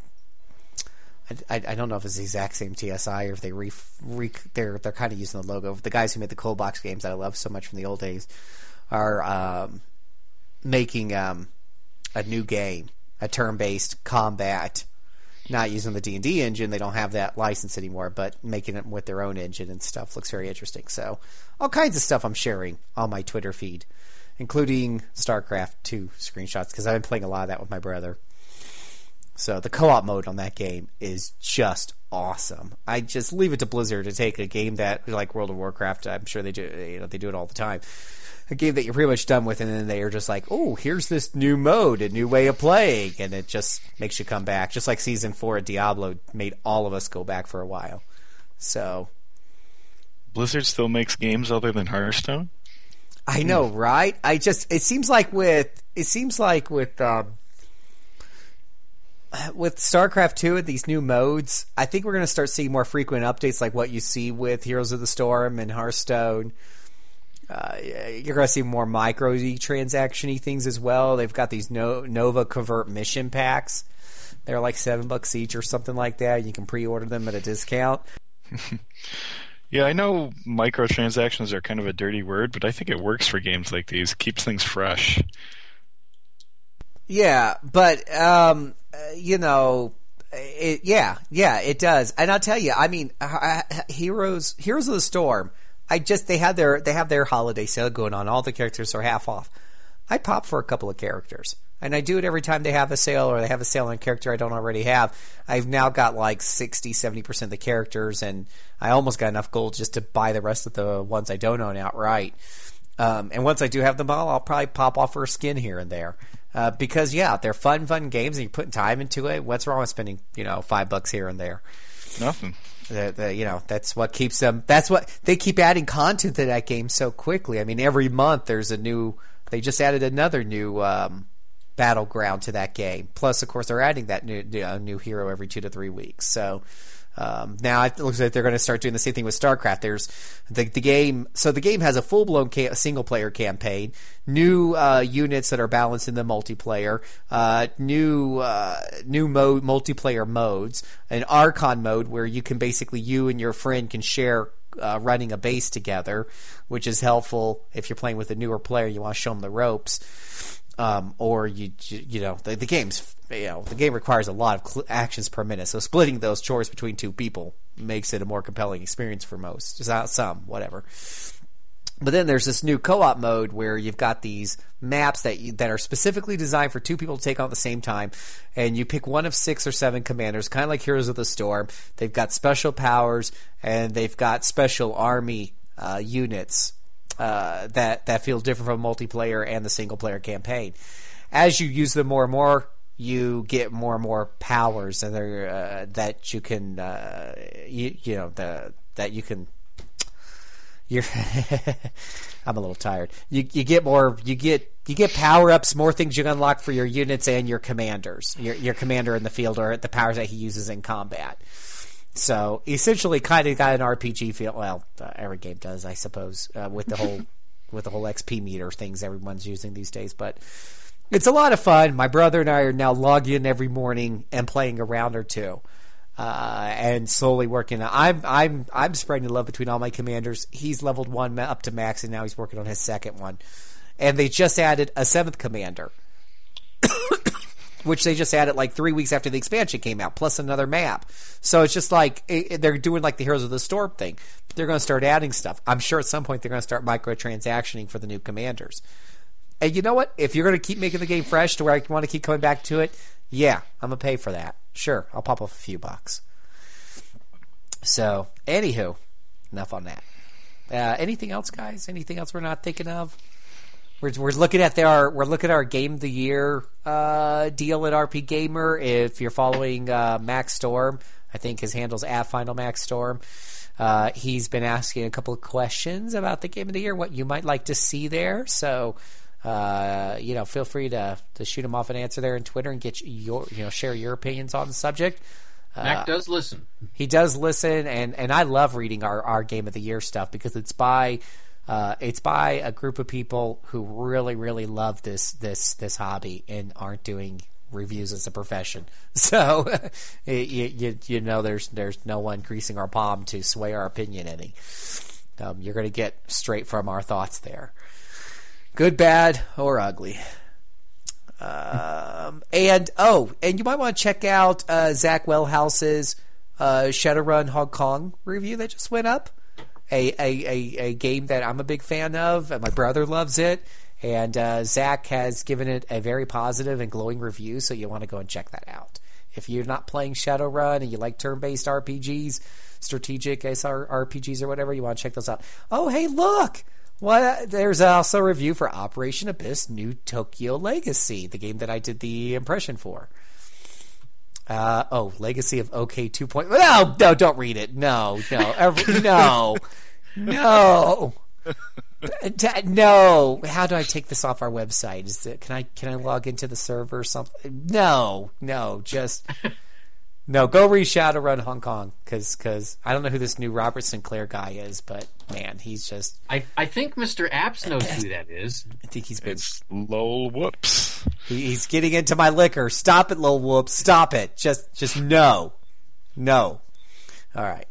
I, I I don't know if it's the exact same SSI or if they re, re they're they're kind of using the logo. The guys who made the Gold Box games that I love so much from the old days are um, making um, a new game, a turn-based combat not using the D&D engine. They don't have that license anymore, but making it with their own engine and stuff looks very interesting. So, all kinds of stuff I'm sharing on my Twitter feed, including StarCraft 2 screenshots because I've been playing a lot of that with my brother. So, the co-op mode on that game is just awesome. I just leave it to Blizzard to take a game that like World of Warcraft, I'm sure they do, you know, they do it all the time. A game that you're pretty much done with, and then they are just like, "Oh, here's this new mode, a new way of playing," and it just makes you come back. Just like season four of Diablo made all of us go back for a while. So Blizzard still makes games other than Hearthstone. I know, right? I just it seems like with it seems like with um with StarCraft 2 with these new modes, I think we're going to start seeing more frequent updates like what you see with Heroes of the Storm and Hearthstone. Uh, you're going to see more micro transaction y things as well. They've got these no- Nova Covert mission packs. They're like seven bucks each or something like that. You can pre-order them at a discount. Yeah, I know microtransactions are kind of a dirty word, but I think it works for games like these. Keeps things fresh. Yeah, but um, you know, it, yeah, yeah, it does. And I'll tell you, I mean, uh, Heroes, Heroes of the Storm. I just they have their they have their holiday sale going on. All the characters are half off. I pop for a couple of characters, and I do it every time they have a sale or they have a sale on a character I don't already have. I've now got like 60, 70 percent of the characters, and I almost got enough gold just to buy the rest of the ones I don't own outright. Um, and once I do have them all, I'll probably pop off for a skin here and there. Uh, because yeah, they're fun, fun games, and you're putting time into it. What's wrong with spending, you know, five bucks here and there? Nothing. The, the, you know, that's what keeps them. That's what they keep adding content to that game so quickly. I mean, every month there's a new. They just added another new um, battleground to that game. Plus, of course, they're adding that new uh, new hero every two to three weeks. So. Um, now it looks like they're going to start doing the same thing with StarCraft. There's the, the game, so the game has a full blown ca- single player campaign, new uh, units that are balanced in the multiplayer, uh, new uh, new mode multiplayer modes, an Archon mode where you can basically you and your friend can share uh, running a base together, which is helpful if you're playing with a newer player. You want to show them the ropes, um, or you you know the, the game's you know the game requires a lot of cl- actions per minute, so splitting those chores between two people makes it a more compelling experience for most. Not some, whatever. But then there's this new co-op mode where you've got these maps that you, that are specifically designed for two people to take on at the same time, and you pick one of six or seven commanders, kind of like Heroes of the Storm. They've got special powers and they've got special army uh, units uh, that that feel different from multiplayer and the single player campaign. As you use them more and more, you get more and more powers, and uh, that you can uh, you, you know the that you can you're I'm a little tired. You you get more you get you get power ups, more things you unlock for your units and your commanders. Your your commander in the field or the powers that he uses in combat. So essentially, kind of got an RPG feel. Well, uh, every game does, I suppose, uh, with the whole with the whole XP meter things everyone's using these days. But it's a lot of fun. My brother and I are now logging in every morning and playing a round or two uh, and slowly working. I'm I'm I'm spreading the love between all my commanders. He's leveled one up to max, and now he's working on his second one. And they just added a seventh commander, which they just added like three weeks after the expansion came out, plus another map. So it's just like it, they're doing like the Heroes of the Storm thing. They're going to start adding stuff. I'm sure at some point they're going to start microtransactioning for the new commanders. And you know what? If you're going to keep making the game fresh to where I want to keep coming back to it, yeah, I'm gonna pay for that. Sure, I'll pop off a few bucks. So, anywho, enough on that. Uh, anything else, guys? Anything else we're not thinking of? We're, we're looking at our we're looking at our game of the year uh, deal at RP Gamer. If you're following uh, Max Storm, I think his handle's at Final Max Storm. Uh, he's been asking a couple of questions about the game of the year, what you might like to see there. So, uh, you know, feel free to to shoot him off an answer there on Twitter and get your you know share your opinions on the subject. Mac does listen. He does listen, and, and I love reading our, our game of the year stuff because it's by uh, it's by a group of people who really really love this this this hobby and aren't doing reviews as a profession. So you, you you know there's there's no one greasing our palm to sway our opinion any. Um, you're going to get straight from our thoughts there, good, bad, or ugly. Um, and oh, and you might want to check out uh, Zach Welhouse's uh, Shadowrun Hong Kong review that just went up. A, a, a, a game that I'm a big fan of, and my brother loves it. And uh, Zach has given it a very positive and glowing review, so you want to go and check that out. If you're not playing Shadowrun and you like turn-based RPGs, strategic SR RPGs or whatever, you want to check those out. Oh, hey, look! What? There's also a review for Operation Abyss: New Tokyo Legacy, the game that I did the impression for. Uh, oh, Legacy of OK 2.0. No, no, don't read it. No, no, every, no, no, no. How do I take this off our website? Is it, can I can I log into the server or something? No, no, just no. Go read Shadowrun Hong Kong because because I don't know who this new Robert Sinclair guy is, but man, he's just. I, I think Mr. Apps knows who that is. I think he's been. It's lol whoops. He, he's getting into my liquor. Stop it, little Whoops. Stop it. Just just no, no. All right.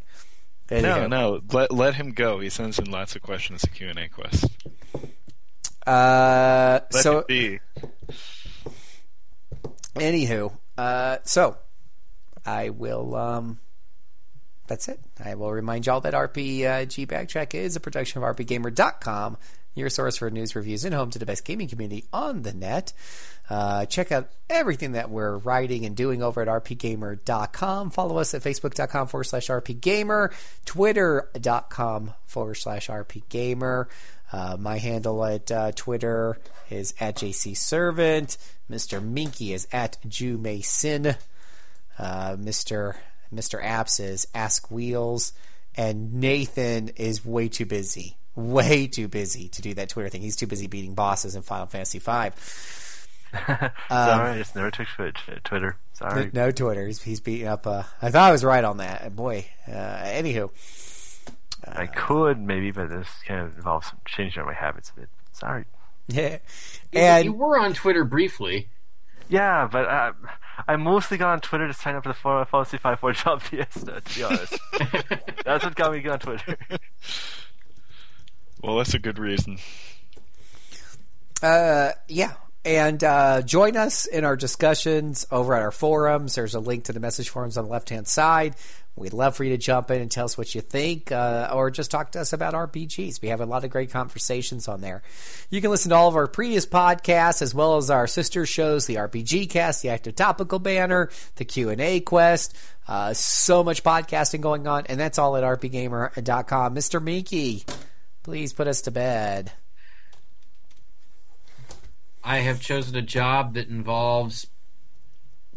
There No, no, let let him go. He sends in lots of questions to Q and A quest. Uh, Let so it be. Anywho, uh, so I will. Um, that's it. I will remind y'all that RPG uh, Backtrack is a production of RPGamer.com, your source for news, reviews, and home to the best gaming community on the net. Uh, check out everything that we're writing and doing over at rpgamer.com. Follow us at facebook.com forward slash rpgamer, twitter.com forward slash rpgamer. Uh, my handle at uh, Twitter is at JC Servant. Mr. Minky is at Jew Mason. Mr. Mr. Apps is Ask Wheels, and Nathan is way too busy, way too busy to do that Twitter thing. He's too busy beating bosses in Final Fantasy V. Sorry, I just never took Twitch, uh, Twitter. Sorry. No Twitter. He's, he's beating up. Uh, I thought I was right on that. Boy. Uh, anywho, I could maybe, but this kind of involves some changing my habits a bit. Sorry. yeah. you And were on Twitter briefly. Yeah, but uh, I mostly got on Twitter to sign up for the Final Fantasy V Four Job Fiesta. To be honest, that's what got me on Twitter. Well, that's a good reason. Uh, yeah. And uh, join us in our discussions over at our forums. There's a link to the message forums on the left hand side. We'd love for you to jump in and tell us what you think, uh, or just talk to us about RPGs. We have a lot of great conversations on there. You can listen to all of our previous podcasts as well as our sister shows, the RPG Cast, the Active Topical Banner, the Q and A Quest. Uh, so much podcasting going on, and that's all at rpgamer.com. Mr. Miki, please put us to bed. I have chosen a job that involves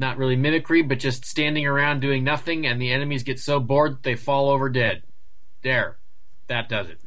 not really mimicry, but just standing around doing nothing, and the enemies get so bored they fall over dead. There. That does it.